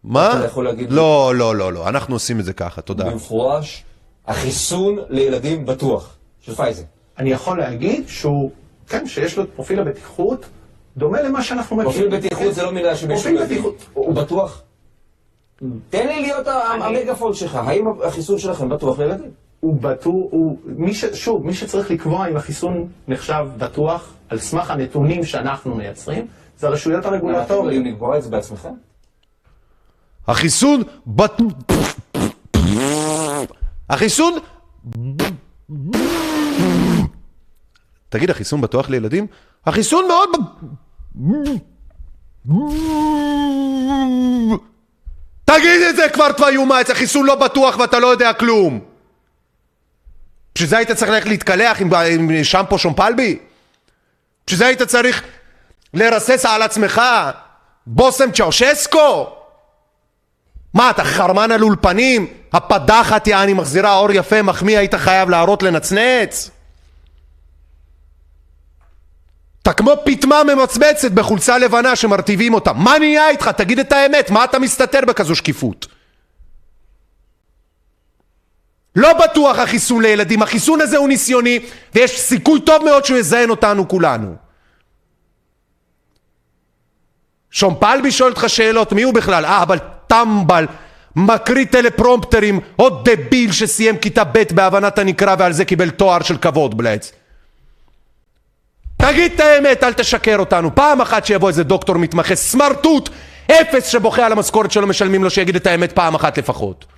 מה? אתה יכול להגיד לא, לא, לא, לא, אנחנו עושים את זה ככה, תודה. במפורש, החיסון לילדים בטוח, של פייזר. אני יכול להגיד שהוא, כן, שיש לו את פרופיל הבטיחות דומה למה שאנחנו פרופיל מכירים. בטיחות זה לא מילה שמישהו פרופיל. בטיחות. הוא בטוח? תן לי להיות המגפון שלך, האם החיסון שלכם בטוח לילדים? הוא בטוח, הוא, מי ש, שוב, מי שצריך לקבוע אם החיסון נחשב בטוח על סמך הנתונים שאנחנו מייצרים, זה הרשויות אתם הרגולטוריות. יודעים לקבוע את זה בעצמכם? החיסון בת... החיסון... תגיד, החיסון בטוח לילדים? החיסון מאוד... תגיד את זה כבר תביומץ, החיסון לא בטוח ואתה לא יודע כלום. בשביל זה היית צריך ללכת להתקלח עם, עם שמפו שומפלבי? בשביל זה היית צריך לרסס על עצמך בושם צ'אושסקו? מה, אתה חרמן על אולפנים? הפדחת יעני מחזירה אור יפה מחמיא היית חייב להראות לנצנץ? אתה כמו פיטמה ממצמצת בחולצה לבנה שמרטיבים אותה. מה נהיה איתך? תגיד את האמת, מה אתה מסתתר בכזו שקיפות? לא בטוח החיסון לילדים, החיסון הזה הוא ניסיוני ויש סיכוי טוב מאוד שהוא יזיין אותנו כולנו. שומפלבי שואל אותך שאלות, מי הוא בכלל? אה, אבל טמבל, מקריא טלפרומפטרים, עוד דביל שסיים כיתה ב' בהבנת הנקרא ועל זה קיבל תואר של כבוד בלעץ. תגיד את האמת, אל תשקר אותנו. פעם אחת שיבוא איזה דוקטור מתמחה, סמרטוט, אפס שבוכה על המשכורת שלו משלמים לו, שיגיד את האמת פעם אחת לפחות.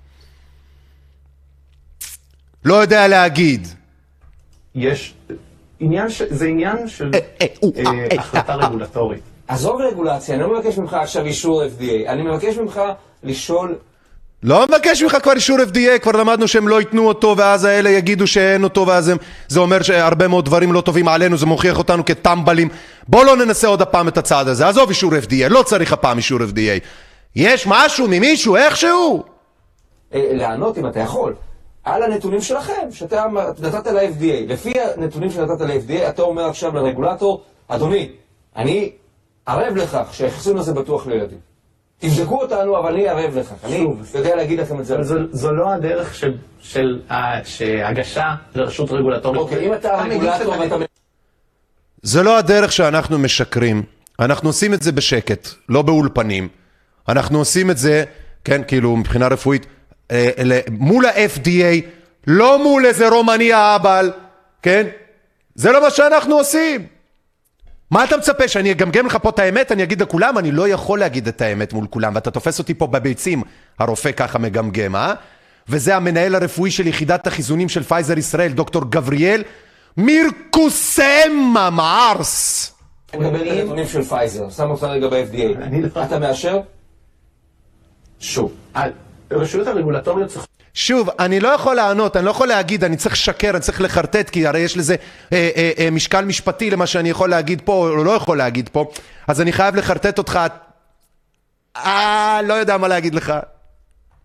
לא יודע להגיד. יש עניין, ש... זה עניין של אה, החלטה רגולטורית. עזוב רגולציה, אני לא מבקש ממך עכשיו אישור FDA, אני מבקש ממך לשאול לא מבקש ממך כבר אישור FDA, כבר למדנו שהם לא ייתנו אותו ואז האלה יגידו שאין אותו ואז הם, זה אומר שהרבה מאוד דברים לא טובים עלינו, זה מוכיח אותנו כטמבלים. בוא לא ננסה עוד הפעם את הצעד הזה, עזוב אישור FDA, לא צריך הפעם אישור FDA. יש משהו ממישהו, איכשהו? אה, לענות אם אתה יכול, על הנתונים שלכם, שאתה נתת ל-FDA. לפי הנתונים שנתת ל-FDA, אתה אומר עכשיו לרגולטור, אדוני, אני ערב לכך שהחיסון הזה בטוח לילדים. תבדקו אותנו, אבל אני ערב לכך. אני יודע להגיד לכם את זה. זו, זו לא הדרך של, של ה- שהגשה לרשות רגולטורית. אוקיי, אם אתה רגולטור ואתה... זה לא הדרך שאנחנו משקרים. אנחנו עושים את זה בשקט, לא באולפנים. אנחנו עושים את זה, כן, כאילו מבחינה רפואית, אה, מול ה-FDA, לא מול איזה רומני אהבל, כן? זה לא מה שאנחנו עושים. מה אתה מצפה, שאני אגמגם לך פה את האמת? אני אגיד לכולם? אני לא יכול להגיד את האמת מול כולם, ואתה תופס אותי פה בביצים, הרופא ככה מגמגם, אה? וזה המנהל הרפואי של יחידת החיזונים של פייזר ישראל, דוקטור גבריאל מירקוסמה מארס. אני מדבר על הנתונים של פייזר, שם אותך רגע ב-FDA. אתה מאשר? שוב, הרשויות הרגולטוריות צריכות... שוב, אני לא יכול לענות, אני לא יכול להגיד, אני צריך לשקר, אני צריך לחרטט, כי הרי יש לזה אה, אה, אה, משקל משפטי למה שאני יכול להגיד פה, או לא יכול להגיד פה, אז אני חייב לחרטט אותך. אה, לא יודע מה להגיד לך.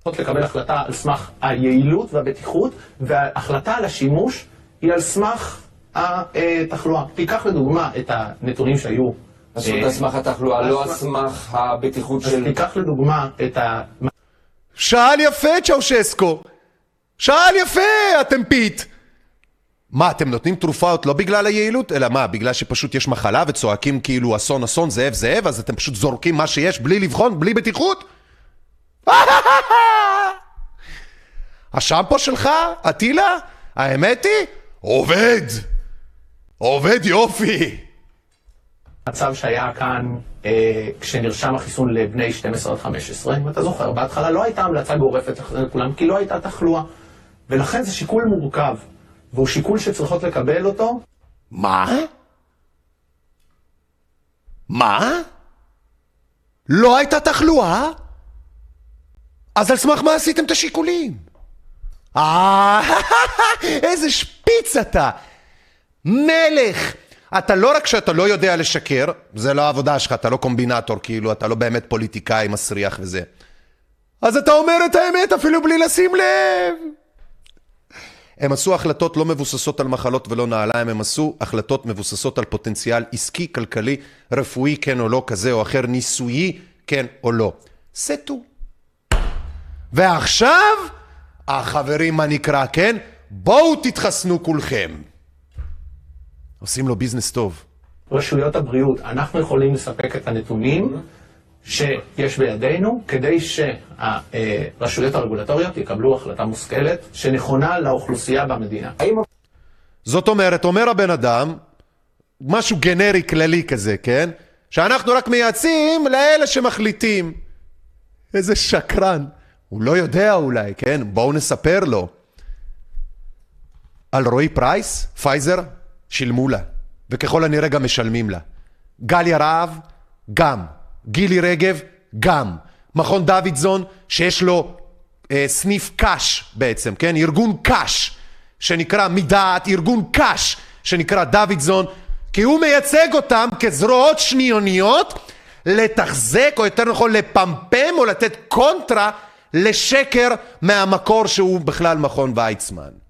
צריכות לקבל החלטה על סמך היעילות והבטיחות, וההחלטה על השימוש היא על סמך התחלואה. תיקח לדוגמה את הנתונים שהיו... פשוט אה, על סמך התחלואה, לא על סמך הבטיחות אז של... תיקח לדוגמה את ה... שאל יפה צ'אושסקו. שאל יפה, פיט. מה, אתם נותנים תרופות לא בגלל היעילות, אלא מה, בגלל שפשוט יש מחלה וצועקים כאילו אסון אסון זאב זאב, אז אתם פשוט זורקים מה שיש בלי לבחון, בלי בטיחות? השמפו שלך, אטילה, האמת היא, עובד. עובד יופי. מצב שהיה כאן אה, כשנרשם החיסון לבני 12 עד 15, אם אתה זוכר, בהתחלה לא הייתה המלצה גורפת לכולם, כי לא הייתה תחלואה. ולכן זה שיקול מורכב, והוא שיקול שצריכות לקבל אותו. מה? מה? לא הייתה תחלואה? אז על סמך מה עשיתם את השיקולים? אה! אתה לא רק שאתה לא יודע לשקר, זה לא העבודה שלך, אתה לא קומבינטור, כאילו, אתה לא באמת פוליטיקאי מסריח וזה. אז אתה אומר את האמת אפילו בלי לשים לב. הם עשו החלטות לא מבוססות על מחלות ולא נעליים, הם עשו החלטות מבוססות על פוטנציאל עסקי, כלכלי, רפואי, כן או לא, כזה או אחר, ניסויי, כן או לא. סטו. ועכשיו, החברים, מה נקרא, כן? בואו תתחסנו כולכם. עושים לו ביזנס טוב. רשויות הבריאות, אנחנו יכולים לספק את הנתונים שיש בידינו כדי שהרשויות הרגולטוריות יקבלו החלטה מושכלת שנכונה לאוכלוסייה במדינה. זאת אומרת, אומר הבן אדם, משהו גנרי כללי כזה, כן? שאנחנו רק מייעצים לאלה שמחליטים. איזה שקרן. הוא לא יודע אולי, כן? בואו נספר לו. על רועי פרייס, פייזר, שילמו לה, וככל הנראה גם משלמים לה. גליה רהב, גם. גילי רגב, גם. מכון דוידזון, שיש לו אה, סניף קאש בעצם, כן? ארגון קאש, שנקרא מדעת, ארגון קאש, שנקרא דוידזון, כי הוא מייצג אותם כזרועות שניוניות לתחזק, או יותר נכון לפמפם, או לתת קונטרה לשקר מהמקור שהוא בכלל מכון ויצמן.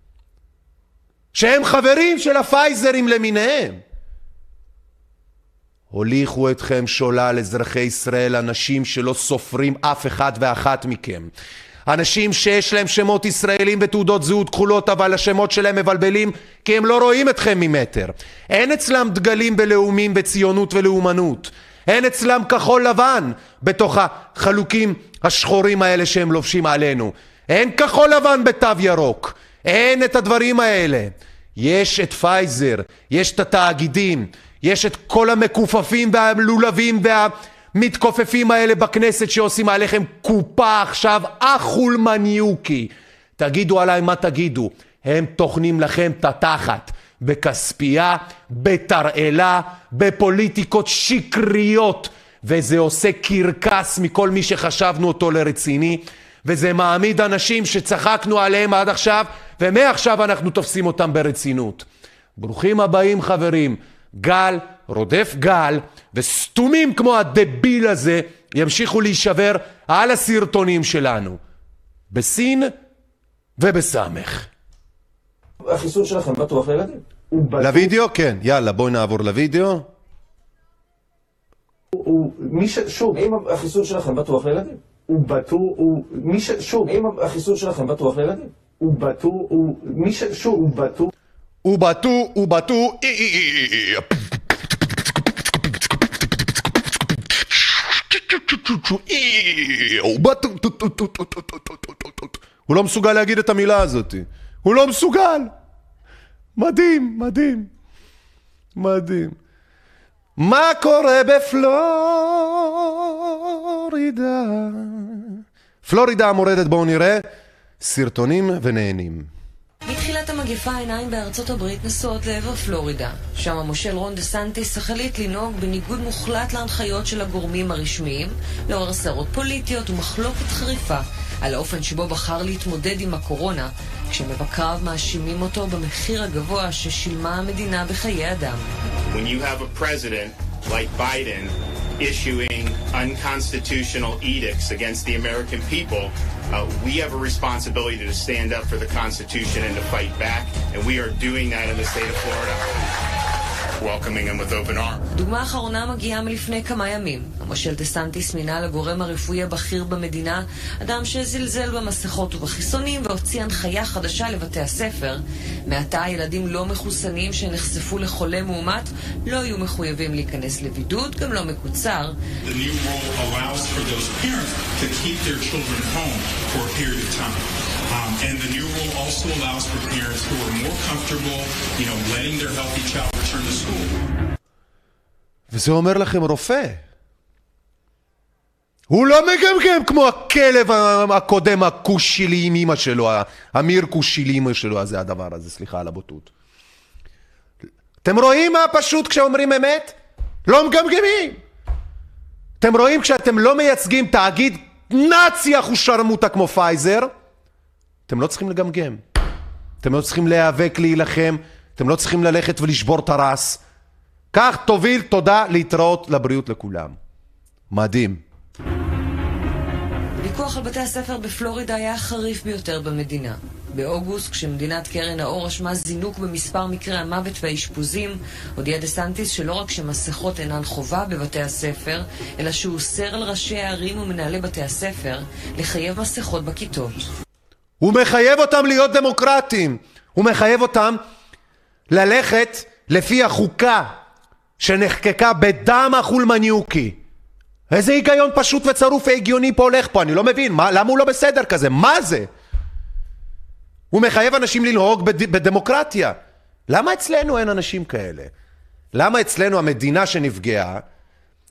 שהם חברים של הפייזרים למיניהם. הוליכו אתכם שולל אזרחי ישראל, אנשים שלא סופרים אף אחד ואחת מכם. אנשים שיש להם שמות ישראלים ותעודות זהות כחולות, אבל השמות שלהם מבלבלים כי הם לא רואים אתכם ממטר. אין אצלם דגלים בלאומים בציונות ולאומנות. אין אצלם כחול לבן בתוך החלוקים השחורים האלה שהם לובשים עלינו. אין כחול לבן בתו ירוק. אין את הדברים האלה. יש את פייזר, יש את התאגידים, יש את כל המכופפים והלולבים והמתכופפים האלה בכנסת שעושים עליכם קופה עכשיו אחולמניוקי. תגידו עליי מה תגידו, הם טוחנים לכם את התחת בכספייה, בתרעלה, בפוליטיקות שקריות, וזה עושה קרקס מכל מי שחשבנו אותו לרציני. וזה מעמיד אנשים שצחקנו עליהם עד עכשיו, ומעכשיו אנחנו תופסים אותם ברצינות. ברוכים הבאים חברים, גל רודף גל, וסתומים כמו הדביל הזה ימשיכו להישבר על הסרטונים שלנו, בסין ובסמך. החיסון שלכם בטוח לילדים. לוידאו? כן, יאללה בואי נעבור לוידאו. הוא, מי ש... שוב, אם החיסון שלכם בטוח לילדים. הוא בטוח, הוא... מי ש... שוב, אם החיסון שלכם בטוח לילדים. הוא בטוח, הוא... מי ש... שוב, הוא בטוח. הוא בטוח, הוא בטוח, הוא לא מסוגל להגיד את המילה הזאת. הוא לא מסוגל. מדהים, מדהים. מדהים. מה קורה בפלורידה? פלורידה המורדת, בואו נראה. סרטונים ונהנים. מתחילת המגפה העיניים בארצות הברית נשואות לעבר פלורידה. שם המושל רון דה סנטיס החליט לנהוג בניגוד מוחלט להנחיות של הגורמים הרשמיים, לאור סערות פוליטיות ומחלוקת חריפה על האופן שבו בחר להתמודד עם הקורונה, כשמבקריו מאשימים אותו במחיר הגבוה ששילמה המדינה בחיי אדם. When you have a president like Biden issuing unconstitutional edicts against the American people, uh, we have a responsibility to stand up for the Constitution and to fight back, and we are doing that in the state of Florida. Welcoming them with open arms. דוגמה אחרונה מגיעה מלפני כמה ימים. המושל דה סנטיס מינה לגורם הרפואי הבכיר במדינה, אדם שזלזל במסכות ובחיסונים והוציא הנחיה חדשה לבתי הספר. מעתה ילדים לא מחוסנים שנחשפו לחולה מאומת לא יהיו מחויבים להיכנס לבידוד, גם לא מקוצר. Um, and the new rule also allows for parents who are more comfortable, you know, letting their healthy child. וזה אומר לכם רופא. הוא לא מגמגם כמו הכלב הקודם הכושילי עם אמא שלו, אמיר כושילי עם אמא שלו, זה הדבר הזה, סליחה על הבוטות. אתם רואים מה פשוט כשאומרים אמת? לא מגמגמים. אתם רואים כשאתם לא מייצגים תאגיד נאצי אחושרמוטה כמו פייזר, אתם לא צריכים לגמגם. אתם לא צריכים להיאבק, להילחם, אתם לא צריכים ללכת ולשבור את הרס. כך תוביל תודה להתראות לבריאות לכולם. מדהים. הוויכוח על בתי הספר בפלורידה היה החריף ביותר במדינה. באוגוסט, כשמדינת קרן האור רשמה זינוק במספר מקרי המוות והאשפוזים, הודיע דה סנטיס שלא רק שמסכות אינן חובה בבתי הספר, אלא שהוא אוסר על ראשי הערים ומנהלי בתי הספר לחייב מסכות בכיתות. הוא מחייב אותם להיות דמוקרטים. הוא מחייב אותם ללכת לפי החוקה שנחקקה בדם החולמניוקי. איזה היגיון פשוט וצרוף והגיוני פה הולך פה, אני לא מבין, מה, למה הוא לא בסדר כזה? מה זה? הוא מחייב אנשים לנהוג בד... בדמוקרטיה. למה אצלנו אין אנשים כאלה? למה אצלנו המדינה שנפגעה,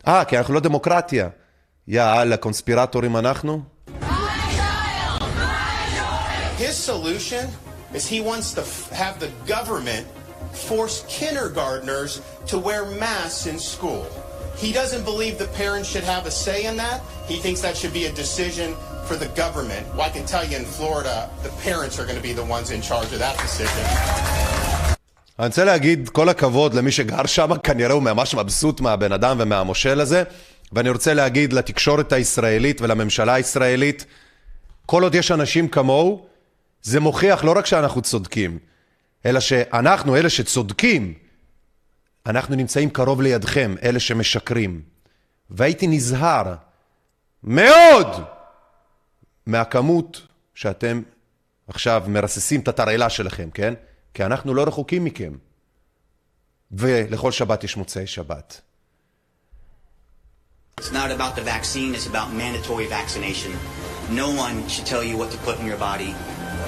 אה, כי אנחנו לא דמוקרטיה. יאללה, קונספירטורים אנחנו? His solution is he wants to have the government force kindergartners to wear masks in school. He doesn't believe the parents should have a say in that. He thinks that should be a decision for the government. Well, I can tell you in Florida, the parents are going to be the ones in charge of that decision. אני רוצה להגיד כל הכבוד למי שגר שם, כנראה הוא ממש מבסוט מהבן אדם ומהמושל הזה, ואני רוצה להגיד לתקשורת הישראלית ולממשלה הישראלית, כל עוד יש אנשים כמוהו, זה מוכיח לא רק שאנחנו צודקים, אלא שאנחנו, אלה שצודקים, אנחנו נמצאים קרוב לידכם, אלה שמשקרים. והייתי נזהר מאוד מהכמות שאתם עכשיו מרססים את התרעלה שלכם, כן? כי אנחנו לא רחוקים מכם. ולכל שבת יש מוצאי שבת. It's not about the vaccine, it's about mandatory vaccination. No one should tell you what to put in your body.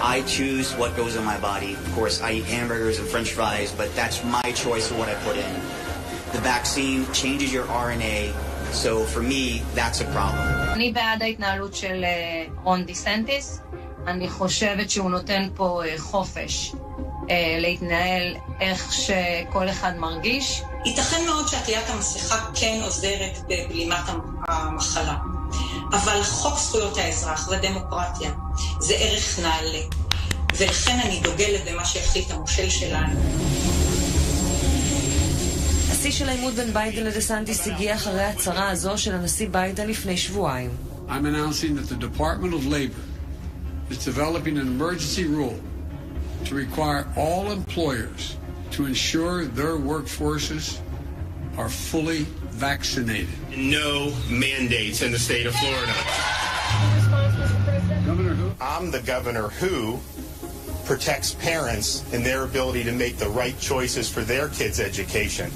I choose what goes in my body. Of course, I eat hamburgers and french fries, but that's my choice of what I put in. The vaccine changes your RNA, so for me, that's a problem. אני בעד ההתנהלות של אה, רון דיסנטיס. אני חושבת שהוא נותן פה אה, חופש אה, להתנהל איך שכל אחד מרגיש. ייתכן מאוד שעטיית המסכה כן עוזרת בבלימת המ- המחלה, אבל חוק זכויות האזרח ודמוקרטיה זה ערך נעלה, ולכן אני דוגלת במה שהחליט המושל שלנו. השיא של העימות בין ביידן לדה סנטיס הגיע אחרי ההצהרה הזו של הנשיא ביידן לפני שבועיים. I'm announcing that the Department of Labor is developing an emergency rule to require all employers to ensure their workforces are fully vaccinated. No mandates in the state of Florida. I'm the governor who protects parents in their ability to make the right choices for their kids' education.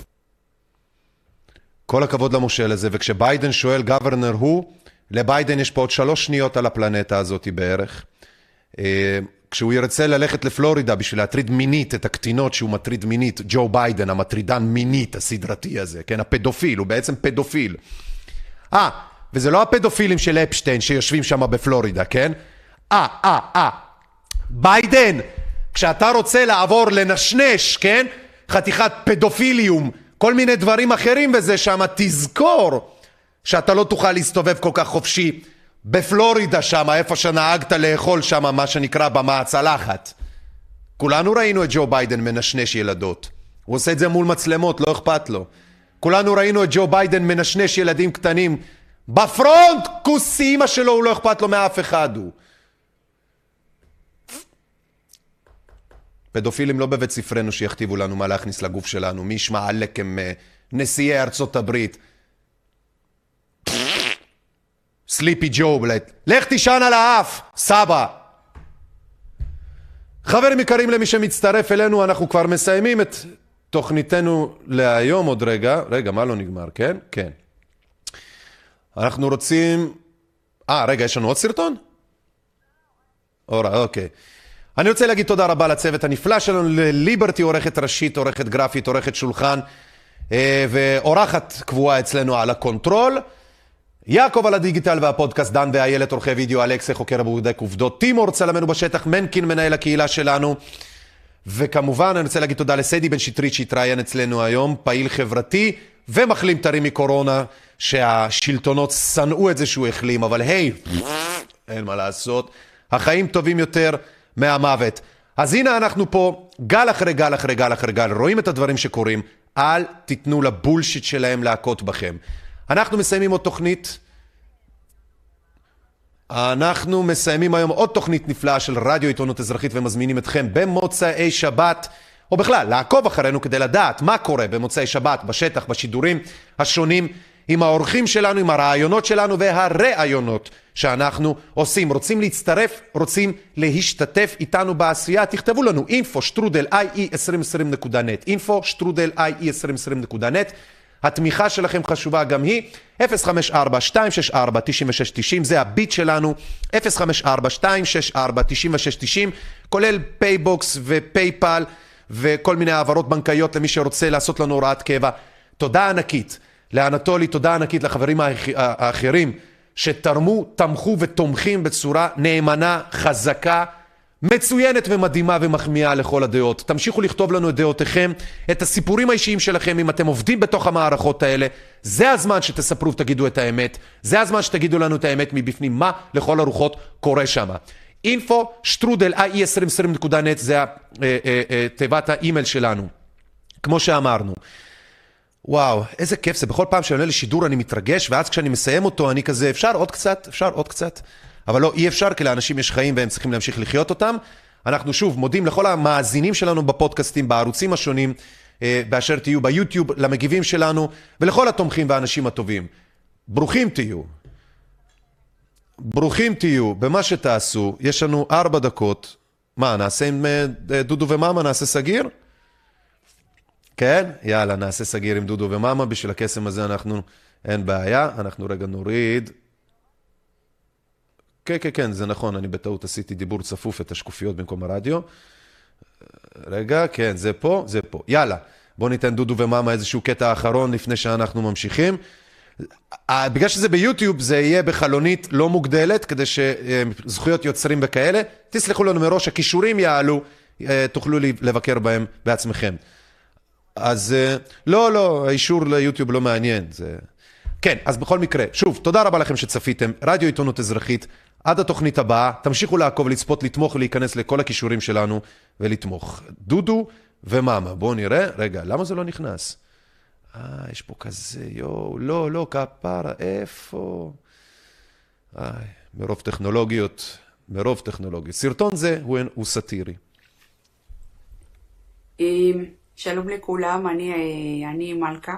כל הכבוד למושל הזה, וכשביידן שואל גוורנר הוא, לביידן יש פה עוד שלוש שניות על הפלנטה הזאת בערך. כשהוא ירצה ללכת לפלורידה בשביל להטריד מינית את הקטינות שהוא מטריד מינית, ג'ו ביידן, המטרידן מינית הסדרתי הזה, כן, הפדופיל, הוא בעצם פדופיל. אה, וזה לא הפדופילים של אפשטיין שיושבים שם בפלורידה, כן? אה, אה, אה. ביידן, כשאתה רוצה לעבור לנשנש, כן? חתיכת פדופיליום, כל מיני דברים אחרים וזה שם, תזכור שאתה לא תוכל להסתובב כל כך חופשי בפלורידה שם, איפה שנהגת לאכול שם, מה שנקרא במה הצלחת. כולנו ראינו את ג'ו ביידן מנשנש ילדות. הוא עושה את זה מול מצלמות, לא אכפת לו. כולנו ראינו את ג'ו ביידן מנשנש ילדים קטנים בפרונט, כוס אימא שלו, הוא לא אכפת לו מאף אחד הוא. פדופילים לא בבית ספרנו שיכתיבו לנו מה להכניס לגוף שלנו, מי ישמע עלק הם אה, נשיאי ארצות הברית. סליפי ג'ו, לך תישן על האף, סבא. חברים יקרים, למי שמצטרף אלינו, אנחנו כבר מסיימים את תוכניתנו להיום עוד רגע. רגע, מה לא נגמר, כן? כן. אנחנו רוצים... אה, רגע, יש לנו עוד סרטון? אורה, אוקיי. אני רוצה להגיד תודה רבה לצוות הנפלא שלנו, לליברטי, עורכת ראשית, עורכת גרפית, עורכת שולחן, אה, ואורחת קבועה אצלנו על ה control. יעקב על הדיגיטל והפודקאסט, דן ואיילת, עורכי וידאו, אלכסה, חוקר ובודק עובדות, טימור צלמנו בשטח, מנקין, מנהל הקהילה שלנו. וכמובן, אני רוצה להגיד תודה לסיידי בן שטרית שהתראיין אצלנו היום, פעיל חברתי ומחלים טרי מקורונה, שהשלטונות שנאו את זה שהוא החלים, אבל היי, אין מה לעשות, החיים טובים יותר מהמוות. אז הנה אנחנו פה, גל אחרי גל אחרי גל אחרי גל, רואים את הדברים שקורים, אל תיתנו לבולשיט שלהם להכות בכם. אנחנו מסיימים עוד תוכנית. אנחנו מסיימים היום עוד תוכנית נפלאה של רדיו עיתונות אזרחית ומזמינים אתכם במוצאי שבת, או בכלל, לעקוב אחרינו כדי לדעת מה קורה במוצאי שבת, בשטח, בשידורים השונים, עם האורחים שלנו, עם הרעיונות שלנו והראיונות שאנחנו עושים. רוצים להצטרף, רוצים להשתתף איתנו בעשייה, תכתבו לנו info שטרודל ie2020.net info שטרודל ie2020.net התמיכה שלכם חשובה גם היא, 054-264-9690, זה הביט שלנו, 054-264-9690, כולל PayBox ו PayPal וכל מיני העברות בנקאיות למי שרוצה לעשות לנו הוראת קבע. תודה ענקית לאנטולי, תודה ענקית לחברים האח- האחרים שתרמו, תמכו ותומכים בצורה נאמנה, חזקה. מצוינת ומדהימה ומחמיאה לכל הדעות. תמשיכו לכתוב לנו את דעותיכם, את הסיפורים האישיים שלכם, אם אתם עובדים בתוך המערכות האלה. זה הזמן שתספרו ותגידו את האמת. זה הזמן שתגידו לנו את האמת מבפנים, מה לכל הרוחות קורה שם. info שטרודל ie2020.net זה ה- אה, אה, אה, תיבת האימייל שלנו. כמו שאמרנו. וואו, איזה כיף זה. בכל פעם שאני עולה לשידור אני מתרגש, ואז כשאני מסיים אותו אני כזה, אפשר עוד קצת? אפשר עוד קצת? אבל לא, אי אפשר, כי לאנשים יש חיים והם צריכים להמשיך לחיות אותם. אנחנו שוב מודים לכל המאזינים שלנו בפודקאסטים, בערוצים השונים, אה, באשר תהיו ביוטיוב, למגיבים שלנו, ולכל התומכים והאנשים הטובים. ברוכים תהיו. ברוכים תהיו במה שתעשו. יש לנו ארבע דקות. מה, נעשה עם אה, דודו ומאמה? נעשה סגיר? כן? יאללה, נעשה סגיר עם דודו ומאמה. בשביל הקסם הזה אנחנו, אין בעיה. אנחנו רגע נוריד. כן, כן, כן, זה נכון, אני בטעות עשיתי דיבור צפוף את השקופיות במקום הרדיו. רגע, כן, זה פה, זה פה. יאללה, בואו ניתן דודו ומאמה איזשהו קטע אחרון לפני שאנחנו ממשיכים. אה, בגלל שזה ביוטיוב, זה יהיה בחלונית לא מוגדלת, כדי שזכויות יוצרים וכאלה. תסלחו לנו מראש, הכישורים יעלו, אה, תוכלו לבקר בהם בעצמכם. אז אה, לא, לא, האישור ליוטיוב לא מעניין. זה... כן, אז בכל מקרה, שוב, תודה רבה לכם שצפיתם. רדיו עיתונות אזרחית, עד התוכנית הבאה, תמשיכו לעקוב, לצפות, לתמוך ולהיכנס לכל הכישורים שלנו ולתמוך. דודו ומאמה, בואו נראה. רגע, למה זה לא נכנס? אה, יש פה כזה, יואו, לא, לא, כפרה, איפה? איי, מרוב טכנולוגיות, מרוב טכנולוגיות. סרטון זה הוא, הוא סאטירי. אמ, שלום לכולם, אני, אה, אני מלכה,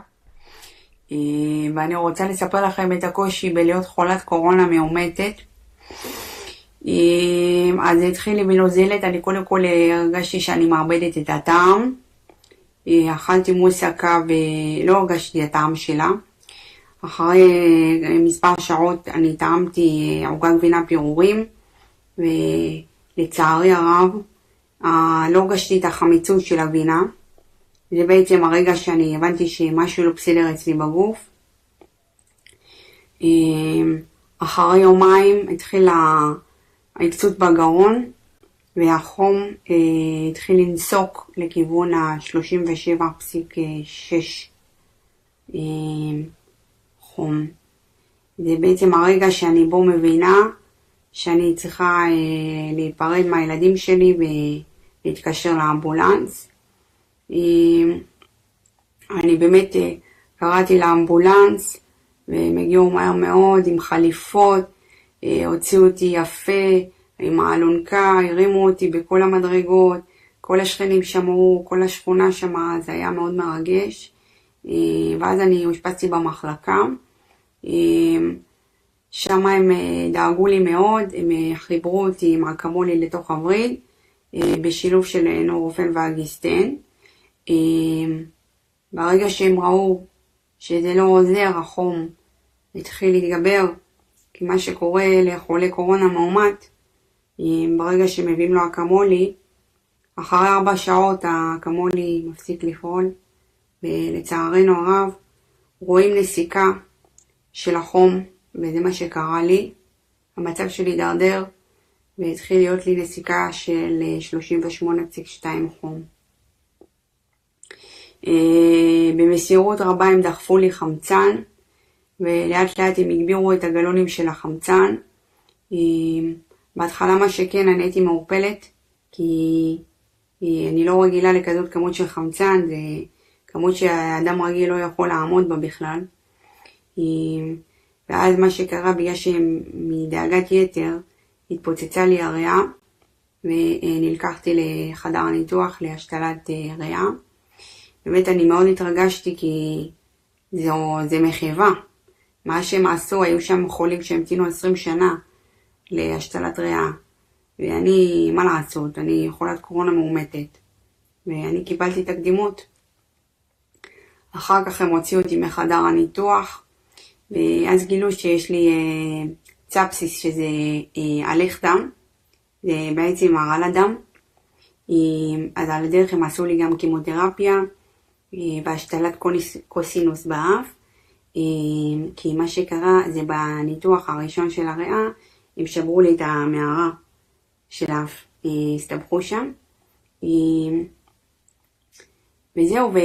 אמ, ואני רוצה לספר לכם את הקושי בלהיות חולת קורונה מאומתת. אמ, אז זה התחיל לי בנוזלת, אני קודם כל אה, הרגשתי שאני מאבדת את הטעם. אה, אכלתי מוסקה ולא הרגשתי את הטעם שלה. אחרי אה, מספר שעות אני טעמתי עוגת גבינה פירורים, ולצערי הרב לא הרגשתי את החמיצות של הגבינה. זה בעצם הרגע שאני הבנתי שמשהו לא בסדר אצלי בגוף. אה, אחרי יומיים התחיל העקצות בגרון, והחום אה, התחיל לנסוק לכיוון ה-37.6 אה, חום. זה בעצם הרגע שאני בו מבינה שאני צריכה אה, להיפרד מהילדים שלי ולהתקשר לאמבולנס. אה, אני באמת אה, קראתי לאמבולנס והם הגיעו מהר מאוד עם חליפות, אה, הוציאו אותי יפה עם האלונקה, הרימו אותי בכל המדרגות, כל השכנים שמעו, כל השכונה שמעה, זה היה מאוד מרגש. אה, ואז אני אושפזתי במחלקה. אה, שם הם דאגו לי מאוד, הם חיברו אותי עם אקמולי לתוך הווריד, בשילוב של נורופן ואגיסטן. ברגע שהם ראו שזה לא עוזר, החום התחיל להתגבר, כי מה שקורה לחולה קורונה מאומת, אה, ברגע שמביאים לו אקמולי, אחרי ארבע שעות האקמולי מפסיק לפעול, ולצערנו הרב רואים נסיקה של החום, וזה מה שקרה לי. המצב שלי הידרדר, והתחיל להיות לי נסיקה של אה, 38.2 חום. אה, במסירות רבה הם דחפו לי חמצן, ולאט לאט הם הגבירו את הגלונים של החמצן. אה, בהתחלה מה שכן, אני הייתי מעורפלת, כי אה, אני לא רגילה לכזאת כמות של חמצן, זה כמות שאדם רגיל לא יכול לעמוד בה בכלל. אה, ואז מה שקרה, בגלל שמדאגת יתר התפוצצה לי הריאה, ונלקחתי לחדר הניתוח להשתלת אה, ריאה. באמת אני מאוד התרגשתי כי זו, זה מחווה. מה שהם עשו, היו שם חולים שהמתינו 20 שנה להשתלת ריאה. ואני, מה לעשות, אני חולת קורונה מאומתת. ואני קיבלתי את הקדימות. אחר כך הם הוציאו אותי מחדר הניתוח, ואז גילו שיש לי אה, צפסיס, שזה אה, הלך דם, זה בעצם הרעלת דם. אה, אז על הדרך הם עשו לי גם קימותרפיה אה, והשתלת קוסינוס באף, כי מה שקרה זה בניתוח הראשון של הריאה, הם שברו לי את המערה של האף, אה, הסתבכו שם. אה, וזהו, ו...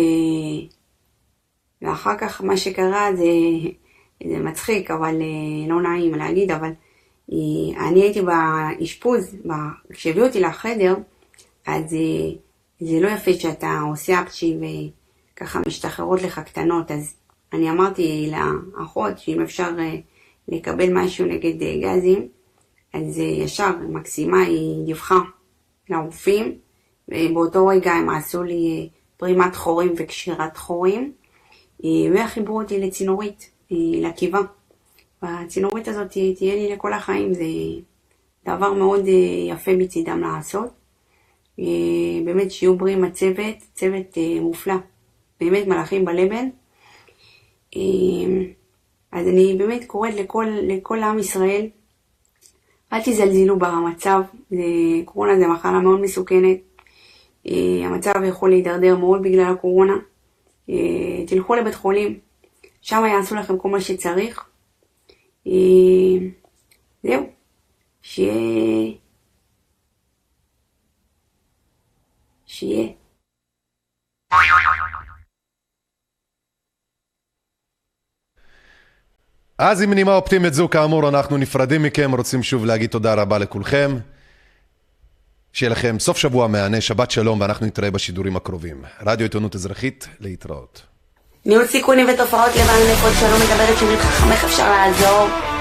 ואחר כך מה שקרה זה, זה מצחיק, אבל אה, לא נעים להגיד, אבל אה, אני הייתי באשפוז, כשהביאו אותי לחדר, אז אה, זה לא יפה שאתה עושה אפצ'י וככה משתחררות לך קטנות, אז אני אמרתי לאחות שאם אפשר אה, לקבל משהו נגד אה, גזים, אז אה, ישר מקסימה היא דיווחה לרופאים, ובאותו רגע הם עשו לי פרימת חורים וקשירת חורים, וחיברו אותי לצינורית, לקיבה. והצינורית הזאת תהיה לי לכל החיים, זה דבר מאוד יפה מצידם לעשות. באמת שיהיו בריאים הצוות, צוות מופלא, באמת מלאכים בלבן. אה, אז אני באמת קוראת לכל, לכל עם ישראל, אל תזלזלו במצב, קורונה זה מחלה מאוד מסוכנת, אה, המצב יכול להידרדר מאוד בגלל הקורונה. אה, תלכו לבית חולים, שם יעשו לכם כל מה שצריך. זהו, שיהיה... שיהיה. אז עם נימה אופטימית זו, כאמור, אנחנו נפרדים מכם, רוצים שוב להגיד תודה רבה לכולכם. שיהיה לכם סוף שבוע מהנה, שבת שלום, ואנחנו נתראה בשידורים הקרובים. רדיו עיתונות אזרחית, להתראות. ניהול סיכונים ותופעות על נפות שלום מדברת שמית חכם איך אפשר לעזור